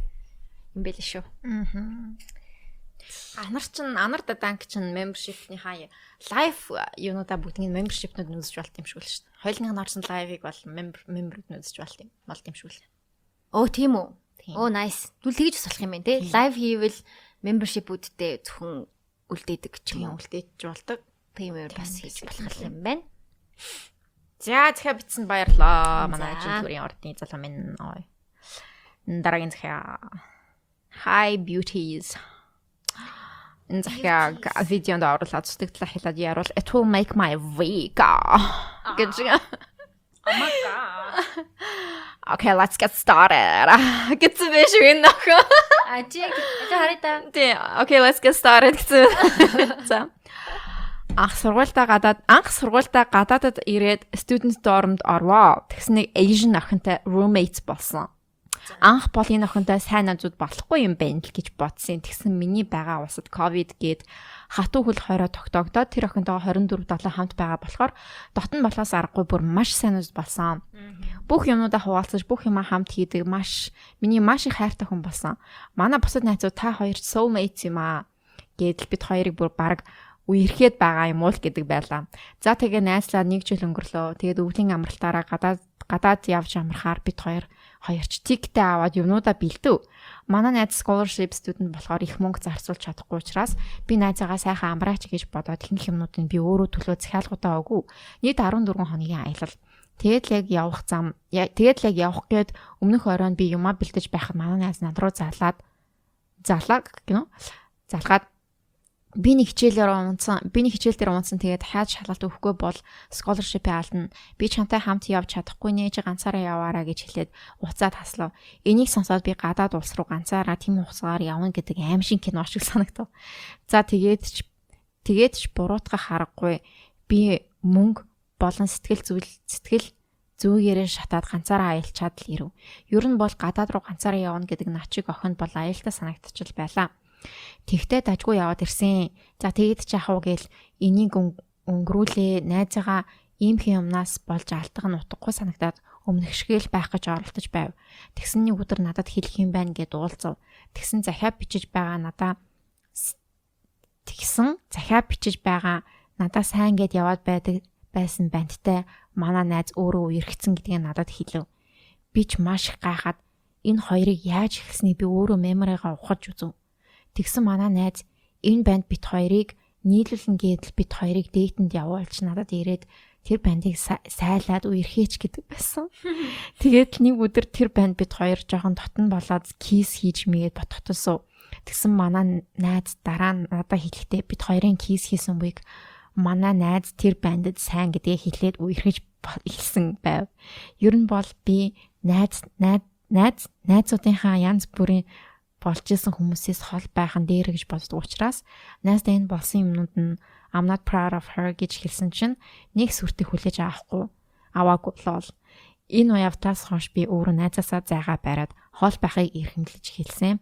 Юм байл шүү. Анар чин анар даданк чин membership-ний хаа live юунуудаа бүгднийг membership-нууд нүүсэж болт юм шиг л шүү нь орсон live-ыг бол member member нүүсэж болт юм болт юм шиг л. Оо тийм үү. Оо nice. Түл тэгж бас болох юм байна те. Live хийвэл membership-үүдтэй зөвхөн үлдээдэг ч юм уу. үлдээж болдог. Premier бас хийж болох юм байна. За захиа битсэн баярлаа. Манай жилбэрийн ордны залуу минь. Дараагийн захиа. Hi beauties. Энэ захиа видеонд оруулаад зүтгэлээ хэлээд яруул it will make my week. гэж. Oh my god. Okay, let's get started. Гэсэн биш үү нөхөө. А чи чи хараа та. Тий, okay, let's get started гэсэн. За. Анх сургуультай гадаад анх сургуультай гадаадад ирээд student dorm-д орвоо. Тэгснэг Asian охинтой roommates болсон. Анх бол энэ охинтой сайн найзууд болохгүй юм байна л гэж бодсон. Тэгсэн миний байгаа усад ковид гээд хатуу хөл хороо тогтоогдоод тэр охинтойгоо 24 7 хамт байгаа болохоор дотн болохоос аргагүй бүр маш сайн найз болсон. Бүх юмудаа хуваалцаж бүх юмаа хамт хийдэг маш миний маш их хайртай хүн болсон. Манай бусад найзууд та хоёр soulmates юм аа гэдэл бид хоёрыг бүр баг үерхэд байгаа юм уу л гэдэг байлаа. За тэгээ найзлаа нэг жил өнгөрлөө. Тэгээд өвлийн амралтаараа гадаад гадаад явж амрахаар бид хоёр хоёрч тиктэй аваад юмнуудаа бэлдэв. Манай найз scholarship student болохоор их мөнгө зарцуулж чадахгүй учраас би найзаагаа сайхан амраач гэж бодоод ихэнх юмнуудыг би өөрөө төлөө захиалгуудаа өгөө. Нийт 14 хоногийн аялал. Тэгээд л яг явах зам тэгээд л яг явах гээд өмнөх оройн би юмаа бэлдэж байхад манай найз над руу залаад залаг гэнэ залгаад би нэг хичээлээр унтсан би нэг хичээл дээр унтсан тэгээд хаад шалгалт өгөхгүй бол scholarship-ийг алдна би чамтай хамт явж чадахгүй нэ чи ганцаараа яваараа гэж хэлээд уцаад таслав энийг сонсоод би гадаад улс руу ганцаараа тийм хугацаагаар явна гэдэг аим шиг кино шиг санагдав за тэгээд ч тэгээд ч буруутгах аргагүй би мөнгө болон сэтгэл зүйл сэтгэл зүүгээрээ шатаад ганцаараа аялчаад л ирэв. Ер нь бол гадаад руу ганцаараа явна гэдэг начиг охинд бол аюултай санагдчихл байлаа. Тэгтээ дажгүй яваад ирсэн. За тэгэд ч яхав гээл энийг өн- өнгөрүүлээ найзаагаа ийм хин юмнаас болж алдах нь утгагүй санагдаад өмнөх шигээл байх гэж оролдож байв. Тэгсэн нэг өдөр надад хэлэх юм байна гэд уулзав. Тэгсэн захиа бичиж байгаа надаа тэгсэн захиа бичиж байгаа надаа сайн гэд яваад байдаг байсан банттай манай найз өөрөө үерхсэн гэдгийг надад хэлв. Би ч маш их гайхаад энэ хоёрыг яаж ихснийг би өөрөө меморигаа ухаж үзв. Тэгсэн манай найз энэ банд бит хоёрыг нийлүүлэн гэдэл бит хоёрыг дээтэнд явуулж надад ирээд тэр бандыг са- сайлаад үерхээч гэдэг байсан. Тэгээд л нэг өдөр тэр банд бит хоёр жоохон дотн болоод кис хийж мэгээд ботхотосоо. Тэгсэн манай найз дараа нь надад хэлэхдээ бит хоёрын кис хийсэн үеиг манай найз тэр бандд сайн гэдгээ хэлээд үерхэж хэлсэн байв. Ер нь бол би найз найз найз найзуудынхаа янз бүрийн болж исэн хүмүүсээс хол байх нь дээр гэж боддог учраас найздаа энэ болсон юмнууд нь I'm not proud of her гэж хэлсэн чинь нэг сүртийг хүлээж авахгүй аваагүй лол. Энэ уявтаас хойш би өөрөө найзаасаа зайгаа бариад хол байхыг эрхэмлэж хэлсэн.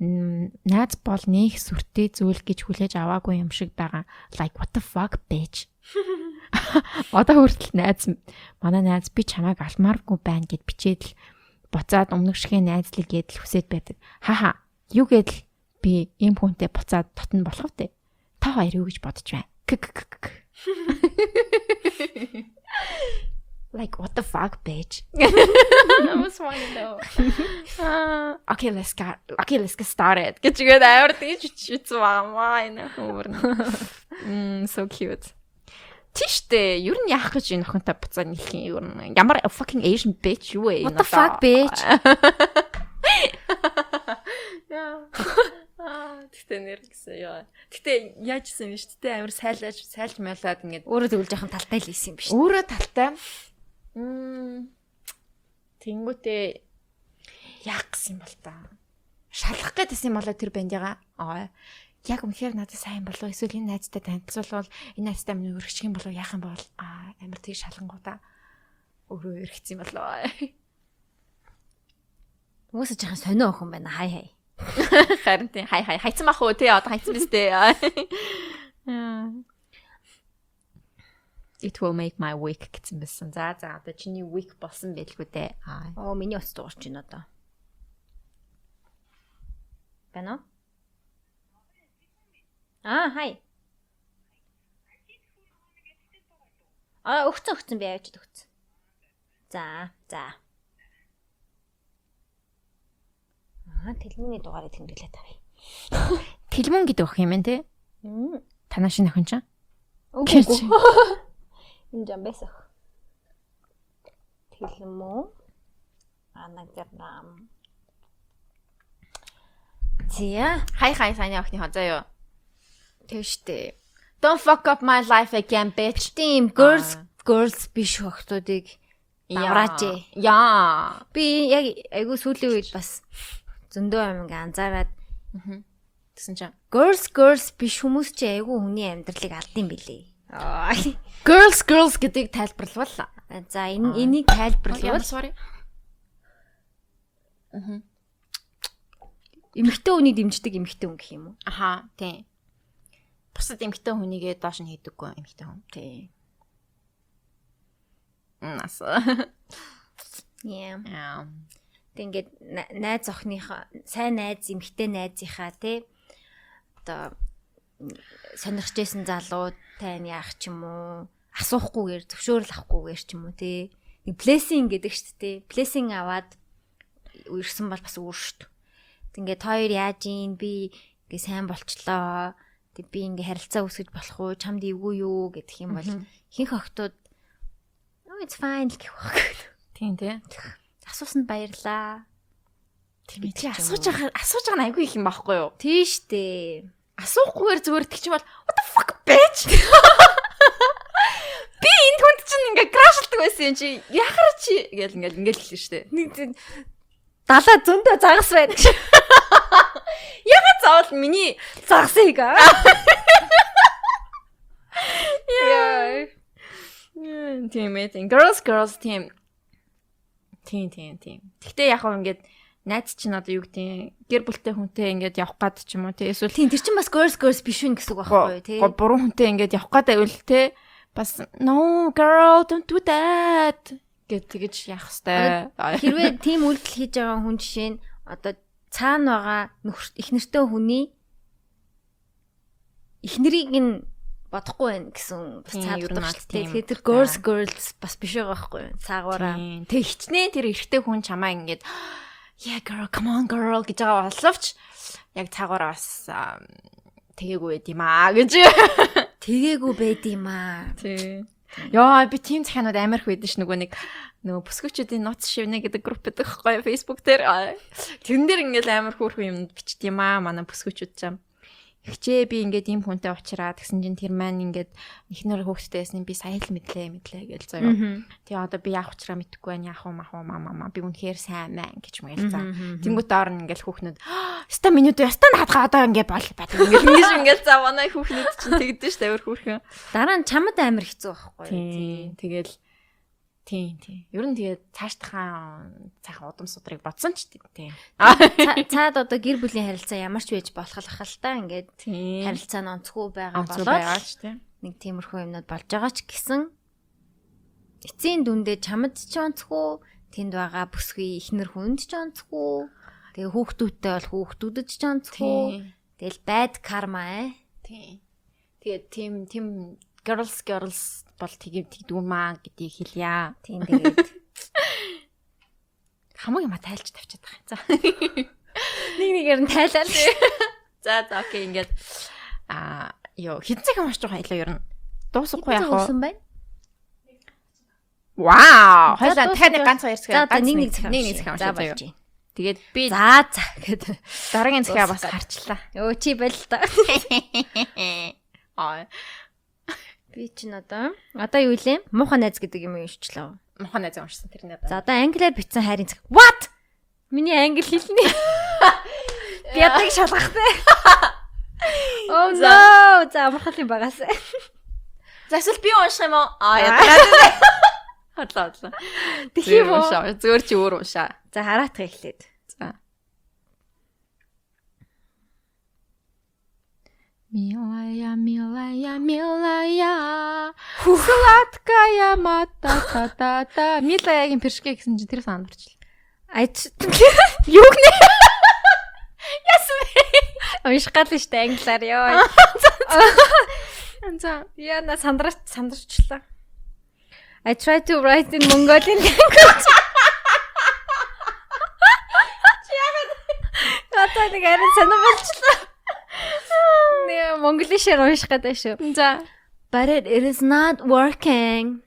Найз бол нэг сүртэй зүйл гэж хүлээж аваагүй юм шиг байгаа. Like what the fuck bitch. Одоо хүртэл найз манай найз би чамайг алмааргүй байна гэд бичээд л буцаад өмнөх шигээ найзлыг гэдэл хүсэж байдаг. Хаха юу гэдэл би ийм хүнтэй буцаад дотн болох вэ? Та хоёр юу гэж бодож байна? Like what the fuck bitch. I was funny though. Ah, okay, let's get okay, let's get started. Гэж игээд амар тийч чичсэн баамаа энэ хөөр. Мм, so cute. Тиштэй, ер нь яах гэж энэ охинтой буцаа нэлэх юм ер нь. Ямар fucking Asian bitch юу вэ? What the fuck bitch? Яа. Тэгтээ нэр гэсэн яа. Тэгтээ яажсэн юм шүү дээ. Амар сайлаж, сайлж мэлаад ингээд Өөрөө тэгвэл жоохон талтай л ийсэн юм биш. өөрөө талтай. Мм. Тэнгүүтээ яах гэсэн юм бол та. Шалах гэдсэн юм болоо тэр бандяга. Аа. Яг үнэхээр надад сайн болов? Эсвэл энэ найзтай танилцуулбал энэ найзтай минь өргөчих юм болов? Яах юм бол аа амар тийг шалангуудаа өөрөө өргөцсөн болоо. Уусаа жоохон сонио охин байна. Хай хай. Харин тийм хай хай хайцсан бах уу тий одоо хайцсан биз дээ. It will make my week гэсэн байсан. За за одоо чиний week болсон байлгүй дээ. Аа. Оо миний уц дуурч байна одоо. Байна уу? Аа, хай. Аа, өгцөн өгцөн би авчид өгцөн. За, за. Аа, тэлмэний дугаарыг тэмдэглээ тавь. Тэлмэн гэдэг өх юм. Мм. Танаа шинэ охин чаа. Үгүй Гэж. Энэ жам байсан. Тэлмүү. Анаграм. Зя. Хай хай сайн охины хазаа юу. Тэг штэ. Don't fuck up my life again bitch. Тийм girls girls биш охтуудыг давраач. Яа. Би яг айгу сүүлийн үед бас зөндөө юм ингээ анзаараад Тэсэн чинь girls girls биш хүмүүс чи айгу хүний амьдралыг алдсан билээ. Girls girls гэдгийг тайлбарлавал. За энэ энийг тайлбарлавал sorry. эмэгтэй хүнийг дэмждэг эмэгтэй хүн гэх юм уу? Аха, тийм. Бусад эмгтэн хүнийгээ доош нь хийдэггүй эмгтэн хүн. Тий. Нас. Yeah. Тэг ингээд на- найз охиныхоо сайн найз эмэгтэй найзынхаа тий одоо сонирхжсэн залуу тань яах ч юм уу асуухгүйгээр зөвшөөрөл авахгүйгээр ч юм уу тий нэг blessing гэдэг шүү дээ blessing аваад ирсэн бол бас өөр шүү дээ ингээд хоёр яаж ийн би ингээ сайн болчлоо тэг би ингээ харилцаа үсгэж болох уу чамд эвгүй юу гэдэг юм бол ихэнх охтууд it's fine гэх баг Тийм тий. асуусанд баярлаа Тийм тий. Асууж байгаа асууж байгаа нь айгүй их юм байхгүй юу? тийш дээ Асуухгүйгээр зүгээр тэгч юм бол what the fuck bitch. Би энэ хүнд чинь ингээ крашлдаг байсан юм чи яхаар чи гэл ингээл ингээл хэлсэн шүү дээ. нэг далаа зөндөө загас байна гэж. Ягаад заавал миний Загасыг аа. Яа. Тийм ээ. Girls girls тийм. Тийм тийм тийм. Гэхдээ яг хөө ингээд найз чинь одоо юу гэдэг гэр бүлтэй хүнтэй ингээд явах гад ч юм уу тий эсвэл Тийм тэр чинь бас girls girls биш үү гэсэн үг байхгүй тий. гоо буруу хүнтэй ингээд явах гад байвал тий бас no girl don't do that гэж тэгэж яах хэвээр. Хэрвээ тийм үйлдэл хийж байгаа хүн жишээ нь одоо цаана байгаа их нэртэй хүний их нэрийг нь бодохгүй байх гэсэн бас Тийм, цаад ер нь бодох бол шүү дээ. Тэгэхээр тэр girls girls бас биш байгаа байхгүй юу? Цаагаараа. Тэг хичнээн тэр эрэгтэй хүн чамаа ингээд yeah girl come on girl гэж байгаа боловч яг цаагаараа бас тэгээгүй байд юм аа гэж. Тэгээгүй байд юм аа. Тий. Яа би тийм захианууд амар их байдаг ш нөгөө нэг нөгөө бүсгүүчүүдийн нууц шивнэ гэдэг групп байдаг байхгүй Facebook дээр. Тэрэн дээр ингээд амар хөөрхөн юм бичт юм аа манай бүсгүүчүүд чам. Ихчээ би ингээд ийм хүнтэй уучраа тэгсэн чинь тэр маань ингээд ихнэр хөөхтэй байсан би сая л мэдлээ мэдлээ гэж заяа. Тэгээ одоо би яах учраа мэдэхгүй байна яах уу мах уу маа маа би үнэхээр сайн мэн гэж мэгэл за. Тэнгүүд доор нь ингээл хүүхнүүд ста минут яста наадгаа одоо ингээд бол бат ингээл ингэж ингээл за манай хүүхнүүд чинь тэгдэж штэ өөр хүүхэн. Дараа нь чамд амар хэцүү байхгүй? Тийм. Тэгэл тийм тийм. Ер нь тэгээд цаашдахаа цаахан удам судрыг бодсон ч тийм. Ца- Цаад одоо гэр бүлийн харилцаа ямар ч байж болох л та ингээд харилцаа нь онцгүй байгаа болоод нэг тиймэрхүү юмнууд болж байгаа ч гэсэн эцсийн дүндээ чамд ч онцгүй тэнд байгаа бүсгүй ихнэр хүнд ч онцгүй тэгээ хүүхдүүдтэй бол хүүхдүүдэд ч онцгүй тэгэл байд карма э Тийм. Тэгээд тийм тийм girls girls бол тийм тэгдүү маа гэдгийг хэлье. тийм тэгээд Хамаг юм тайлж тавьчихад байгаа. За. нэг нэгээр нь тайлал За за окей ингээд аа ёо хизэг юм ашиж байгаа илүү ер нь. Дуусахгүй яах вэ? Вау! За, Хойлоо таны ганц хоёр за захиа. одоо нэг нэг захиа нэг нэг за уншаа болж заяа. байна. Тэгээд би за за гэдэг дараагийн захиа бас харчлаа. өө чи байл та Аа, би чинь одоо одоо юу илээ муухай найз гэдэг юм уншчлаа мохоо найз уншсан тэрний За одоо англиар бичсэн хайрын цаг. What? Миний англи хэлний. Би ятаг шалгахтай. Oh no. За амархал юм багаас. За эсвэл би унших юм уу? Аа хадлаа. Тэгэх юм уу? уншаа. Зөөр чи өөр уншаа. За хараатах эхлээд. Милая, милая, милая. Сладкая мата-та-та-та. Милаягийн пиршгэ гэсэн чинь тэр санаад орчлоо. Ай ч- Юу гэнэ? Бэ? Унших гал нь штэ англиар ёо. За. Яа на сандарч сандарчлаа. I try to write in Mongolian language. Одоо нэг арай санаа болчлаа. Нэ монголишээр унших гэдэг шүү. За. But it, it is not working.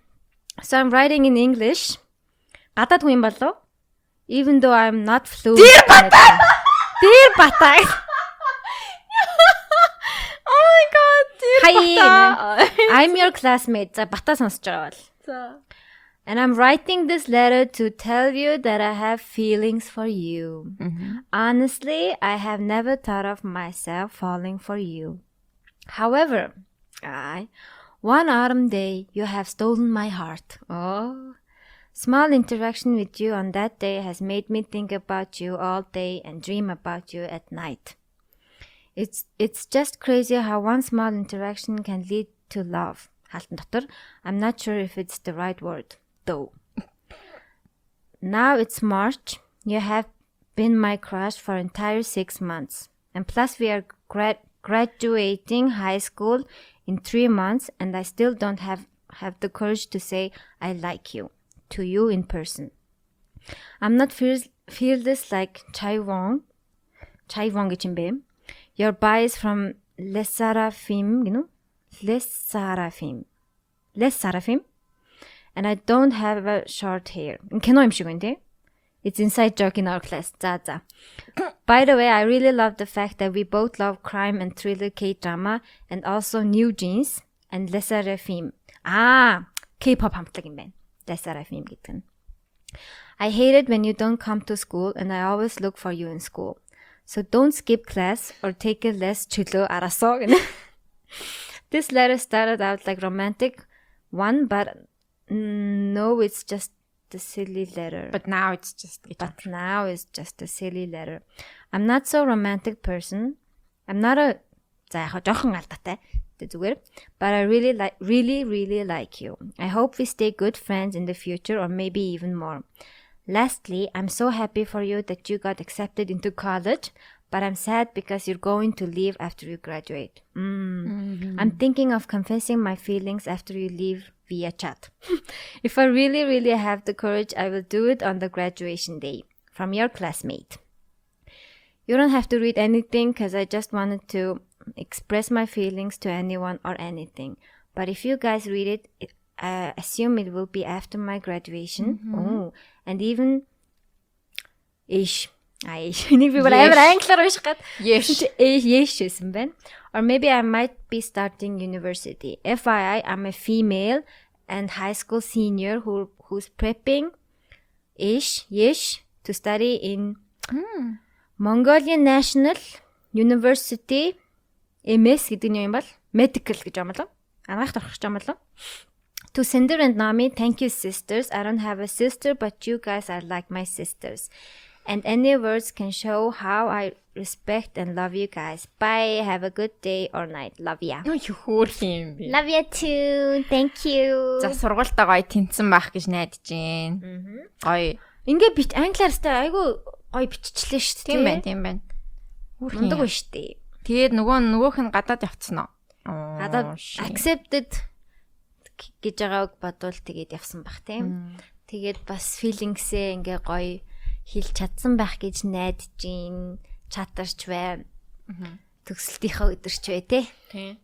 So I'm writing in English. Гадаад хүн юм болов? Even though I'm not fluent. Дэр батаа. Дэр батаа. Oh my god. Hi. I'm your classmate. За бата сонсож байгаа бол. За. And I'm writing this letter to tell you that I have feelings for you. Mm-hmm. Honestly, I have never thought of myself falling for you. However, I, one autumn day, you have stolen my heart. Oh. Small interaction with you on that day has made me think about you all day and dream about you at night. It's, it's just crazy how one small interaction can lead to love. I'm not sure if it's the right word though. Now it's March. You have been my crush for entire six months. And plus, we are graduating high school in three months, and I still don't have, have the courage to say I like you to you in person. I'm not feel fearless like Chai Wong. Chai Wong için benim. Your bias from Les Sarafim, you know? Les Sarafim. Les Sarafim And I don't have a short hair. Кино юм шиг байна тий? It's inside joke in our class. За за. By the way, I really love the fact that we both love crime and thriller K-drama and also New Jeans and Les Sarafim. Аа, K-pop хамтлаг юм байна. Les Sarafim гэдэг нь. I hate it when you don't come to school and I always look for you in school. So don't skip class or take it less чөлөө араасоо гэнэ. This letter started out like romantic one but mm, no it's just a silly letter. But now it's just гэж. But now it's just a silly letter. I'm not so romantic person. I'm not a за яг жоохон алдаатай. Тэ зүгээр. But I really like really really like you. I hope we stay good friends in the future or maybe even more. Lastly, I'm so happy for you that you got accepted into college, but I'm sad because you're going to leave after you graduate. Mm. I'm thinking of confessing my feelings after you leave via chat. if I really, really have the courage, I will do it on the graduation day. From your classmate. You don't have to read anything because I just wanted to express my feelings to anyone or anything. But if you guys read it, it I assume it will be after my graduation. Oh, and even ish. Ай, нэг би бүр амар англиар унших гээд Yes. yes гэсэн байна. Or maybe I might be starting university. FYI, I'm a female and high school senior who who's prepping ish, yes, to study in Mongolian National University MS гэдэг нь юм бол medical гэж юм болов? Анаах торох гэж юм болов? To Cinder and Nami, thank you sisters. I don't have a sister, but you guys are like my sisters. And any words can show how I respect and love you guys. Bye. Have a good day or night. Love ya. Юу хөөх юм бэ? Love you too. Thank you. За сургуультаа гоё тэнцэн байх гэж найдаж байна. Гоё. Ингээ бит англиар сте айгу гоё биччихлээ шүү дээ. Тийм байна, тийм байна. Мундаг ба штэ. Тэгээд нөгөө нөгөөх нь гадаад явцсан уу? Гадаад accepted гэж байгааг бодвол тэгээд явсан бах тийм. Тэгээд бас feelings-ээ ингээ гоё хэлж чадсан байх гэж найдаж гин чатарч бай. Төгсөлтийнхөө өдөрч бай те. Тийм.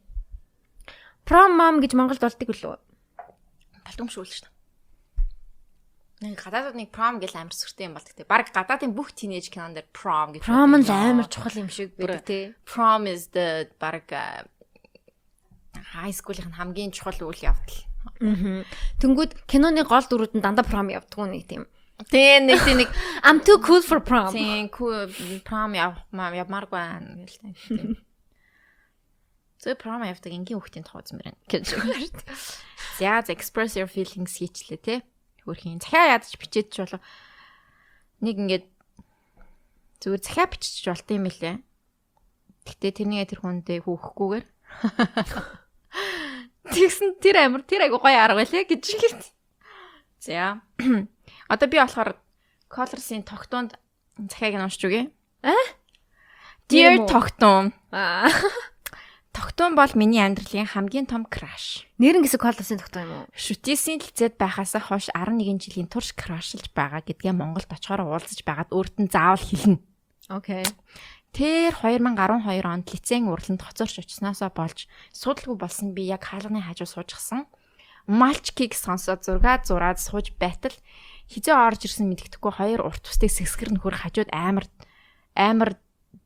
Prom mom гэж Монголд болдог үлээ. Болдомшгүй л шүү. Нэг гадаадд нэг prom гэл амар сүртэй юм болдог те. Бараг гадаадын бүх teenage кинон дээр prom гэж. Prom нь амар чухал юм шиг байдаг те. Prom is the бараг э, high school-ийн хамгийн чухал үйл явдал. Тэнгүүд киноны гол дүрүүд нь дандаа prom явдаг нэг тийм. Тийм нэг тийм нэг I'm too cool for prom. тийм cool prom явмаа явмааргүй байна гэл тийм. Зөв prom явдаг энгийн хүүхдийн үзмээр байна гэж байна. За за express your feelings хийчлээ те. Хөрхийн захиа ядаж бичээд ч болов. Нэг ингээд зүгээр захиа биччих болт юм лээ. Гэтэ тэрний тэр хүндээ хүүхгүйгээр. Тэгсэн тэр амир тэр айгу гоё арга байлаа гэж хэлсэн. За. Одоо би болохоор Colors-ийн тогтоонд захиаг нь уншиж үгээ. А? Dear? Тогтун. Аа. Тогтун бол миний амьдралын хамгийн том краш. Нэрэн гэсэн колосын тогтоо юм уу? Шүтээсийн лицэд байхаас хойш 11 жилийн турш крашилж байгаа гэдгээ Монголд очихоор уулзаж байгаад өөрт нь заавал хэлнэ. Окей. Тэр 2012 онд лицейн уралданд хоцорч очсноосоо болж судалгүй болсон би яг хаалганы хажуу суужчихсан. Малчкиг сонсоод зураг зураад сууж байтал хизээ орж ирсэн мэддэхгүй хоёр урт тустай сэсгэр нөхөр хажууд амар амар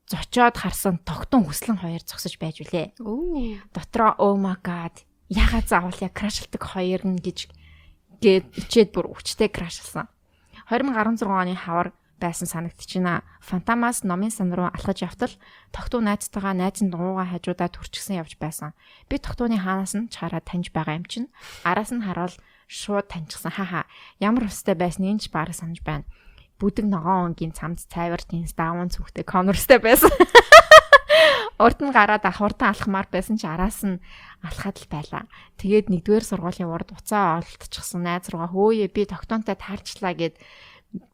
зочоод харсан тогтун хүслэн хоёр зогсож байж үлээ. Оо. Дотроо oh my god ягаад заавал яг крашлдаг хоёр нь гэж гээд ичээд бүр өвчтэй крашлсан. 2016 оны хавар байсан санагдчихна. Фантамаас номын сан руу алхаж явтал тогтуу найзтайгаа найз нь дугуугаа хажуудаа төрчихсөн явж байсан. Би тогтууны хаанаас нь чараа таньж байгаа юм чинь араас нь харуул шууд таньчихсан. Хаха. Ямар устай байсныг ч бараг санаж байна. Бүдэг ногоон өнгийн цамц цайвартын даавн цүхтэй конорстай байсан. Урд нь гараад ахурдан алхмаар байсан ч араас нь алхаад л байлаа. Тэгээд нэгдүгээр сургуулийн урд уцаа олдчихсан найз руугаа хөөе би тогтоонтой таарчлаа гэд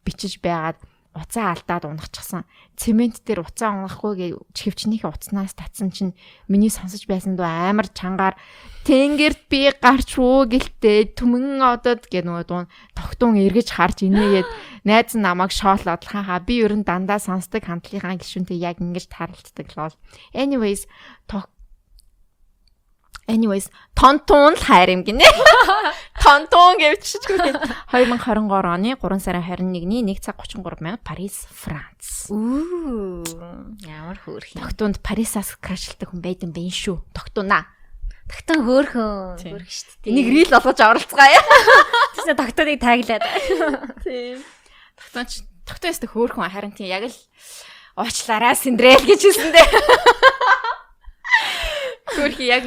бичиж байгаад уцаа алдаад унахчихсан. Цемент дээр уцаа унахгүй гэж хөвчнийхээ уцнаас татсан чинь миний сонсож байсан дөө амар чангаар тэнгэрт би гарч уу гэлтэй түмэн одод гэ нөгөө дуун тогтун эргэж харж инээгээд найз намайг шоолоод хаа би ер нь дандаа сонсдог хандлагынхаа гишүүнтэй яг ингэж таралцдаг лол. Anyways тог Anyways, тонтун л хайр юм гинэ. Тонтун гэвччихгүй. 2023 оны 3 сарын 21-ний 1 цаг 33 минут Парис, Франц. Үу. Ямар хөөрх юм. Тогтунд Парисаас крашлдаг хүн байд юм бэ шүү. Тогтунаа. Тагтан хөөрхөн. Хөөрх дээ. Энийг рил болгож оролцгаая. Тэсээ тагтаныг таглаад. Тийм. Тогтунч тогтун өстө хөөхөн харин тийм яг л уучлаарай Синдрел гэж хэлсэндээ. Хөөхи яг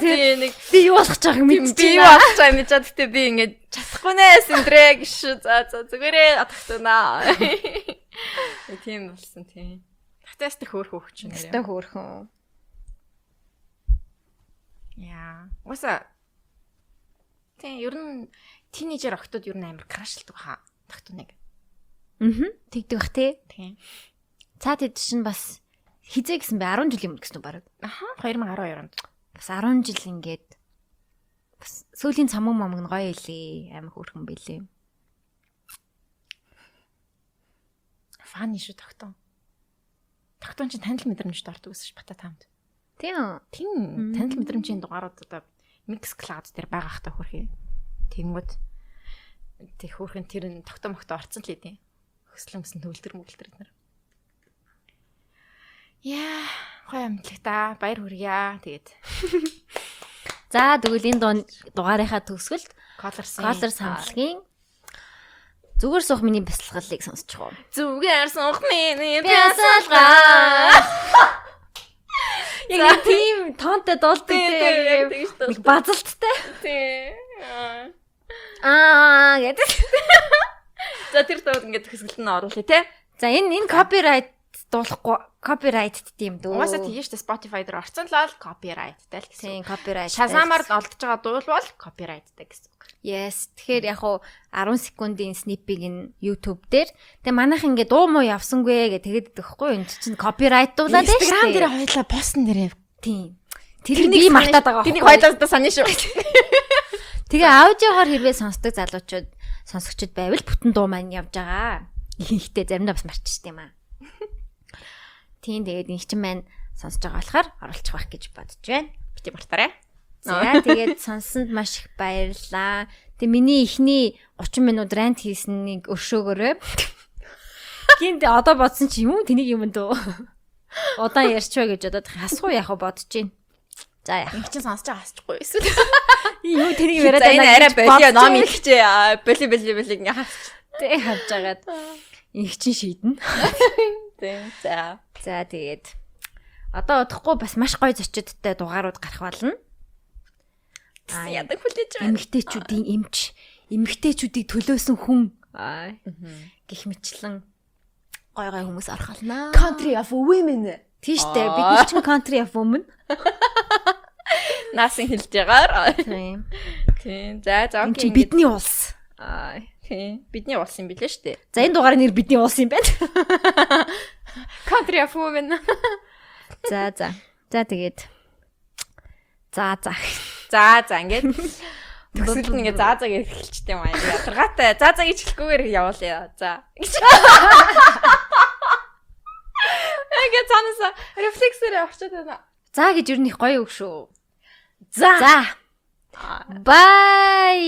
тий. тийм нэг Би юу болох ч байгааг би мэдчихэе. болох мэдэж байгаа. Гэтэ би ингэж чадахгүй нэ Синдрэ гэж шүү. За за зүгээрээ тогтунаа. Тийм болсон тийм. Тогтун өстө хөөх хөөх чинь. Тагтан хөөрхөн. Яа. Уса Тийм, ер нь тинейжер охтууд ер нь амар крашлдаг хаа. Тогтуныг. Аа. Тэгдэг бах тий. Тийм. Цаад хэд чинь бас хизээ гэсэн бэ 10 жилийн өмнө гэсэн үү баг. Аха 2012 онд. Бас 10 жил ингээд бас сүүлийн цамуу момог нь гоё илээ. Амар хөөрхөн байлээ. Фаны шүү тогтун. Тогтун чинь танил мэдрэмжтэй ордог гэсэн ш бата таамд. Тийм. Тийм. Танил мэдрэмжийн дугаарууд одоо Mix Cloud дээр байгаа хта хөрхий. Тэнгүүд тэг хөрхэн тэр нь тогтоо могтоо орцсон л идэв. Хөслөмсөн төвлөр мөглөр нар. Яа, гоё амтлаг та. Баяр хүргье. Тэгээд За тэгвэл энэ дугаарынхаа төгсгөлд колорсын колор самтлагийн зүгээр суух миний бясалгалыг сонсчих уу. зүгээр сунх миний Бясалгал. Яг тийм тоонтой дуулдаг тийм нэг базалттай. Тий. Аа гэдэг. За тэр тууд ингээд хэсгэлт нь оруулъя те. За энэ энэ копирайт дуулахгүй копирайтд тийм дөө. Угаасаа тийм шүү дээ Spotify дээр орцсон л бол copyright-тай л гэсэн. Тийм копирайт. Шазамаар олдож байгаа дуул бол copyright-тай гэсэн. үг. Yes. Тэгэхээр яг хуу 10 секундын сниппиг нь YouTube дээр тэгээ манайх ингээ дуу муу явсангүй гэ тэгээд өгөхгүй энэ чинь копирайтуулаад байна шүү. Instagram дээр хоёлаа постн дээр тийм. Тэр би мартаад байгаа. Тэнийг хоёлаа та саний шүү. Тэгээ аудиогоор хэрвээ сонсдог залуучууд сонсогчд байвал бүтэн дуу маань явж байгаа. Ихэнхдээ заримдаа бас марччихсан юм аа. Тийм тэгээд энэ чинь маань сонсож байгаа болохоор оруулчих байх гэж бодож байна. Бити мартаарай. За тэгээд сонсонд маш их баярлалаа. Тэгээ миний ихний 30 минут рант хийснийг өршөөгөөрэй. Гинт одоо бодсон чи юм уу тэнийг юм дөө. Удаан ярьчваа гэж бодоод асуу яах вэ бодож байна. За яах. Их чинь сонсож байгаа асчихгүй эсвэл. Юу тэнийг яриад энэ арай болио ном байна. ихчээ. Боли боли боли ингээ хаач. Тэг хавж агаад их чин шийднэ. Тийм. За. За тэгээд одоо удахгүй бас маш гоё зочидтой дугаарууд гарах болно. Аа Ядаг хүлээж байна. эмгтээчүүдийн эмч, эмгтээчүүдийг төлөөсөн хүн аа гих мэтлэн гой гой хүмүүс орох болно. Country of women. Тийш дээ бид нар чинь country of women. Наасын хэлж ягаар. Тийм. Тийм. За за окей. бидний улс. Аа тийм. Бидний улс юм билээ шүү дээ. За энэ дугаарыг нэр бидний улс юм байна. Country of women. За за. За тэгээд. За за. За за ингээд Төгсөлд нь ингээ заа заа гэж эхэлчихдээ юм аа. Ядаргаатай. Заа заа гэж хэлэхгүйгээр явуулъя. За. Ингээ цаанасаа рефлексээр орчод байна. За гэж нь их гоё үг шүү. За. За. Bye.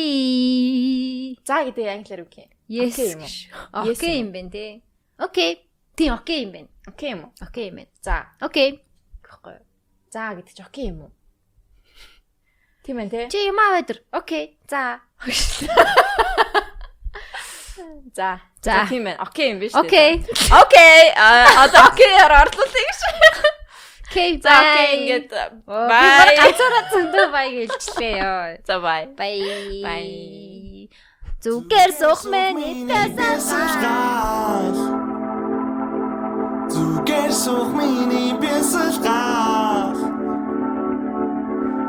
За гэдэг англиар үг юм. Yes. Окей юм байна те. Окей. Тийм окей юм байна. Окей юм уу? Окей юм байна. За. Окей. Гэхгүй юу? За гэдэг чи окей юм уу? Тийм ээ те. Чи юм аа өдөр. Окей. За. За. За. Тийм ээ. Окей юм биш үү? Окей. Окей. Аа одоо окейар орлуулъя гэж. Окей. За окей ингээд бай. ганцаараа зөндөө бай гэлчлээ ёо. За бай. Бай. Бай. Зүгээр суух мэн бясалгал Зүгээр суух миний бясалгал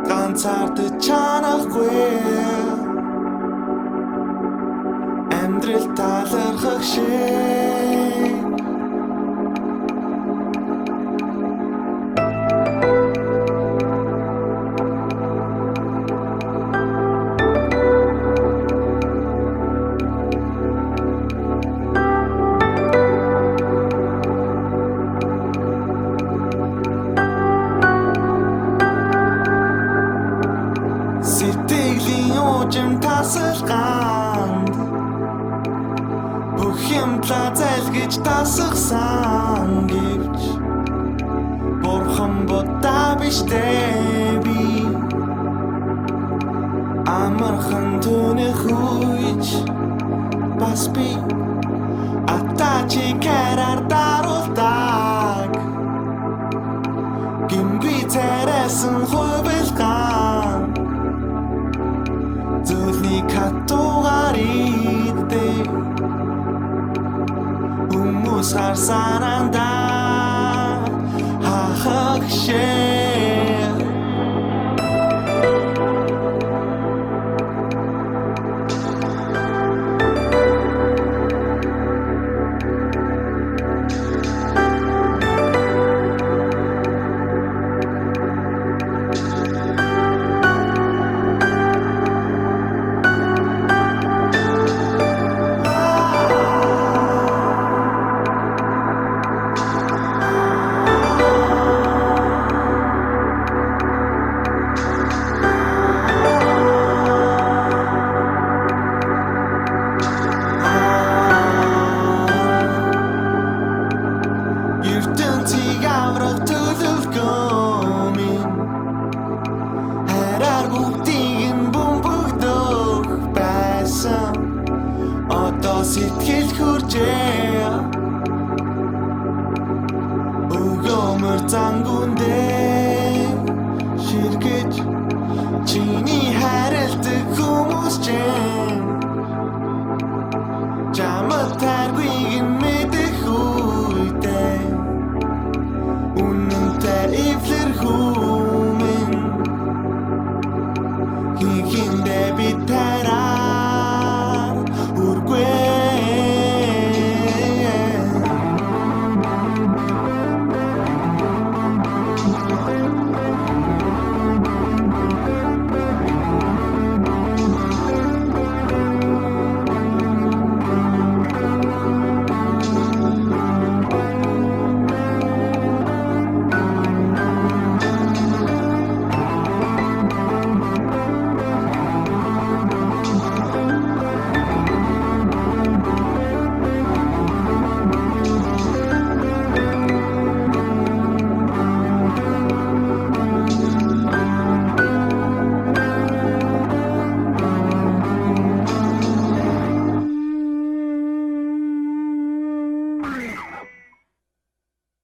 Ганцаард чанахгүй Амьдрал талархах шиг